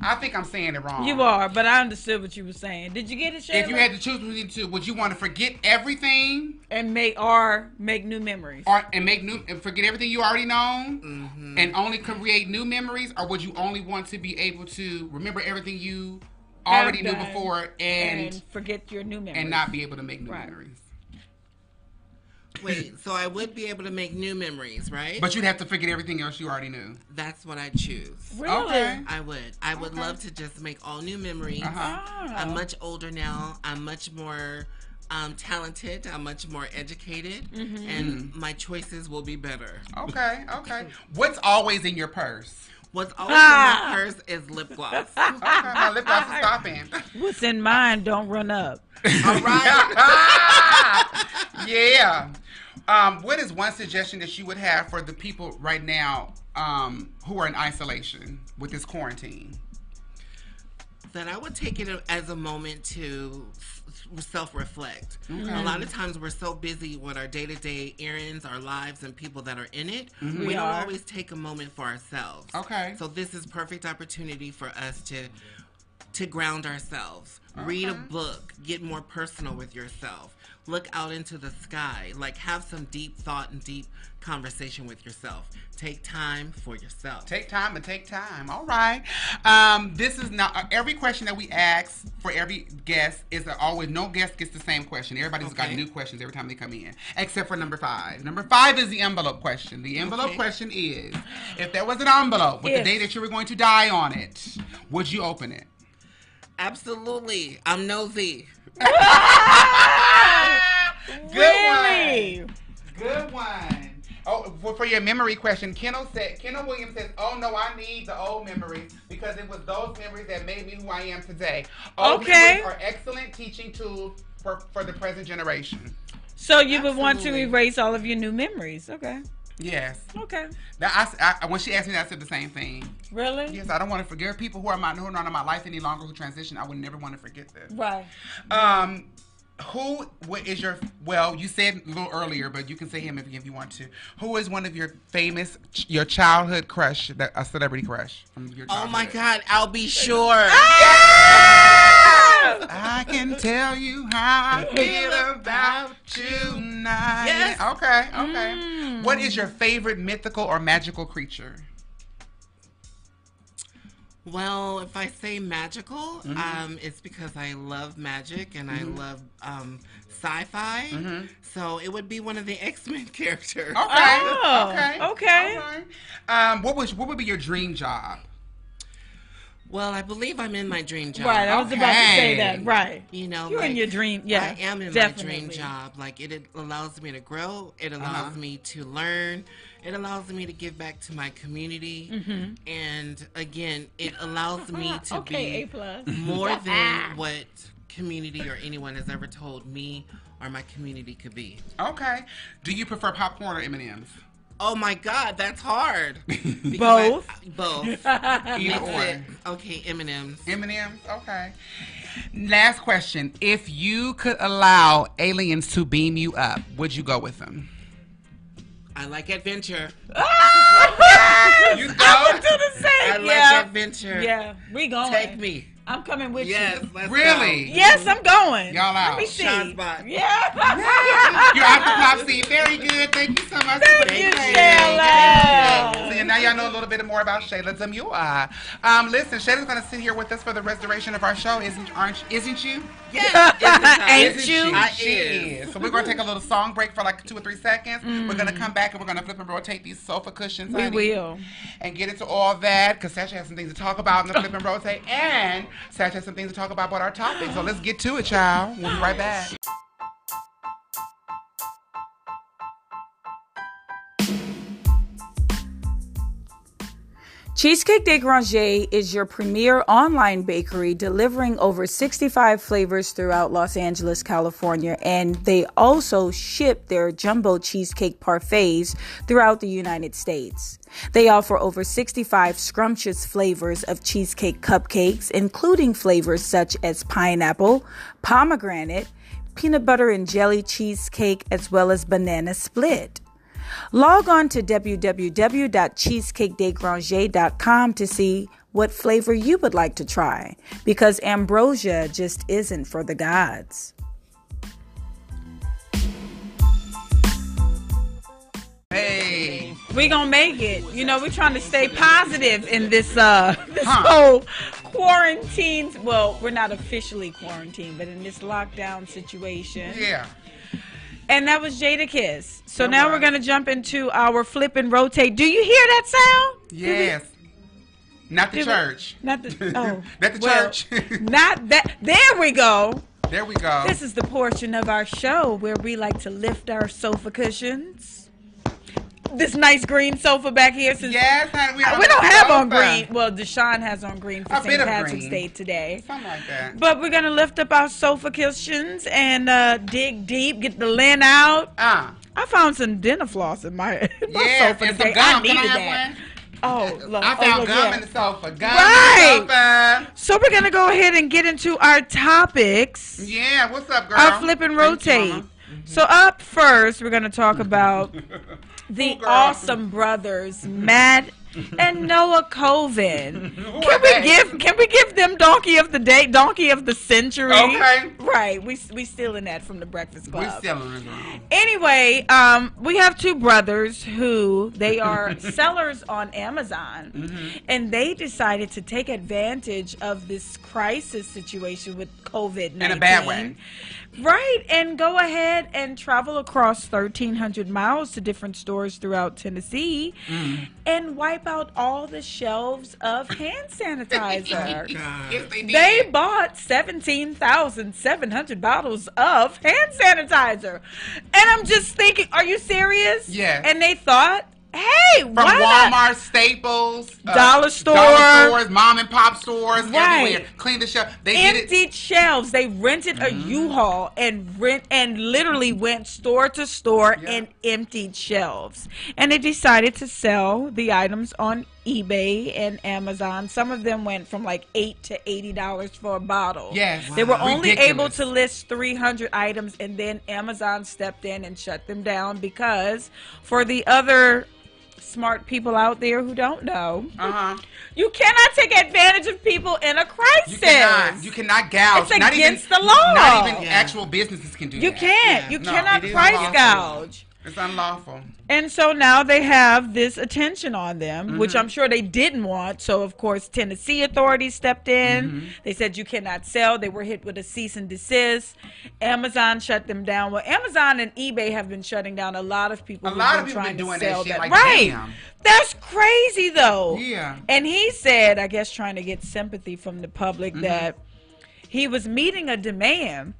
Speaker 2: I think I'm saying it wrong.
Speaker 1: You are, but I understood what you were saying. Did you get it, Chela?
Speaker 2: If you had to choose between the two, would you want to forget everything
Speaker 1: and make or make new memories.
Speaker 2: or and make new and forget everything you already know,
Speaker 3: Mm-hmm.
Speaker 2: and only create new memories, or would you only want to be able to remember everything you already knew before and
Speaker 1: and forget your new memories.
Speaker 2: and not be able to make new
Speaker 1: Right.
Speaker 2: memories?
Speaker 3: Wait, so I would be able to make new memories, right?
Speaker 2: But you'd have to forget everything else you already knew.
Speaker 3: That's what I choose.
Speaker 1: Really?
Speaker 2: Okay.
Speaker 3: I would. I would
Speaker 2: Okay.
Speaker 3: love to just make all new memories.
Speaker 2: Uh-huh.
Speaker 1: Ah.
Speaker 3: I'm much older now. I'm much more um, talented. I'm much more educated,
Speaker 1: Mm-hmm.
Speaker 3: and my choices will be better.
Speaker 2: Okay, okay. What's always in your purse?
Speaker 3: What's always
Speaker 1: Ah.
Speaker 3: in my purse is lip gloss.
Speaker 2: Okay, my lip gloss is stopping.
Speaker 1: What's in mine don't run up.
Speaker 3: All right.
Speaker 2: yeah. Um, what is one suggestion that you would have for the people right now um, who are in isolation with this quarantine?
Speaker 3: that I would take it as a moment to self reflect. A lot of times we're so busy with our day to day errands, our lives, and people that are in it. We,
Speaker 1: We
Speaker 3: don't always take a moment for ourselves.
Speaker 2: Okay.
Speaker 3: So this is perfect opportunity for us to to ground ourselves. Read a book, get more personal with yourself. Look out into the sky, like have some deep thought and deep conversation with yourself. Take time for yourself.
Speaker 2: Take time and take time. All right. Um, this is not uh, every question that we ask for every guest is always no guest gets the same question. Everybody's got new questions every time they come in, except for number five. Number five is the envelope question. The envelope
Speaker 3: Okay.
Speaker 2: question is: If there was an envelope with
Speaker 1: If.
Speaker 2: the day that you were going to die on it, would you open it?
Speaker 3: Absolutely. I'm nosy.
Speaker 2: Good
Speaker 1: really?
Speaker 2: one. Good one. Oh, for, for your memory question, Kendall said, Kendall Williams says, "Oh no, I need the old memories because it was those memories that made me who I am today." Old
Speaker 1: Okay.
Speaker 2: are excellent teaching tools for for the present generation.
Speaker 1: So you would want to erase all of your new memories. Okay.
Speaker 2: Yes.
Speaker 1: Okay.
Speaker 2: Now, I, I- when she asked me that, I said the same thing.
Speaker 1: Really?
Speaker 2: Yes, I don't want to forget people who are my, who are not in my life any longer who transition. I would never want to forget this.
Speaker 1: Right.
Speaker 2: Um, who what is your well? You said a little earlier, but you can say him if, if you want to. Who is one of your famous, your childhood crush, that a celebrity crush from your
Speaker 3: Oh my God, I'll be sure. Ah!
Speaker 2: I can tell you how I feel about you tonight.
Speaker 3: Yes.
Speaker 2: Okay. Okay. Mm. What is your favorite mythical or magical creature?
Speaker 3: Well, if I say magical,
Speaker 2: Mm-hmm.
Speaker 3: um, it's because I love magic and I love um, sci-fi.
Speaker 2: Mm-hmm.
Speaker 3: So it would be one of the X-Men characters.
Speaker 2: Okay.
Speaker 1: Oh,
Speaker 2: okay.
Speaker 1: okay.
Speaker 2: All right. Um, what was what would be your dream job?
Speaker 3: Well, I believe I'm in my dream job.
Speaker 1: Right. I was about to say that. Right.
Speaker 3: You know,
Speaker 1: You're in your dream. Yeah.
Speaker 3: I am in
Speaker 1: definitely.
Speaker 3: my dream job. Like it, it allows me to grow. It allows
Speaker 2: Uh-huh.
Speaker 3: me to learn. It allows me to give back to my community.
Speaker 1: Mm-hmm.
Speaker 3: And again, it allows me to
Speaker 1: Okay.
Speaker 3: Be more than what community or anyone has ever told me or my community could be.
Speaker 2: Okay. Do you prefer popcorn or M and M's?
Speaker 3: Oh my God, that's hard.
Speaker 1: Both?
Speaker 3: I- both.
Speaker 2: Either
Speaker 3: Mix
Speaker 2: or.
Speaker 3: Okay, M and M's.
Speaker 2: M and M's. Okay. Last question: If you could allow aliens to beam you up, would you go with them?
Speaker 3: I like adventure. Ah!
Speaker 2: You
Speaker 1: I would do the same.
Speaker 3: I like
Speaker 1: yeah.
Speaker 3: adventure.
Speaker 1: Yeah. We going.
Speaker 3: Take me.
Speaker 1: I'm coming with
Speaker 3: Yes,
Speaker 1: you.
Speaker 3: let's
Speaker 2: Really?
Speaker 3: go.
Speaker 1: Yes, I'm going.
Speaker 2: Y'all out.
Speaker 1: Let
Speaker 2: out.
Speaker 1: me see.
Speaker 3: Sean Spot.
Speaker 1: Yeah.
Speaker 2: You're out the pop scene. Very good. Thank you so much.
Speaker 1: Thank
Speaker 2: for
Speaker 1: you,
Speaker 2: participating.
Speaker 1: Chela.
Speaker 2: See, and now y'all know a little bit more about Chela Demuir. Um, listen, Chela's gonna sit here with us for the restoration of our show, isn't aren't isn't you?
Speaker 3: Yes, isn't
Speaker 1: Ain't
Speaker 2: Isn't
Speaker 1: you?
Speaker 2: She,
Speaker 3: I
Speaker 2: she
Speaker 3: is.
Speaker 2: is. So we're gonna take a little song break for like two or three seconds. We're
Speaker 1: Mm.
Speaker 2: gonna come back and we're gonna flip and rotate these sofa cushions.
Speaker 1: We
Speaker 2: honey,
Speaker 1: will.
Speaker 2: And get into all that because Sasha has some things to talk about in the flip and rotate, and Sasha has some things to talk about about our topic. So let's get to it, child. We'll be right back.
Speaker 1: Cheesecake de Granger is your premier online bakery delivering over 65 flavors throughout Los Angeles, California, and they also ship their jumbo cheesecake parfaits throughout the United States. They offer over 65 scrumptious flavors of cheesecake cupcakes, including flavors such as pineapple, pomegranate, peanut butter and jelly cheesecake, as well as banana split. Log on to www.cheesecakedegranger.com to see what flavor you would like to try because ambrosia just isn't for the gods.
Speaker 2: Hey.
Speaker 1: We gonna make it. You know, we're trying to stay positive in this uh this
Speaker 2: Huh.
Speaker 1: whole quarantine. Well, we're not officially quarantined, but in this lockdown situation.
Speaker 2: Yeah.
Speaker 1: And that was Jadakiss. So
Speaker 2: All
Speaker 1: now
Speaker 2: right.
Speaker 1: we're gonna jump into our flip and rotate. Do you hear that sound?
Speaker 2: Yes. Not the
Speaker 1: we-
Speaker 2: church.
Speaker 1: Not the oh.
Speaker 2: Not the
Speaker 1: well,
Speaker 2: church.
Speaker 1: not that. There we go.
Speaker 2: there we go.
Speaker 1: This is the portion of our show where we like to lift our sofa cushions. This nice green sofa back here. Since
Speaker 2: yes, honey, we,
Speaker 1: Uh, we don't have on green. Well, Deshaun has on green for St. Patrick's. Day today.
Speaker 2: Something like that.
Speaker 1: But we're gonna lift up our sofa cushions and uh, dig deep, get the lint out.
Speaker 2: Ah.
Speaker 1: I found some dental floss in my, in my
Speaker 2: Yeah,
Speaker 1: sofa
Speaker 2: and
Speaker 1: today.
Speaker 2: some gum.
Speaker 1: I needed
Speaker 2: Can I
Speaker 1: that.
Speaker 2: one?
Speaker 1: Oh, look,
Speaker 2: I
Speaker 1: oh,
Speaker 2: found
Speaker 1: look,
Speaker 2: gum
Speaker 1: yeah.
Speaker 2: in the sofa. Gum
Speaker 1: Right.
Speaker 2: in the sofa.
Speaker 1: So we're gonna go ahead and get into our topics.
Speaker 2: Yeah, what's up, girl?
Speaker 1: Our flip and
Speaker 2: Thank you,
Speaker 1: rotate. So up first, we're gonna talk about the
Speaker 2: girl.
Speaker 1: awesome brothers, Matt and Noah Colvin. Can we give can we give them donkey of the day, donkey of the century?
Speaker 2: Okay.
Speaker 1: Right. We we stealing that from the Breakfast Club.
Speaker 2: We're still in.
Speaker 1: Anyway, um, we have two brothers who they are sellers on Amazon,
Speaker 2: Mm-hmm.
Speaker 1: and they decided to take advantage of this crisis situation with COVID nineteen
Speaker 2: In a bad way.
Speaker 1: Right, and go ahead and travel across 1,300 miles to different stores throughout Tennessee
Speaker 2: Mm.
Speaker 1: and wipe out all the shelves of hand sanitizer.
Speaker 2: Yes, they did.
Speaker 1: They bought 17,700 bottles of hand sanitizer. And I'm just thinking, are you serious?
Speaker 2: Yes.
Speaker 1: And they thought, hey,
Speaker 2: From
Speaker 1: not?
Speaker 2: Walmart, Staples, uh,
Speaker 1: Dollar store.
Speaker 2: dollar stores, mom and pop stores,
Speaker 1: Right.
Speaker 2: everywhere. Clean the shelf. They
Speaker 1: emptied shelves. They rented a
Speaker 2: Mm-hmm.
Speaker 1: U-Haul and rent and literally went store to store
Speaker 2: Yeah.
Speaker 1: and emptied shelves. And they decided to sell the items on eBay and Amazon. Some of them went from like eight to eighty dollars for a bottle.
Speaker 2: Yes.
Speaker 1: They were only
Speaker 2: Ridiculous.
Speaker 1: able to list 300 items, and then Amazon stepped in and shut them down because for the other smart people out there who don't know,
Speaker 2: Uh huh.
Speaker 1: you cannot take advantage of people in a crisis.
Speaker 2: You cannot. You cannot gouge.
Speaker 1: It's
Speaker 2: not
Speaker 1: against
Speaker 2: even,
Speaker 1: the law.
Speaker 2: Not even
Speaker 3: Yeah.
Speaker 2: actual businesses can do that.
Speaker 1: You
Speaker 2: that.
Speaker 1: can't.
Speaker 3: Yeah.
Speaker 1: You
Speaker 2: No,
Speaker 1: cannot price
Speaker 2: unlawful.
Speaker 1: gouge.
Speaker 2: It's unlawful.
Speaker 1: And so now they have this attention on them, which
Speaker 2: Mm-hmm.
Speaker 1: I'm sure they didn't want. So, of course, Tennessee authorities stepped in.
Speaker 2: Mm-hmm.
Speaker 1: They said you cannot sell. They were hit with a cease and desist. Amazon shut them down. Well, Amazon and eBay have been shutting down a lot of people.
Speaker 2: A lot of people
Speaker 1: trying
Speaker 2: been
Speaker 1: to
Speaker 2: doing that
Speaker 1: sell
Speaker 2: shit,
Speaker 1: that.
Speaker 2: like,
Speaker 1: right.
Speaker 2: damn.
Speaker 1: That's crazy, though.
Speaker 2: Yeah.
Speaker 1: And he said, I guess, trying to get sympathy from the public,
Speaker 2: Mm-hmm.
Speaker 1: that he was meeting a demand.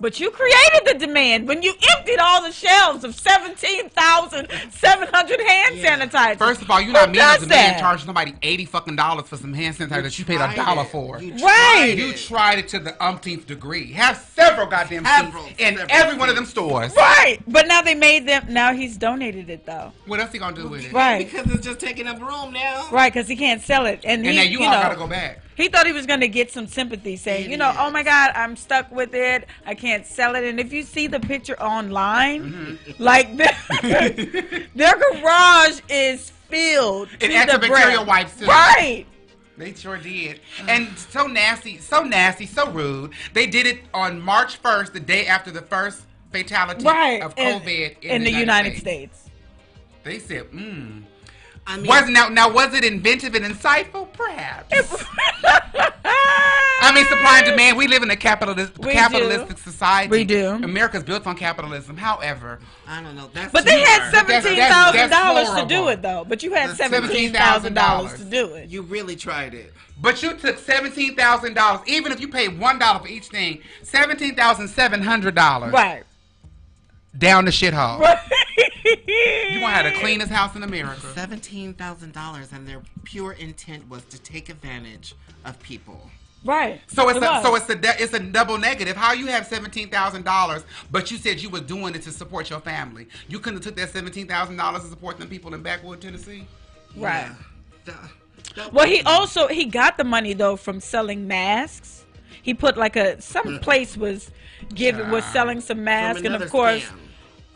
Speaker 1: But you created the demand when you emptied all the shelves of 17,700 hand
Speaker 3: Yeah.
Speaker 1: sanitizer.
Speaker 2: First of all, you're
Speaker 1: Who
Speaker 2: not meeting
Speaker 1: does
Speaker 2: the man
Speaker 1: that?
Speaker 2: charging somebody eighty fucking dollars for some hand sanitizer that you paid a dollar for.
Speaker 3: You
Speaker 1: Right.
Speaker 3: tried
Speaker 2: You
Speaker 3: it.
Speaker 2: tried it to the umpteenth degree. Have several goddamn
Speaker 3: Several,
Speaker 2: in
Speaker 3: several
Speaker 2: every one of them stores.
Speaker 1: Right. But now they made them, now he's donated it though.
Speaker 2: What else he gonna do with it?
Speaker 1: Right.
Speaker 3: Because it's just taking up room now.
Speaker 1: Right, because he can't sell it. And,
Speaker 2: And
Speaker 1: he,
Speaker 2: now you,
Speaker 1: you
Speaker 2: all
Speaker 1: know,
Speaker 2: gotta go back.
Speaker 1: He thought he was going to get some sympathy saying, you know, oh my God, I'm stuck with it. I can't sell it. And if you see the picture online,
Speaker 2: Mm-hmm.
Speaker 1: like their, their garage is filled
Speaker 2: And
Speaker 1: to the
Speaker 2: antibacterial wipes, too.
Speaker 1: Right.
Speaker 2: They sure did. And so nasty, so nasty, so rude. They did it on March 1st, the day after the first fatality
Speaker 1: Right.
Speaker 2: of COVID in,
Speaker 1: in the United States.
Speaker 2: They said, mm.
Speaker 3: I mean,
Speaker 2: Was now now was it inventive and insightful? Perhaps. I mean, supply and demand. We live in a capitalist,
Speaker 1: We
Speaker 2: capitalistic
Speaker 1: do.
Speaker 2: society.
Speaker 1: We do.
Speaker 2: America's built on capitalism. However,
Speaker 3: I don't know. That's
Speaker 1: But they
Speaker 3: too
Speaker 1: had seventeen thousand dollars to do it though. But you had
Speaker 3: That's
Speaker 1: seventeen thousand dollars
Speaker 2: $17,000.
Speaker 1: to do it.
Speaker 3: You really tried it.
Speaker 2: but you took seventeen thousand dollars. Even if you paid one dollar for each thing, seventeen thousand seven hundred dollars.
Speaker 1: Right.
Speaker 2: Down the shithole.
Speaker 1: Right.
Speaker 2: You want to have the cleanest house in America.
Speaker 3: Seventeen thousand dollars, and their pure intent was to take advantage of people.
Speaker 1: Right.
Speaker 2: So it's
Speaker 1: It
Speaker 2: a, so it's a it's a double negative. How you have seventeen thousand dollars, but you said you were doing it to support your family. You couldn't have took that seventeen thousand dollars to support them people in backwood Tennessee.
Speaker 1: right.
Speaker 3: Yeah. The- the-
Speaker 1: Well, he also he got the money though from selling masks. He put like a some mm-hmm. place was giving was selling some masks, and of course,
Speaker 3: scam.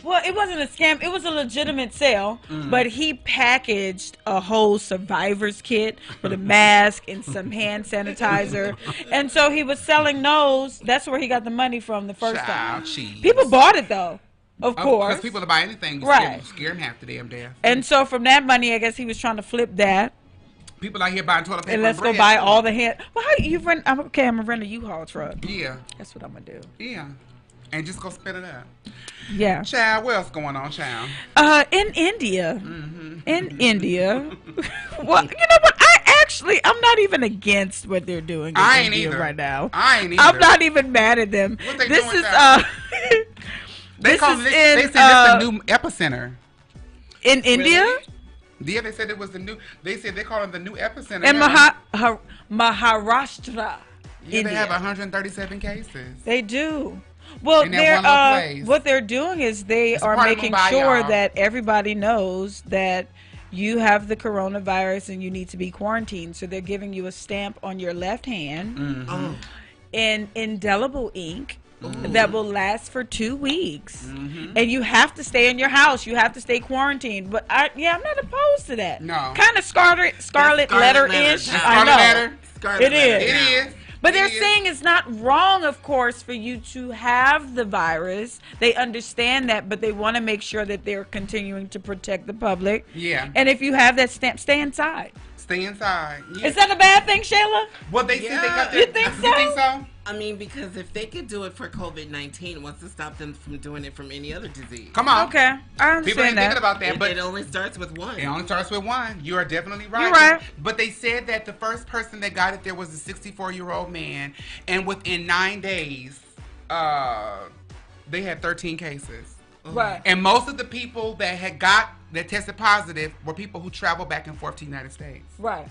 Speaker 1: well, it wasn't a scam. It was a legitimate sale,
Speaker 2: Mm.
Speaker 1: but he packaged a whole survivor's kit with a mask and some hand sanitizer, and so he was selling those. That's where he got the money from the first time.
Speaker 2: Cheese.
Speaker 1: People bought it though, of
Speaker 2: Of
Speaker 1: course.
Speaker 2: course, people to buy anything,
Speaker 1: Right.
Speaker 2: scare, scare them half to damn death.
Speaker 1: and so from that money, I guess he was trying to flip that.
Speaker 2: People out here buying toilet paper.
Speaker 1: And let's go
Speaker 2: bread,
Speaker 1: buy all the hand. Well, how you rent? I'm, okay, I'm gonna rent a U-Haul truck.
Speaker 2: Yeah,
Speaker 1: That's what I'm gonna do.
Speaker 2: yeah, and just go spit it out.
Speaker 1: Yeah.
Speaker 2: Child, what else going on, child?
Speaker 1: Uh, in India,
Speaker 2: Mm-hmm.
Speaker 1: in India. well, you know what? I actually, I'm not even against what they're doing in
Speaker 2: I ain't
Speaker 1: India
Speaker 2: either.
Speaker 1: right now.
Speaker 2: I ain't either.
Speaker 1: I'm not even mad at them.
Speaker 2: What they
Speaker 1: this
Speaker 2: doing
Speaker 1: is uh,
Speaker 2: They
Speaker 1: this
Speaker 2: call
Speaker 1: is
Speaker 2: they,
Speaker 1: in,
Speaker 2: they said
Speaker 1: uh,
Speaker 2: this the new epicenter.
Speaker 1: in India
Speaker 2: Yeah, they said it was the new. They said they call it the new epicenter.
Speaker 1: in
Speaker 2: Yeah.
Speaker 1: Maha, ha, Maharashtra.
Speaker 2: Yeah,
Speaker 1: India.
Speaker 2: they have 137 cases.
Speaker 1: They do. Well,
Speaker 2: In
Speaker 1: they're uh, what they're doing is they
Speaker 2: It's
Speaker 1: are making
Speaker 2: Mumbai,
Speaker 1: sure
Speaker 2: y'all.
Speaker 1: that everybody knows that you have the coronavirus and you need to be quarantined. So they're giving you a stamp on your left hand
Speaker 2: Mm.
Speaker 3: Oh,
Speaker 1: in indelible ink, that will last for two weeks,
Speaker 2: Mm-hmm.
Speaker 1: and you have to stay in your house. You have to stay quarantined. But I, yeah, I'm not opposed to that.
Speaker 2: No.
Speaker 1: kind of scarlet scarlet letter ish. I
Speaker 2: Scarlet
Speaker 1: know.
Speaker 2: letter.
Speaker 3: Scarlet
Speaker 1: It
Speaker 3: letter
Speaker 1: is.
Speaker 2: It is.
Speaker 1: But they're saying it's not wrong, of course, for you to have the virus. They understand that, but they want to make sure that they're continuing to protect the public.
Speaker 2: Yeah.
Speaker 1: And if you have that stamp, stay inside.
Speaker 2: Stay inside. Yeah.
Speaker 1: Is that a bad thing, Chela?
Speaker 2: Well, they see they got
Speaker 3: Yeah.
Speaker 2: their,
Speaker 1: You think
Speaker 2: You think so?
Speaker 3: I mean, because if they could do it for COVID 19, what's to stop them from doing it from any other disease?
Speaker 2: Come on.
Speaker 1: Okay, I
Speaker 2: People ain't
Speaker 1: understand
Speaker 2: thinking about that,
Speaker 3: It,
Speaker 2: but
Speaker 3: it only starts with one.
Speaker 2: It only starts with one. You are definitely right.
Speaker 1: You're right.
Speaker 2: But they said that the first person that got it there was a 64 year old man, and within nine days, uh, they had 13 cases.
Speaker 1: right.
Speaker 2: And most of the people that had got that tested positive were people who traveled back and forth to the United States.
Speaker 1: Right.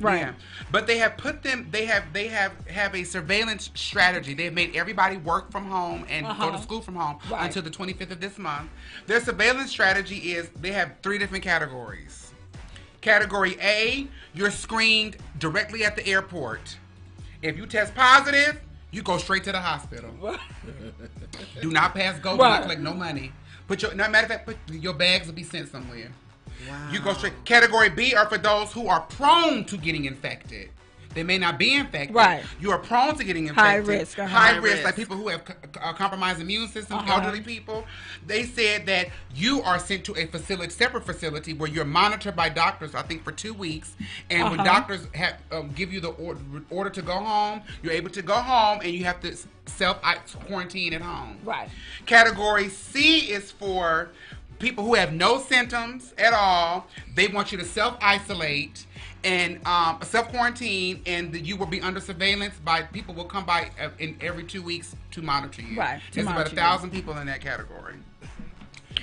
Speaker 1: Right.
Speaker 2: Yeah. But they have put them. They have. They have have a surveillance strategy. They've made everybody work from home and go
Speaker 1: Uh-huh.
Speaker 2: to school from home
Speaker 1: Right.
Speaker 2: until the 25th of this month. Their surveillance strategy is they have three different categories. Category A, you're screened directly at the airport. If you test positive, you go straight to the hospital. Do not pass go. Do
Speaker 1: Right.
Speaker 2: not collect no money. Put your. No matter of fact, put your bags will be sent somewhere.
Speaker 3: Wow.
Speaker 2: You go straight. Category B are for those who are prone to getting infected. They may not be infected.
Speaker 1: Right.
Speaker 2: You are prone to getting infected.
Speaker 1: High risk, uh-huh.
Speaker 2: High,
Speaker 3: High
Speaker 2: risk,
Speaker 3: risk.
Speaker 2: like people who have co- a compromised immune system,
Speaker 1: Uh-huh.
Speaker 2: elderly people. They said that you are sent to a facility, separate facility, where you're monitored by doctors. I think for two weeks, and when
Speaker 1: Uh-huh.
Speaker 2: doctors have um, give you the order, order to go home, you're able to go home, and you have to self quarantine at home.
Speaker 1: Right.
Speaker 2: Category C is for people who have no symptoms at all. They want you to self isolate and um, self quarantine, and that you will be under surveillance by people will come by uh, in every two weeks to monitor you.
Speaker 1: Right,
Speaker 2: There's about a thousand people in that category.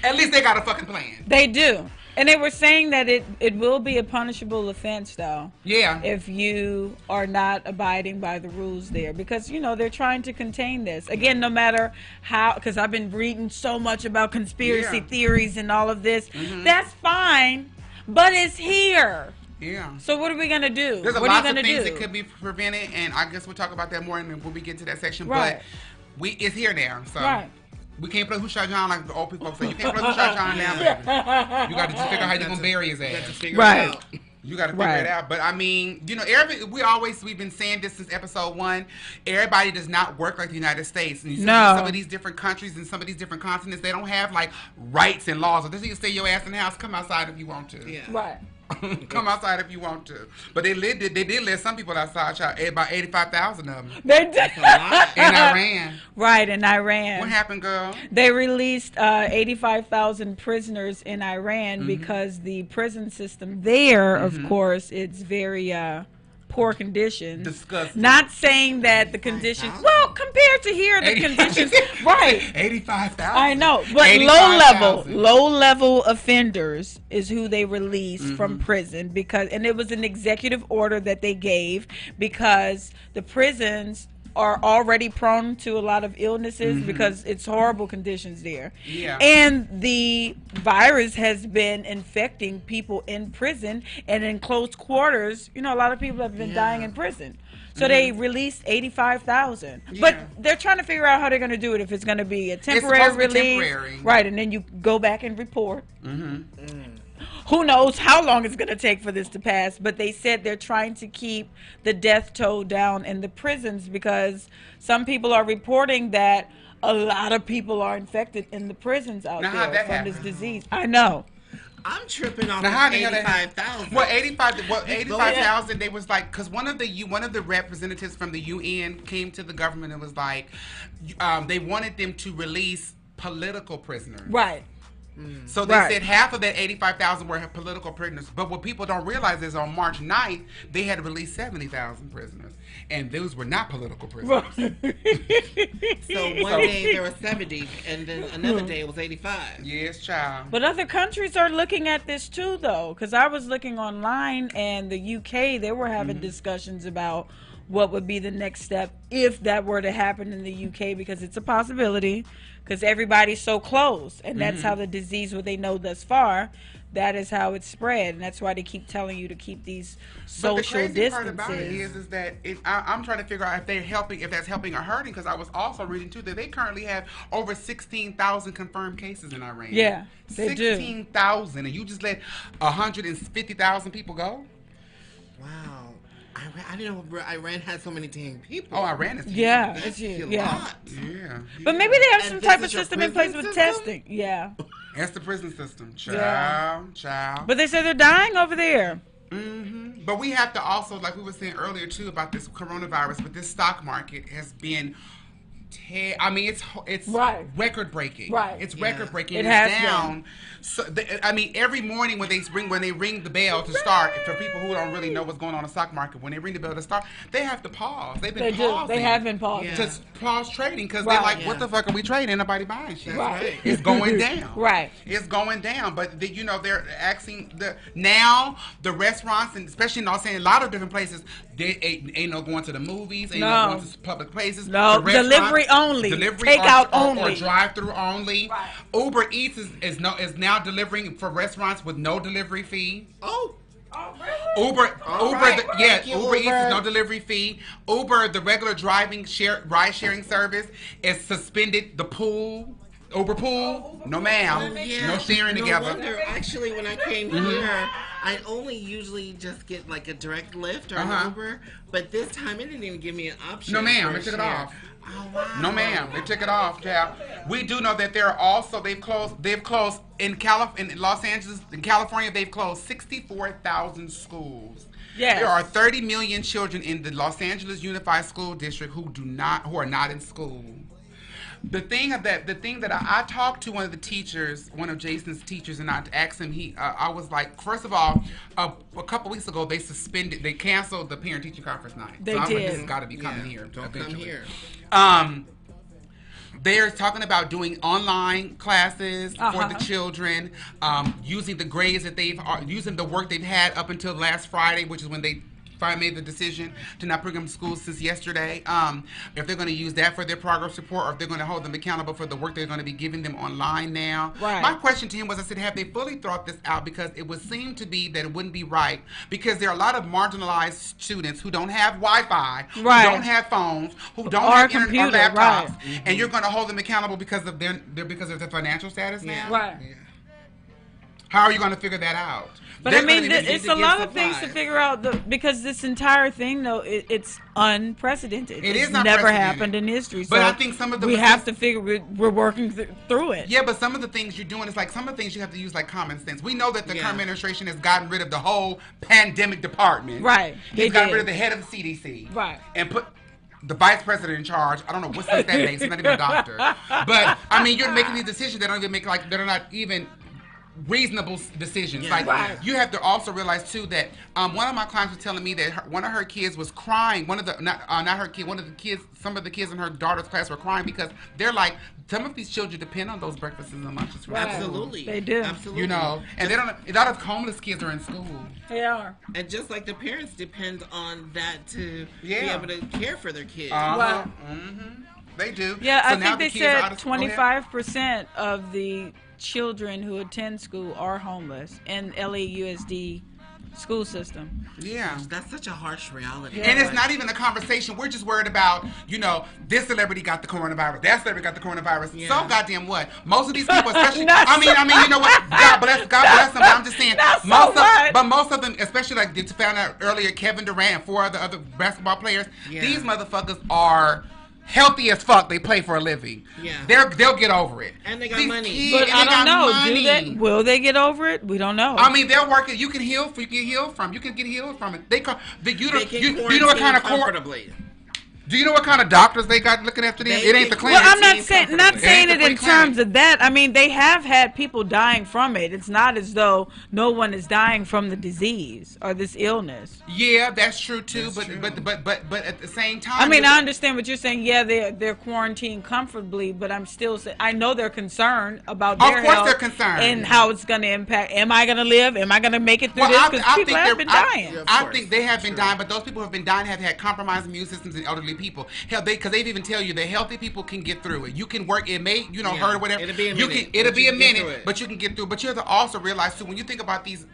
Speaker 2: At least they got a fucking plan.
Speaker 1: They do. And they were saying that it, it will be a punishable offense, though.
Speaker 2: Yeah.
Speaker 1: if you are not abiding by the rules there because you know they're trying to contain this again no matter how because i've been reading so much about conspiracy
Speaker 2: Yeah. Mm-hmm.
Speaker 1: theories and all of this that's fine but it's here
Speaker 2: yeah.
Speaker 1: so what are we gonna do
Speaker 2: There's a
Speaker 1: what are
Speaker 2: lot
Speaker 1: you
Speaker 2: of things
Speaker 1: do
Speaker 2: that could be prevented, and I guess we'll talk about that more when we get to that section.
Speaker 1: Right.
Speaker 2: But we it's here now, so
Speaker 1: Right.
Speaker 2: We can't play Who Shot John like the old people say. You can't play Who Shot John now, baby. You got to just figure out how you're gonna bury his
Speaker 3: You have to
Speaker 2: ass.
Speaker 3: figure
Speaker 1: Right.
Speaker 3: it out.
Speaker 2: You got to figure
Speaker 1: Right.
Speaker 2: it out. But I mean, you know, every we always we've been saying this since episode one. Everybody does not work like the United States. And you see
Speaker 1: No.
Speaker 2: some of these different countries and some of these different continents, they don't have like rights and laws. Or this you stay your ass in the house, come outside if you want to.
Speaker 3: Yeah.
Speaker 1: right
Speaker 2: come outside if you want to. But they lit, they did let some people outside. Child, about eighty-five thousand of them
Speaker 1: they did
Speaker 3: lot.
Speaker 2: in Iran.
Speaker 1: right in iran
Speaker 2: What happened, girl?
Speaker 1: They released uh, 85,000 prisoners in Iran
Speaker 2: Mm-hmm.
Speaker 1: because the prison system there, of course, it's very uh, poor conditions.
Speaker 2: Disgusting.
Speaker 1: Not saying that the conditions,
Speaker 3: 85,000?
Speaker 1: well, compared to here, the conditions, right.
Speaker 2: Eighty-five thousand.
Speaker 1: I know, but low level,
Speaker 2: 85,000.
Speaker 1: low level offenders is who they released
Speaker 2: Mm-hmm.
Speaker 1: from prison because, and it was an executive order that they gave because the prisons are already prone to a lot of illnesses because it's horrible conditions there.
Speaker 2: Mm-hmm. Yeah.
Speaker 1: And the virus has been infecting people in prison and in close quarters. You know, a lot of people have been
Speaker 3: Yeah.
Speaker 1: dying in prison. So they released 85,000. But
Speaker 2: Mm-hmm.
Speaker 1: They're trying to figure out how they're going to do it. If it's going to be a
Speaker 2: supposed
Speaker 1: temporary
Speaker 2: to be
Speaker 1: release.
Speaker 2: temporary.
Speaker 1: Right. And then you go back and report.
Speaker 2: Mm-hmm.
Speaker 1: Who knows how long it's going to take for this to pass. But they said they're trying to keep the death toll down in the prisons because some people are reporting that a lot of people are infected in the prisons out
Speaker 2: Now,
Speaker 1: there
Speaker 2: that
Speaker 1: from this disease. I know.
Speaker 3: I'm tripping off
Speaker 2: Now,
Speaker 3: of
Speaker 2: how the hell that-
Speaker 3: eighty-five thousand.
Speaker 2: Well, eighty-five. Well, eighty-five thousand. They was like, because one of the U, one of the representatives from the UN came to the government and was like, um, they wanted them to release political prisoners.
Speaker 1: Right. Mm.
Speaker 2: So they
Speaker 1: Right.
Speaker 2: said half of that 85,000 were political prisoners. But what people don't realize is on March 9th, they had released 70,000 prisoners. And those were not political prisoners.
Speaker 3: So one day there were seventy, and then another day it was eighty-five.
Speaker 2: yes, child.
Speaker 1: But other countries are looking at this too, though, because I was looking online and the UK they were having mm-hmm. discussions about what would be the next step if that were to happen in the UK because it's a possibility because everybody's so close and that's mm-hmm. how the disease what they know thus far that is how it's spread, and that's why they keep telling you to keep these social
Speaker 2: But the
Speaker 1: social
Speaker 2: crazy part about it
Speaker 1: is
Speaker 2: is, is that it, I, I'm trying to figure out if they're helping, if that's helping or hurting. Because I was also reading too that they currently have over 16,000 confirmed cases in Iran.
Speaker 1: Yeah, they do.
Speaker 2: 16,000, and you just let 150,000 people go.
Speaker 3: Wow. Iran, I didn't know Iran had so many dang people.
Speaker 2: Oh, Iran is
Speaker 1: Yeah,
Speaker 3: That's
Speaker 1: it's huge. Yeah,
Speaker 3: lot.
Speaker 2: Yeah,
Speaker 1: but maybe they have
Speaker 3: And
Speaker 1: some type of system in place
Speaker 3: prison
Speaker 1: with testing. Yeah,
Speaker 2: that's the prison system. Child,
Speaker 1: Yeah.
Speaker 2: child.
Speaker 1: but they say they're dying over there.
Speaker 2: Mm-hmm. But we have to also, like we were saying earlier too, about this coronavirus. But this stock market has been, te- I mean, it's it's
Speaker 1: Right.
Speaker 2: record breaking.
Speaker 1: Right.
Speaker 2: It's
Speaker 3: Yeah.
Speaker 2: record breaking.
Speaker 1: It
Speaker 2: it's
Speaker 1: has
Speaker 2: down. So the, I mean, every morning when they ring when they ring the bell to start, for people who don't really know what's going on in the stock market, when they ring the bell to start, they have to pause. They've been
Speaker 1: They do. They have been pausing.
Speaker 3: Yeah.
Speaker 2: to pause trading because
Speaker 1: Right.
Speaker 2: they're like, what
Speaker 3: Yeah.
Speaker 2: the fuck are we trading? Ain't nobody buying shit.
Speaker 1: Right.
Speaker 2: It's going down.
Speaker 1: Right.
Speaker 2: It's going down. But the, you know they're asking the now the restaurants and especially in Los Angeles, a lot of different places. They ain't, ain't no going to the movies. Ain't no,
Speaker 1: No.
Speaker 2: going to public places.
Speaker 1: No, delivery only.
Speaker 2: Delivery
Speaker 1: Takeout
Speaker 2: or, or-
Speaker 1: only.
Speaker 2: Or drive through only.
Speaker 1: Right.
Speaker 2: Uber Eats is, is no is now delivering for restaurants with no delivery fee.
Speaker 3: Oh, oh
Speaker 2: Uber,
Speaker 3: All
Speaker 2: Uber,
Speaker 3: right.
Speaker 2: the, yeah,
Speaker 3: Thank you,
Speaker 2: Uber Eats is no delivery fee. Uber, the regular driving share ride sharing service, is suspended. The pool, Uber pool, no ma'am,
Speaker 3: oh yeah.
Speaker 2: no sharing
Speaker 3: no
Speaker 2: together.
Speaker 3: Wonder. Actually, when I came
Speaker 2: Mm-hmm.
Speaker 3: here, I only usually just get like a direct Lyft or
Speaker 2: Uh-huh.
Speaker 3: Uber, but this time it didn't even give me an option.
Speaker 2: No, ma'am,
Speaker 3: for
Speaker 2: they took it off.
Speaker 3: Oh wow.
Speaker 2: No ma'am, they took it off, child. We do know that there are also they've closed they've closed in Calif in Los Angeles in California they've closed sixty four thousand schools.
Speaker 1: Yes.
Speaker 2: There are 30 million children in the Los Angeles Unified School District who do not who are not in school. The thing of that, the thing that I, I talked to one of the teachers, one of Jason's teachers, and I asked him. He, uh, I was like, first of all, uh, a couple weeks ago they suspended, they canceled the parent teacher conference night.
Speaker 1: They
Speaker 2: so I'm like,
Speaker 1: did.
Speaker 2: this has got to be coming
Speaker 3: Yeah,
Speaker 2: here.
Speaker 3: Don't come here.
Speaker 2: Um, they're talking about doing online classes for
Speaker 1: Uh-huh.
Speaker 2: the children, um, using the grades that they've uh, using the work they've had up until last Friday, which is when they finally made the decision to not bring them to school since yesterday. Um, if they're going to use that for their progress report, or if they're going to hold them accountable for the work they're going to be giving them online now.
Speaker 1: Right.
Speaker 2: My question to him was, I said, have they fully thought this out? Because it would seem to be that it wouldn't be right because there are a lot of marginalized students who don't have Wi-Fi, who
Speaker 1: Right.
Speaker 2: don't have phones, who don't
Speaker 1: Or
Speaker 2: have internet or laptops,
Speaker 1: right.
Speaker 2: and you're going to hold them accountable because of their, their because of their financial status now.
Speaker 1: Right.
Speaker 3: Yeah.
Speaker 2: How are you going to figure that out?
Speaker 1: But
Speaker 2: They're
Speaker 1: I mean, th- it's a lot of things to figure out the, because this entire thing, though, it, it's unprecedented.
Speaker 2: It
Speaker 1: it's
Speaker 2: is
Speaker 1: never happened in history.
Speaker 2: But
Speaker 1: so
Speaker 2: I think some of the
Speaker 1: we have to figure we're, we're working th- through it.
Speaker 2: Yeah, but some of the things you're doing is like some of the things you have to use like common sense. We know that the
Speaker 3: Yeah.
Speaker 2: current administration has gotten rid of the whole pandemic department.
Speaker 1: Right, they
Speaker 2: He's gotten
Speaker 1: did.
Speaker 2: rid of the head of the CDC.
Speaker 1: Right.
Speaker 2: And put the vice president in charge. I don't know what sense that makes. He's not even a doctor. But I mean, you're making these decisions that don't even make like they're not even reasonable decisions.
Speaker 3: Yeah.
Speaker 2: Like
Speaker 1: Right.
Speaker 2: you have to also realize too that um, one of my clients was telling me that her, one of her kids was crying. One of the not uh, not her kid. One of the kids. Some of the kids in her daughter's class were crying because they're like some of these children depend on those breakfasts and lunches.
Speaker 1: Right.
Speaker 3: Absolutely.
Speaker 1: They do.
Speaker 3: Absolutely.
Speaker 2: You know, and they don't. A lot of homeless kids are in school.
Speaker 1: They are.
Speaker 3: And just like the parents depend on that to
Speaker 2: Yeah.
Speaker 3: be able to care for their kids.
Speaker 2: Uh-huh.
Speaker 1: Right.
Speaker 2: hmm They do.
Speaker 1: Yeah,
Speaker 2: So
Speaker 1: I think
Speaker 2: the
Speaker 1: they
Speaker 2: kids are out
Speaker 1: said
Speaker 2: of school. Go ahead.
Speaker 1: 25% of the children who attend school are homeless in LAUSD school system.
Speaker 2: Yeah.
Speaker 3: That's such a harsh reality.
Speaker 1: Yeah.
Speaker 2: And it's not even a conversation. We're just worried about, you know, this celebrity got the coronavirus, that celebrity got the coronavirus.
Speaker 3: Yeah.
Speaker 2: So goddamn what? Most of these people, especially, I mean, I mean, you know what? God bless, God bless them. But I'm just saying,
Speaker 1: so
Speaker 2: most of,
Speaker 1: much.
Speaker 2: but most of them, especially like you found out earlier, Kevin Durant and four other other basketball players.
Speaker 3: Yeah.
Speaker 2: These motherfuckers are. Healthy as fuck, they play for a living.
Speaker 3: Yeah.
Speaker 2: they're they'll get over it.
Speaker 3: And they got
Speaker 2: These
Speaker 3: money.
Speaker 2: kids-
Speaker 1: But I don't know.
Speaker 2: money.
Speaker 1: Do they? Will they get over it? We don't know.
Speaker 2: I mean, they're working. You can heal. You can heal from. You can get healed from it. They call. The, you,
Speaker 3: They
Speaker 2: don't,
Speaker 3: can
Speaker 2: you, do you know what kind of
Speaker 3: quarantine
Speaker 2: court?
Speaker 3: Comfortably.
Speaker 2: Do you know what kind of doctors they got looking after them?
Speaker 3: They
Speaker 2: It ain't the clinic.
Speaker 1: well, I'm not saying not saying
Speaker 2: It
Speaker 1: it in
Speaker 2: the
Speaker 1: terms of that. I mean, they have had people dying from it. It's not as though no one is dying from the disease or this illness.
Speaker 2: Yeah, that's true too.
Speaker 3: That's
Speaker 2: but
Speaker 3: true.
Speaker 2: but but but but at the same time,
Speaker 1: I mean, I understand what you're saying. Yeah, they're they're quarantined comfortably, but I'm still. sa- I know they're concerned about
Speaker 2: Of
Speaker 1: their
Speaker 2: course
Speaker 1: health
Speaker 2: they're concerned.
Speaker 1: and how it's going to impact. Am I going to live? Am I going to make it through
Speaker 2: Well,
Speaker 1: this?
Speaker 2: I,
Speaker 1: Because people
Speaker 2: think
Speaker 1: have
Speaker 2: they're-
Speaker 1: been
Speaker 2: I-
Speaker 1: dying.
Speaker 3: Yeah.
Speaker 2: I think they have been
Speaker 3: True.
Speaker 2: dying, but those people who have been dying have had compromised immune systems and elderly elderly people. Hell, they because they even tell you the healthy people can get through it. You can work. It may you know
Speaker 3: Yeah,
Speaker 2: hurt or whatever.
Speaker 3: it'll be a
Speaker 2: you
Speaker 3: minute,
Speaker 2: can. It'll
Speaker 3: but
Speaker 2: be
Speaker 3: you
Speaker 2: a minute,
Speaker 3: it.
Speaker 2: but you can get through. But you have to also realize too when you think about these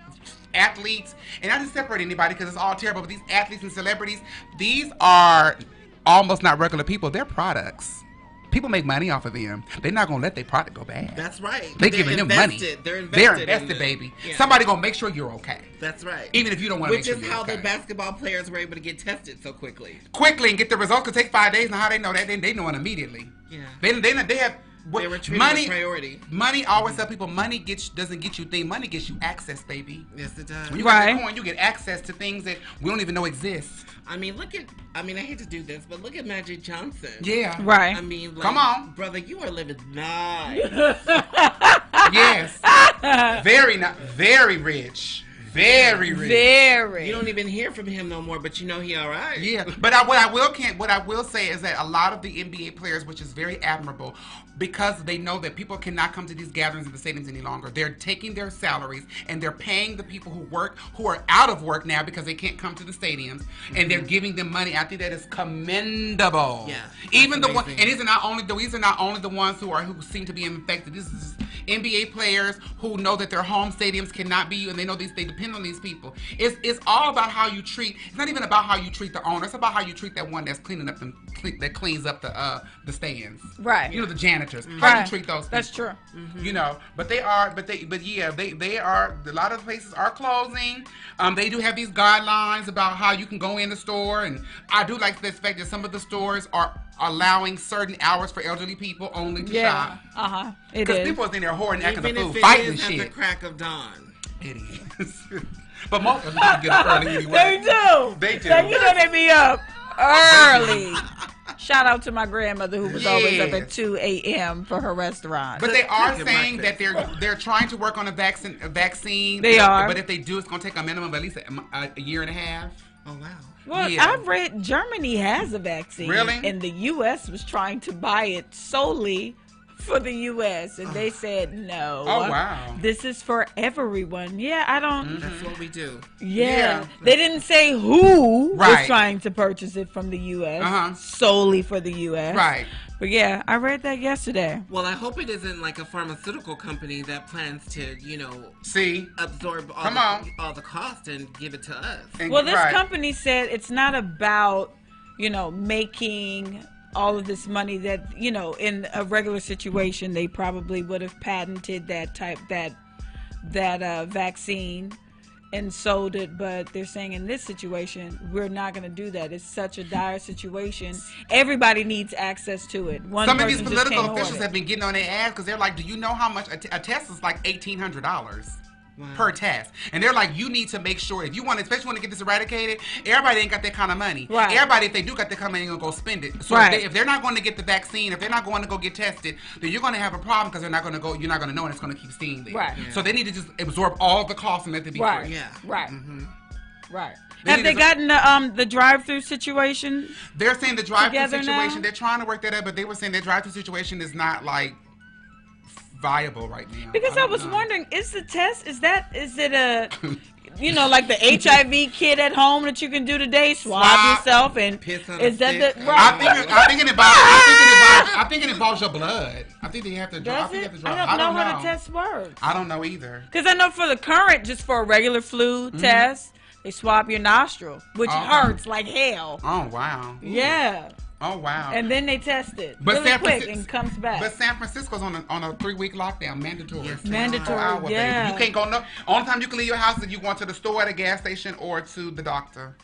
Speaker 2: athletes, and I just separate anybody because it's all terrible. But these athletes and celebrities, these are almost not regular people. They're products. People make money off of them. They're not gonna let their product go bad.
Speaker 3: That's right.
Speaker 2: They
Speaker 3: They're
Speaker 2: giving them money.
Speaker 3: They're invested.
Speaker 2: They're invested,
Speaker 3: it.
Speaker 2: baby.
Speaker 3: Yeah.
Speaker 2: Somebody gonna make sure you're okay.
Speaker 3: That's right.
Speaker 2: Even if you don't wanna
Speaker 3: Which
Speaker 2: make sure
Speaker 3: is how
Speaker 2: okay.
Speaker 3: the basketball players were able to get tested so quickly.
Speaker 2: quickly and get the results. Could take five days. Now how they know that? They, they know it immediately.
Speaker 3: Yeah.
Speaker 2: They they they have what,
Speaker 3: They were treated
Speaker 2: money.
Speaker 3: with priority.
Speaker 2: Money I always mm-hmm. tell people money gets doesn't get you thing. Money gets you access, baby.
Speaker 3: Yes, it does.
Speaker 2: When you
Speaker 1: Right.
Speaker 2: get the coin, you get access to things that we don't even know exist.
Speaker 3: I mean, look at. I mean, I hate to do this, but look at Magic Johnson.
Speaker 2: Yeah.
Speaker 1: Right.
Speaker 3: I mean, like,
Speaker 2: Come on.
Speaker 3: brother, you are living nice.
Speaker 2: Yes. very not very rich. Very rich.
Speaker 1: Very.
Speaker 3: you don't even hear from him no more, but you know he all right.
Speaker 2: Yeah, but I, what I will can't what I will say is that a lot of the NBA players, which is very admirable, because they know that people cannot come to these gatherings in the stadiums any longer. They're taking their salaries and they're paying the people who work who are out of work now because they can't come to the stadiums, and they're mm-hmm. giving them money. I think that is commendable.
Speaker 3: Yeah,
Speaker 2: even the
Speaker 3: that's
Speaker 2: one, and these are not only these are not only the ones who are who seem to be infected. This is NBA players who know that their home stadiums cannot be, and they know these they depend on these people. It's it's all about how you treat. It's not even about how you treat the owner. It's about how you treat that one that's cleaning up the that cleans up the uh the stands.
Speaker 1: Right.
Speaker 2: You know the janitors. How
Speaker 1: Right.
Speaker 2: you treat those.
Speaker 1: That's
Speaker 2: people.
Speaker 1: true.
Speaker 2: You know, but they are, but they, but yeah, they they are. A lot of places are closing. Um, they do have these guidelines about how you can go in the store, and I do like the fact that some of the stores are allowing certain hours for elderly people only to
Speaker 1: Yeah.
Speaker 2: shop.
Speaker 1: Uh huh. It
Speaker 2: Because
Speaker 1: is.
Speaker 2: people is in there hoarding, acting the food, fighting
Speaker 3: is
Speaker 2: and
Speaker 3: at the crack of dawn.
Speaker 2: It is. but most of them don't get up early anyway.
Speaker 1: They do.
Speaker 2: They do.
Speaker 1: They, you know they be up early. Shout out to my grandmother who was always up at 2 a.m. for her restaurant.
Speaker 2: But they are saying that they're they're trying to work on a vaccine. A vaccine.
Speaker 1: They are.
Speaker 2: But if they do, it's going to take a minimum of at least a, a year and a half.
Speaker 3: Oh wow.
Speaker 1: well,
Speaker 2: yeah.
Speaker 1: I've read Germany has a vaccine.
Speaker 2: Really?
Speaker 1: And the U.S. was trying to buy it solely for the U.S. And they said no.
Speaker 2: Oh, wow.
Speaker 1: This is for everyone. Yeah, I don't.
Speaker 3: That's what we do.
Speaker 1: Yeah.
Speaker 2: Yeah.
Speaker 1: They didn't say who was trying to purchase it from the U.S.
Speaker 2: Uh-huh.
Speaker 1: solely for the U.S.
Speaker 2: Right.
Speaker 1: But yeah, I read that yesterday.
Speaker 3: Well, I hope it isn't like a pharmaceutical company that plans to, you know,
Speaker 2: See.
Speaker 3: absorb all
Speaker 2: Come
Speaker 3: the,
Speaker 2: on.
Speaker 3: all the cost and give it to us.
Speaker 2: And-
Speaker 1: Well, this
Speaker 2: right.
Speaker 1: company said it's not about, you know, making all of this money that, you know, in a regular situation they probably would have patented that type that that uh, vaccine and sold it, but they're saying in this situation we're not going to do that. It's such a dire situation. Everybody needs access to it. One
Speaker 2: Some of these political officials have been getting on their ass because they're like, "Do you know how much a, t- a test is like eighteen hundred dollars
Speaker 3: Wow.
Speaker 2: per test?" And they're like, "You need to make sure if you want, especially want to get this eradicated, everybody ain't got that kind of money.
Speaker 1: Right.
Speaker 2: Everybody, if they do got that kind of money, ain't gonna go spend it. So
Speaker 1: Right.
Speaker 2: if, they, if they're not going to get the vaccine, if they're not going to go get tested, then you're going to have a problem because they're not going to go. You're not going to know, and it's going to keep seeing there.
Speaker 1: Right.
Speaker 2: So they need to just absorb all the costs and let it be
Speaker 1: Right.
Speaker 2: free.
Speaker 3: Yeah.
Speaker 1: Right.
Speaker 2: Mm-hmm.
Speaker 1: Right.
Speaker 2: They
Speaker 1: Have they
Speaker 2: to-
Speaker 1: gotten the um the drive-through situation?
Speaker 2: They're saying the drive-through situation.
Speaker 1: now?
Speaker 2: They're trying to work that out, but they were saying the drive-through situation is not like viable right now.
Speaker 1: Because I,
Speaker 2: don't
Speaker 1: was
Speaker 2: know.
Speaker 1: wondering, is the test is that is it a you know like the HIV kit at home that you can do today? Swab,
Speaker 2: Swab,
Speaker 1: yourself and is that
Speaker 3: stick.
Speaker 1: the
Speaker 2: I
Speaker 1: right?
Speaker 2: think it, I think it involves. I think it involves. I think it involves your blood. I think they have to. Draw, I think
Speaker 1: it?
Speaker 2: have to
Speaker 1: I
Speaker 2: draw.
Speaker 1: don't,
Speaker 2: I don't
Speaker 1: know, how the test works.
Speaker 2: I don't know either.
Speaker 1: Because I know for the current, just for a regular flu test, they swab your nostril, which
Speaker 2: Mm-hmm. Oh.
Speaker 1: hurts like hell.
Speaker 2: Oh wow.
Speaker 1: Yeah,
Speaker 2: Oh wow.
Speaker 1: and then they test it
Speaker 2: But
Speaker 1: really
Speaker 2: San
Speaker 1: quick
Speaker 2: Francis-
Speaker 1: and comes back.
Speaker 2: But San Francisco's on a on a three week lockdown, mandatory.
Speaker 3: Yes,
Speaker 1: Mandatory,
Speaker 2: Hour, baby.
Speaker 1: yeah.
Speaker 2: You can't go no. Only time you can leave your house is you going to the store, at a gas station, or to the doctor.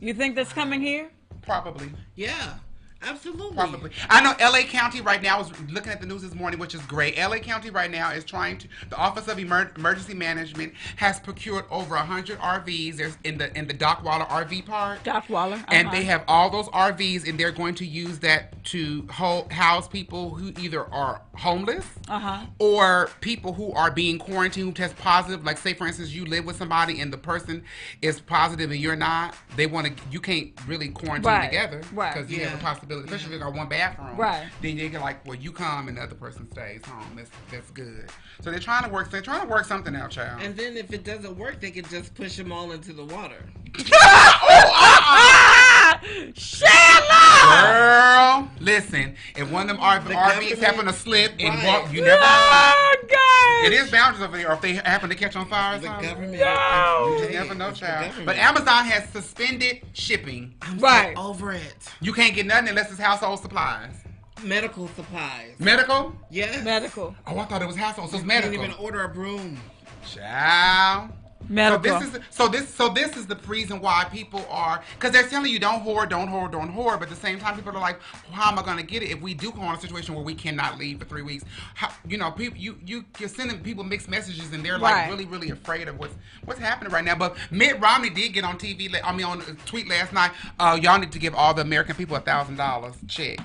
Speaker 1: you think that's coming here?
Speaker 2: Probably.
Speaker 3: Yeah. Absolutely.
Speaker 2: Probably. I know LA County right now is looking at the news this morning, which is great. LA County right now is trying to. The Office of Emer- Emergency Management has procured over hundred RVs. There's in the in the Dockweiler RV Park.
Speaker 1: Doc Waller.
Speaker 2: And
Speaker 1: uh-huh.
Speaker 2: they have all those RVs, and they're going to use that to ho- house people who either are homeless
Speaker 1: Uh-huh.
Speaker 2: or people who are being quarantined who test positive. Like, say, for instance, you live with somebody and the person is positive and you're not. They want to. You can't really quarantine
Speaker 1: Right,
Speaker 2: together
Speaker 1: right.
Speaker 2: because you have a possibility, especially if you got one bathroom.
Speaker 1: Right.
Speaker 2: Then you get like, well, you come and the other person stays home. That's that's good. So they're trying to work. They're trying to work something out, child.
Speaker 3: And then if it doesn't work, they can just push them all into the water.
Speaker 2: oh, uh-uh.
Speaker 1: Chela!
Speaker 2: Girl, listen. If one of them R-
Speaker 3: The
Speaker 2: RVs happen to slip and
Speaker 3: Right.
Speaker 2: walk, you never know.
Speaker 1: Oh, God.
Speaker 2: It is boundaries over there. Or if they happen to catch on fire or
Speaker 3: The
Speaker 2: something.
Speaker 3: government.
Speaker 1: No.
Speaker 2: You just
Speaker 3: Hey,
Speaker 2: never know,
Speaker 3: it's
Speaker 2: child. But Amazon has suspended shipping.
Speaker 3: I'm
Speaker 1: Right.
Speaker 3: so over it.
Speaker 2: You can't get nothing unless it's household supplies.
Speaker 3: Medical supplies.
Speaker 2: Medical?
Speaker 3: Yes.
Speaker 1: Medical.
Speaker 2: Oh, I thought it was household. So it's medical.
Speaker 3: You Can't even order a broom.
Speaker 2: Child.
Speaker 1: Medical.
Speaker 2: So this is so this so this is the reason why people are because they're telling you don't hoard, don't hoard, don't hoard. But at the same time, people are like, well, how am I going to get it if we do go in a situation where we cannot leave for three weeks? How, you know, people you you you're sending people mixed messages and they're like
Speaker 1: Right.
Speaker 2: really really afraid of what's what's happening right now. But Mitt Romney did get on TV. I mean, on a tweet last night. Uh, y'all need to give all the American people a thousand dollars checks.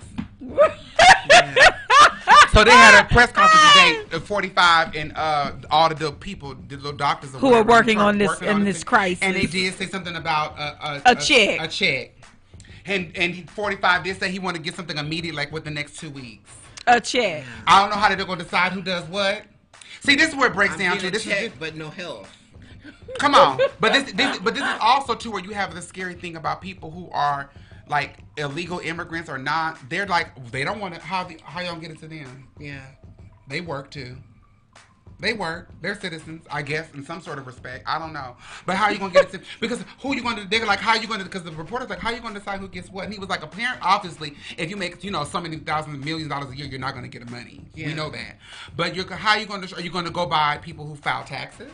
Speaker 2: So they had a press conference today at 45, and uh, all the little people, the little doctors,
Speaker 1: Who are working on this-
Speaker 2: working
Speaker 1: in
Speaker 2: it.
Speaker 1: this crisis.
Speaker 2: And they did say something about a, a,
Speaker 1: A check.
Speaker 2: A, check. And and 45 did say he wanted to get something immediate, like within the next two weeks.
Speaker 1: A check.
Speaker 2: I don't know how they're going to decide who does what. See, this is where it breaks
Speaker 3: I'm
Speaker 2: down to.
Speaker 3: a
Speaker 2: This
Speaker 3: check,
Speaker 2: is
Speaker 3: but no health.
Speaker 2: come on, but this, this but this is also too where you have the scary thing about people who are like illegal immigrants or not. They're like they don't want to. How how y'all get it to them?
Speaker 3: Yeah.
Speaker 2: They work too. They work. They're citizens, I guess, in some sort of respect. I don't know. But how are you gonna get it to? Because who are you gonna? They're like, how are you gonna? Because the reporter's like, how are you gonna decide who gets what? And he was like, apparent, obviously, if you make you know so many thousands, millions of dollars a year, you're not gonna get the money. We know that. But you're how are you gonna? Are you gonna go by people who file taxes?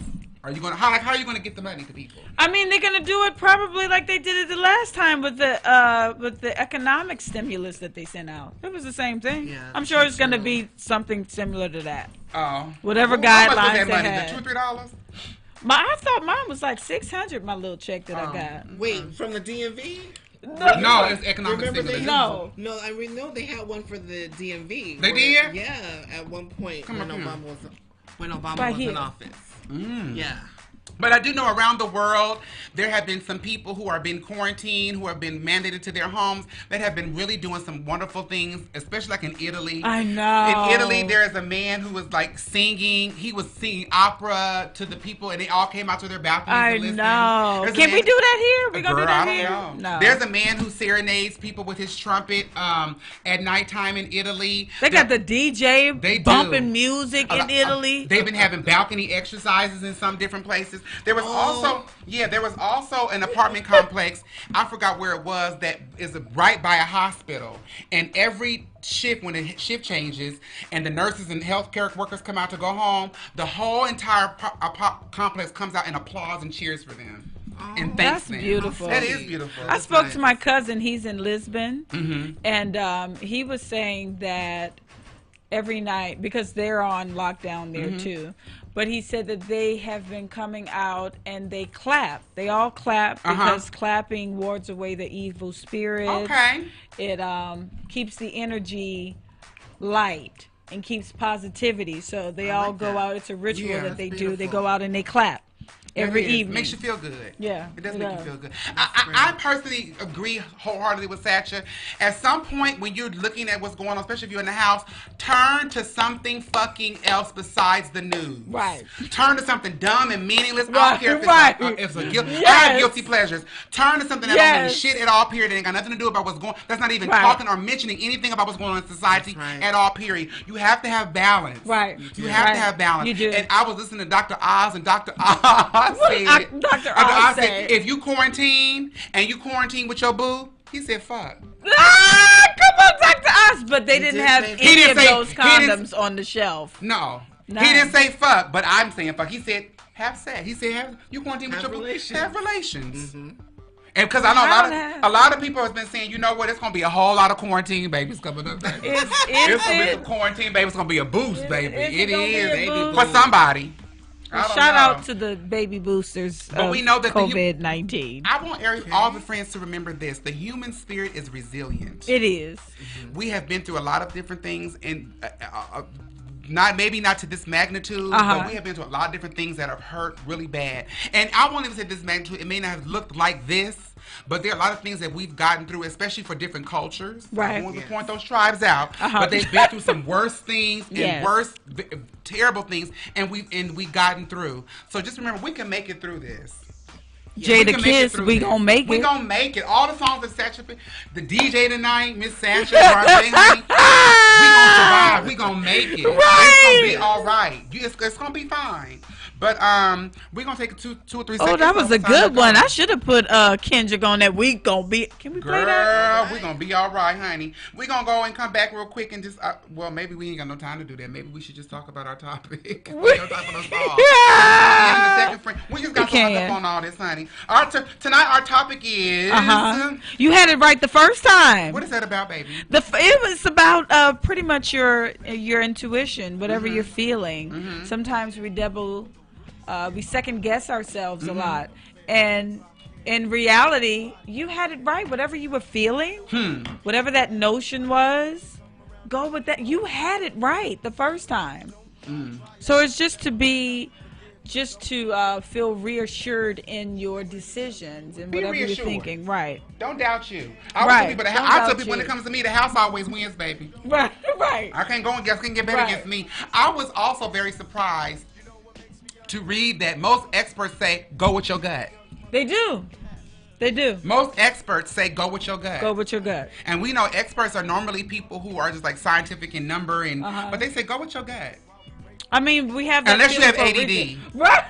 Speaker 2: Are you gonna how like how are you gonna get the money to people?
Speaker 1: I mean, they're gonna do it probably like they did it the last time with the uh with the economic stimulus that they sent out. It was the same thing.
Speaker 3: Yeah,
Speaker 1: I'm sure it's gonna be something similar to that.
Speaker 2: Oh,
Speaker 1: Whatever
Speaker 2: Well, how much was
Speaker 1: guidelines they
Speaker 2: money?
Speaker 1: had.
Speaker 2: The two three dollars?
Speaker 1: My I thought mine was like six hundred. My little check that
Speaker 2: Oh.
Speaker 1: I got.
Speaker 3: Wait, from the DMV?
Speaker 2: No, no, it's economic
Speaker 3: Remember they
Speaker 2: stimulus.
Speaker 1: No.
Speaker 3: No, I mean no, they had one for the DMV.
Speaker 2: They
Speaker 3: where-
Speaker 2: did?
Speaker 3: Yeah, at one point
Speaker 2: Come
Speaker 3: when
Speaker 2: on, come
Speaker 3: Obama was when Obama
Speaker 1: Right
Speaker 3: was
Speaker 1: here.
Speaker 3: in office.
Speaker 2: Mm.
Speaker 3: Yeah.
Speaker 2: But I do know around the world there have been some people who are being quarantined, who have been mandated to their homes, that have been really doing some wonderful things, especially like in Italy.
Speaker 1: I know.
Speaker 2: In Italy, there is a man who was like singing. He was singing opera to the people, and they all came out to their balconies
Speaker 1: I
Speaker 2: to listen.
Speaker 1: know.
Speaker 2: There's
Speaker 1: Can we do that here? We gonna
Speaker 2: Girl,
Speaker 1: do that
Speaker 2: I don't
Speaker 1: here?
Speaker 2: know.
Speaker 1: No.
Speaker 2: There's a man who serenades people with his trumpet um, at nighttime in Italy.
Speaker 1: they got the DJ
Speaker 2: They do.
Speaker 1: bumping music
Speaker 2: a
Speaker 1: in
Speaker 2: lot-
Speaker 1: Italy.
Speaker 2: They've been having balcony exercises in some different places. There was
Speaker 3: Oh.
Speaker 2: also yeah, there was also an apartment complex. I forgot where it was that is right by a hospital. And every shift when the shift changes and the nurses and healthcare workers come out to go home, the whole entire po- apo- complex comes out and applauds and cheers for them. and thanks
Speaker 1: That's
Speaker 2: them.
Speaker 1: beautiful.
Speaker 2: That is beautiful.
Speaker 1: I spoke to my cousin. He's in Lisbon,
Speaker 2: Mhm.
Speaker 1: and um, he was saying that every night because they're on lockdown there
Speaker 2: Mm-hmm.
Speaker 1: too. But he said that they have been coming out and they clap. They all clap
Speaker 2: Uh-huh.
Speaker 1: because clapping wards away the evil spirits.
Speaker 2: Okay.
Speaker 1: It um, keeps the energy light and keeps positivity. So they
Speaker 3: I
Speaker 1: all
Speaker 3: like
Speaker 1: go
Speaker 3: that.
Speaker 1: out. It's a ritual
Speaker 2: Yeah,
Speaker 1: that they do. They go out and they clap every
Speaker 2: It is.
Speaker 1: evening.
Speaker 2: Makes you feel good.
Speaker 1: Yeah,
Speaker 2: It does
Speaker 1: it
Speaker 2: make
Speaker 1: does.
Speaker 2: you feel good. I, I, I personally agree wholeheartedly with Satcha. At some point, when you're looking at what's going on, especially if you're in the house, turn to something fucking else besides the news.
Speaker 1: Right.
Speaker 2: Turn to something dumb and meaningless. I
Speaker 1: Right,
Speaker 2: don't care if it's,
Speaker 1: right.
Speaker 2: like, uh, if it's a guilt. I have guilty pleasures. Turn to something that don't
Speaker 1: Yes.
Speaker 2: mean shit at all, period. It ain't got nothing to do about what's going That's not even
Speaker 1: Right.
Speaker 2: talking or mentioning anything about what's going on in society
Speaker 3: right.
Speaker 2: at all, period. You have to have balance.
Speaker 1: Right.
Speaker 2: You have
Speaker 1: Right.
Speaker 2: to have balance.
Speaker 1: You do.
Speaker 2: And I was listening to Dr. Oz, and Dr. Oz
Speaker 1: What
Speaker 2: said,
Speaker 1: did Dr.
Speaker 2: Dr.
Speaker 1: Oz
Speaker 2: Oz said, if you quarantine and you quarantine with your boo, he said, fuck.
Speaker 1: Ah, come on, Dr. Oz. But they didn't
Speaker 3: did
Speaker 1: have
Speaker 3: say-
Speaker 1: any
Speaker 2: didn't
Speaker 1: of
Speaker 2: say-
Speaker 1: those condoms on the shelf.
Speaker 2: No.
Speaker 1: Nice.
Speaker 2: He didn't say fuck, but I'm saying fuck. He said, have sex. He said, have, you quarantine with
Speaker 3: Have
Speaker 2: your
Speaker 3: relations.
Speaker 2: boo. Have relations.
Speaker 3: Mm-hmm.
Speaker 2: And because I know a lot of
Speaker 1: Have-
Speaker 2: a lot of people have been saying, you know what, it's gonna be a whole lot of quarantine babies coming up. baby.
Speaker 1: Is, is
Speaker 2: it's gonna be
Speaker 1: it?
Speaker 2: some quarantine babies. It's gonna be a boost, baby.
Speaker 1: It's it
Speaker 2: it
Speaker 1: gonna be
Speaker 2: is
Speaker 1: a
Speaker 2: baby, for somebody. I don't
Speaker 1: Shout
Speaker 2: know.
Speaker 1: out to the baby boosters
Speaker 2: But
Speaker 1: of
Speaker 2: we know that the
Speaker 1: COVID nineteen.
Speaker 2: I want every, all the friends to remember this: the human spirit is resilient.
Speaker 1: It is.
Speaker 2: we have been through a lot of different things, and uh, uh, uh, not maybe not to this magnitude,
Speaker 1: Uh-huh.
Speaker 2: but we have been through a lot of different things that have hurt really bad. And I won't even say this magnitude; it may not have looked like this. But there are a lot of things that we've gotten through, especially for different cultures.
Speaker 1: Right.
Speaker 2: I don't want to point those tribes out,
Speaker 1: Uh-huh.
Speaker 2: but they've been through some worse things and
Speaker 1: Yes.
Speaker 2: worse, v- terrible things, and we've and we've gotten through. So just remember, we can make it through this.
Speaker 1: Jada
Speaker 2: We can make it
Speaker 1: Kiss, we
Speaker 2: this.
Speaker 1: gonna make it.
Speaker 2: We
Speaker 1: it.
Speaker 2: gonna make it. All the songs that set you free. The DJ tonight, Miss Sasha, Barclay, honey. We gonna survive. We gonna make it. It's gonna be all right. You, it's, it's gonna be fine. But um, we gonna take two, two or three. seconds.
Speaker 1: Oh, that was a good one. I should have put uh Kendrick on that. We gonna be. Can we play that?
Speaker 2: Girl, we gonna be all right, honey. We gonna go and come back real quick and just. Uh, well, maybe we ain't got no time to do that. Maybe we should just talk about our topic. we don't talk about song.
Speaker 1: Yeah.
Speaker 2: We just got hung up on all this, honey. Our t- tonight, our topic is.
Speaker 1: Uh huh. You had it right the first time.
Speaker 2: What is that about, baby?
Speaker 1: The f- it was about uh, pretty much your your intuition, whatever
Speaker 2: Mm-hmm.
Speaker 1: you're feeling. Sometimes we double, uh, we second guess ourselves
Speaker 2: Mm-hmm.
Speaker 1: a lot, and in reality, you had it right. Whatever you were feeling,
Speaker 2: Hmm.
Speaker 1: whatever that notion was, go with that. You had it right the first time.
Speaker 2: Mm.
Speaker 1: So it's just to be. Just to uh, feel reassured in your decisions and
Speaker 2: Be
Speaker 1: whatever you're thinking, right?
Speaker 2: Don't doubt you. I always
Speaker 1: Right.
Speaker 2: tell people,
Speaker 1: Don't
Speaker 2: I tell people when it comes to me, the house always wins, baby.
Speaker 1: Right, right.
Speaker 2: I can't go and guess, can't get better
Speaker 1: Right.
Speaker 2: against me. I was also very surprised to read that most experts say go with your gut.
Speaker 1: They do. They do.
Speaker 2: Most experts say go with your gut.
Speaker 1: Go with your gut.
Speaker 2: And we know experts are normally people who are just like scientific in number, and
Speaker 1: Uh-huh.
Speaker 2: but they say go with your gut.
Speaker 1: I mean, we have that
Speaker 2: Unless you have ADD.
Speaker 1: Right.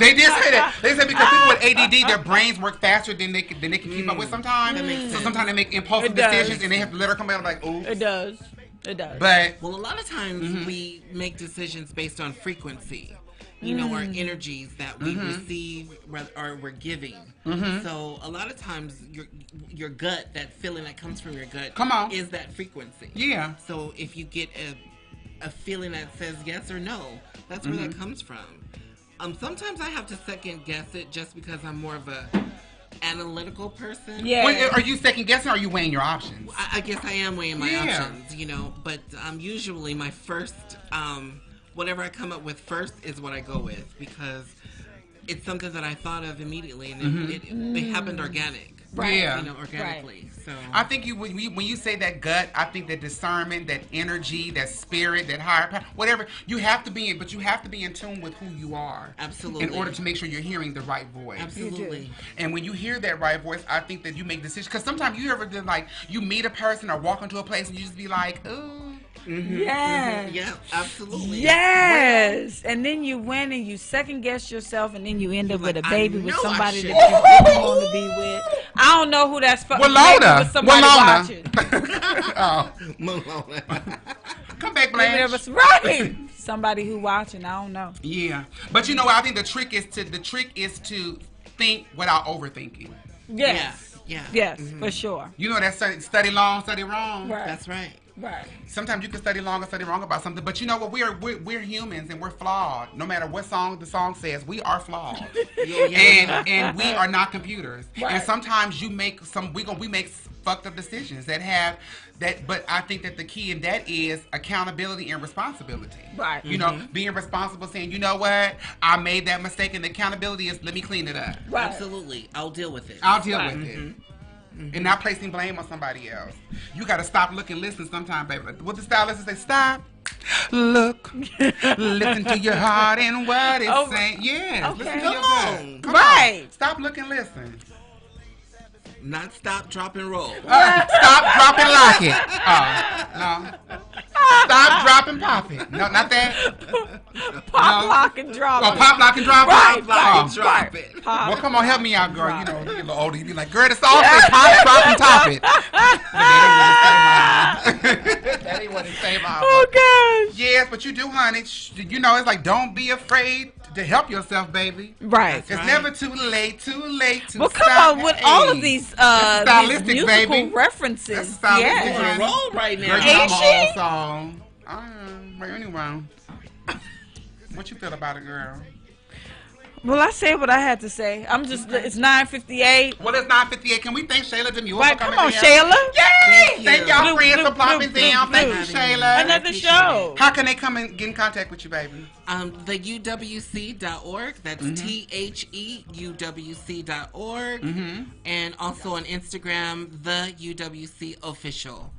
Speaker 2: They did say that. They said because people with ADD, their brains work faster than they can, than they can keep up with sometimes.
Speaker 3: That makes
Speaker 2: So sometimes they make impulsive decisions, and they have to let her come out like, ooh.
Speaker 1: It does. It does.
Speaker 2: But
Speaker 3: Well, a lot of times
Speaker 2: Mm-hmm.
Speaker 3: we make decisions based on frequency. You know, our
Speaker 1: Mm.
Speaker 3: energies that we
Speaker 2: Mm-hmm.
Speaker 3: receive or we're giving. So a lot of times your your gut, that feeling that comes from your gut,
Speaker 2: Come on.
Speaker 3: is that frequency.
Speaker 2: yeah,
Speaker 3: So if you get a a feeling that says yes or no, that's where
Speaker 2: Mm-hmm.
Speaker 3: that comes from. Um, sometimes I have to second guess it just because I'm more of a analytical person.
Speaker 1: Yeah.
Speaker 2: Wait, are you second guessing or are you weighing your options?
Speaker 3: I, I guess I am weighing my
Speaker 2: Yeah.
Speaker 3: options, you know, but um, usually my first, um, whatever I come up with first is what I go with because it's something that I thought of immediately and it, it, it, happened organic.
Speaker 1: Right.
Speaker 2: Yeah.
Speaker 3: You know, organically. So
Speaker 2: I think you when, you when you say that gut, I think that discernment, that energy, that spirit, that higher power, whatever, you have to be in, but you have to be in tune with who you are.
Speaker 3: Absolutely.
Speaker 2: In order to make sure you're hearing the right voice.
Speaker 3: absolutely.
Speaker 2: And when you hear that right voice, I think that you make decisions. Because sometimes you ever did like you meet a person or walk into a place and you just be like, ooh,
Speaker 1: yes.
Speaker 3: Yeah, absolutely.
Speaker 1: Yes. And then you win and you second guess yourself and then you end up
Speaker 3: You're
Speaker 1: with a baby with somebody that you didn't want to be with. I don't know who that's for.
Speaker 2: Walona,
Speaker 1: With somebody watching.
Speaker 2: Oh,
Speaker 3: Malone.
Speaker 2: come back,
Speaker 1: Maybe there
Speaker 2: Blanche.
Speaker 1: was right. Somebody who watching. I don't know.
Speaker 2: Yeah, but you know, I think the trick is to the trick is to think without overthinking.
Speaker 1: Yes.
Speaker 3: yeah.
Speaker 1: Yes,
Speaker 3: Mhm.
Speaker 1: for sure.
Speaker 2: You know that study, study long, study wrong.
Speaker 1: Right.
Speaker 3: That's right.
Speaker 1: Right.
Speaker 2: Sometimes you can study long and study wrong about something, but you know what? We're, we're we're humans and we're flawed. No matter what song the song says, we are flawed,
Speaker 3: Yeah, yeah.
Speaker 2: and and we are not computers.
Speaker 1: Right.
Speaker 2: And sometimes you make some we go we make fucked up decisions that have that. But I think that the key in that is accountability and responsibility.
Speaker 1: Right.
Speaker 2: You know, mm-hmm. being responsible, saying, you know what, I made that mistake, and the accountability is let me clean it up.
Speaker 1: Right.
Speaker 3: Absolutely. I'll deal with it.
Speaker 2: I'll deal
Speaker 1: Right.
Speaker 2: with it. Mm-hmm. And not placing blame on somebody else. You got to stop, look, and listen sometime, baby. What the stylist say? Stop, look, listen to your heart and what it's
Speaker 1: Oh,
Speaker 2: saying. Yeah,
Speaker 1: okay.
Speaker 2: listen to your
Speaker 3: Come
Speaker 2: gut.
Speaker 3: on.
Speaker 2: Come
Speaker 1: Right.
Speaker 2: on. Stop, look, and listen.
Speaker 3: Not stop, drop, and roll.
Speaker 2: Uh, stop, drop, and lock it. Oh, no. Stop, drop, and pop it. No, not that.
Speaker 1: Pop,
Speaker 2: No.
Speaker 1: lock, and drop.
Speaker 2: Oh,
Speaker 1: it.
Speaker 2: pop, lock, and drop
Speaker 1: Right,
Speaker 2: it.
Speaker 1: right,
Speaker 2: Oh.
Speaker 3: drop
Speaker 1: right.
Speaker 3: it.
Speaker 1: Pop.
Speaker 2: Well, come on, help me out, girl. You know, you're a little older. You be like, girl, it's all say pop, drop, and top it. That ain't what it say, Mama.
Speaker 1: Oh gosh.
Speaker 2: Yes, but you do, honey. You know, it's like don't be afraid to help yourself, baby.
Speaker 1: Right.
Speaker 2: It's
Speaker 3: right.
Speaker 2: never too late. Too late to
Speaker 1: Well, come
Speaker 2: stop.
Speaker 1: on with all of these uh
Speaker 2: That's
Speaker 1: these
Speaker 2: stylistic,
Speaker 1: musical
Speaker 2: baby.
Speaker 1: references.
Speaker 2: That's stylistic,
Speaker 1: yeah.
Speaker 2: honey.
Speaker 3: roll right now.
Speaker 2: you know
Speaker 1: Ain't she?
Speaker 2: song. Um, right, anyway. What you feel about it, girl?
Speaker 1: Well, I say what I had to say. I'm just it's 9:58.
Speaker 2: Well, it's 958. Can we thank Chela Demuir
Speaker 1: Right,
Speaker 2: for
Speaker 1: come on,
Speaker 2: in?
Speaker 1: Chela.
Speaker 2: Yay!
Speaker 3: you.
Speaker 2: Thank y'all
Speaker 1: Bloop,
Speaker 2: friends for
Speaker 1: bloop,
Speaker 2: plopping
Speaker 1: bloop,
Speaker 2: down.
Speaker 1: bloop,
Speaker 2: Thank
Speaker 1: bloop.
Speaker 2: you, Chela.
Speaker 1: Another
Speaker 3: appreciate
Speaker 1: show.
Speaker 2: How can they come and get in contact with you, baby?
Speaker 3: Um, the UWC.org. That's
Speaker 2: Mm-hmm.
Speaker 3: T H E U W C.org.
Speaker 2: Mm-hmm.
Speaker 3: And also on Instagram, the UWC official.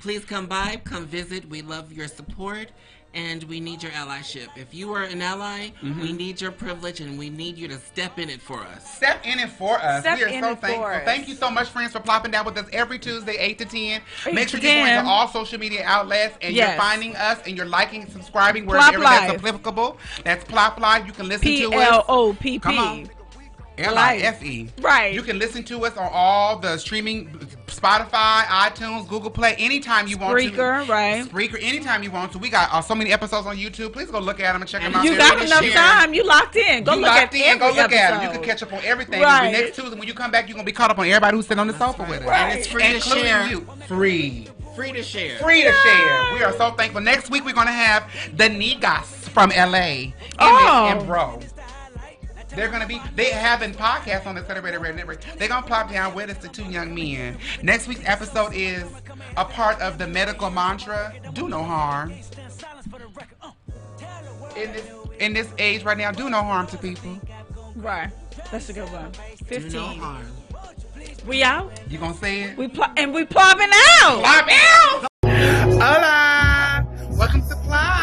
Speaker 3: Please come by, come visit. We love your support. And we need your allyship. If you are an ally,
Speaker 2: Mm-hmm.
Speaker 3: we need your privilege and we need you to step in it for us.
Speaker 2: Step in it for us.
Speaker 1: Step
Speaker 2: we are
Speaker 1: in
Speaker 2: so
Speaker 1: it for
Speaker 2: thankful.
Speaker 1: us.
Speaker 2: Thank you so much, friends, for plopping down with us every Tuesday, 8 to 10.
Speaker 1: Eight
Speaker 2: Make
Speaker 1: to
Speaker 2: sure you're going to all social media outlets and
Speaker 1: Yes.
Speaker 2: you're finding us and you're liking and subscribing
Speaker 1: Plop
Speaker 2: wherever that's
Speaker 1: Live.
Speaker 2: applicable. That's Plop Live. You can listen
Speaker 1: P
Speaker 2: to us.
Speaker 1: L O P
Speaker 2: Come on.
Speaker 1: P.
Speaker 2: L I F E.
Speaker 1: Right.
Speaker 2: You can listen to us on all the streaming Spotify, iTunes, Google Play, anytime you want to.
Speaker 1: Spreaker,
Speaker 2: to.
Speaker 1: right.
Speaker 2: Spreaker, anytime you want to. We got uh, so many episodes on YouTube. Please go look at them and check them out.
Speaker 1: You got
Speaker 2: really
Speaker 1: enough
Speaker 2: sharing.
Speaker 1: time. You locked in. Go
Speaker 2: you
Speaker 1: look
Speaker 2: locked
Speaker 1: at
Speaker 2: in, go
Speaker 1: every
Speaker 2: look at them. You can catch up on everything.
Speaker 1: Right.
Speaker 2: Next Tuesday, when you come back, you're gonna be caught up on everybody who's sitting on the sofa with us.
Speaker 1: Right.
Speaker 3: And it's free to share.
Speaker 2: you. Free.
Speaker 3: Free to share.
Speaker 2: Free to share. We are so thankful. Next week, we're gonna have the Negas from LA. Emmett
Speaker 1: Oh.
Speaker 2: and Bro. They're gonna be they having podcasts on the Celebrated Red Network. They're gonna plop down with us the two young men. Next week's episode is a part of the medical mantra, do no harm. In this in this age right now, do no harm to people.
Speaker 1: Right. That's a good one.
Speaker 3: Do no
Speaker 1: 15.
Speaker 3: harm.
Speaker 1: We out.
Speaker 2: You gonna say it?
Speaker 1: We pl- and we plopping out.
Speaker 2: Plop out! Hola! Welcome to Plop.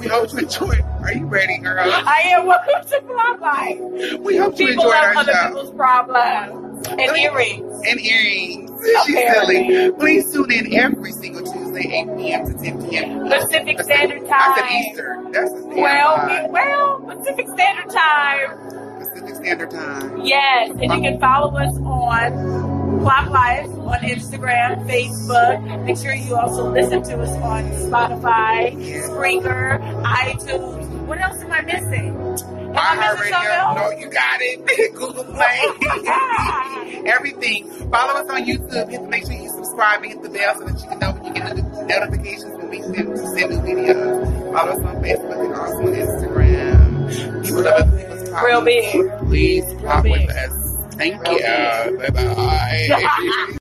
Speaker 2: We hope you enjoyed. Are you ready, girl?
Speaker 5: I am welcome to Plop Life.
Speaker 2: We hope you
Speaker 5: People
Speaker 2: enjoyed
Speaker 5: love
Speaker 2: our
Speaker 5: other
Speaker 2: show.
Speaker 5: people's problems and earrings.
Speaker 2: and earrings. She's
Speaker 5: Apparently.
Speaker 2: silly. Please tune in every single Tuesday, 8 p.m. to 10 p.m.
Speaker 5: Pacific Standard Time.
Speaker 2: I said
Speaker 5: Time.
Speaker 2: Easter. That's
Speaker 5: Well,
Speaker 2: lie.
Speaker 5: well, Pacific Standard Time.
Speaker 2: Pacific Standard Time.
Speaker 5: Yes, and you can follow us on Plop Life on Instagram, Facebook. Make sure you also listen to us on Spotify, Spreaker, iTunes. What else am I missing? Am I missing something
Speaker 2: No, you got it. Google Play. Everything. Follow us on YouTube. Hit, make sure you subscribe and hit the bell so that you can know when you get the notifications when we send, send new videos. Follow us on Facebook and also on Instagram. People love problems.
Speaker 5: Real big.
Speaker 2: Please pop with us. Thank you. Bye bye.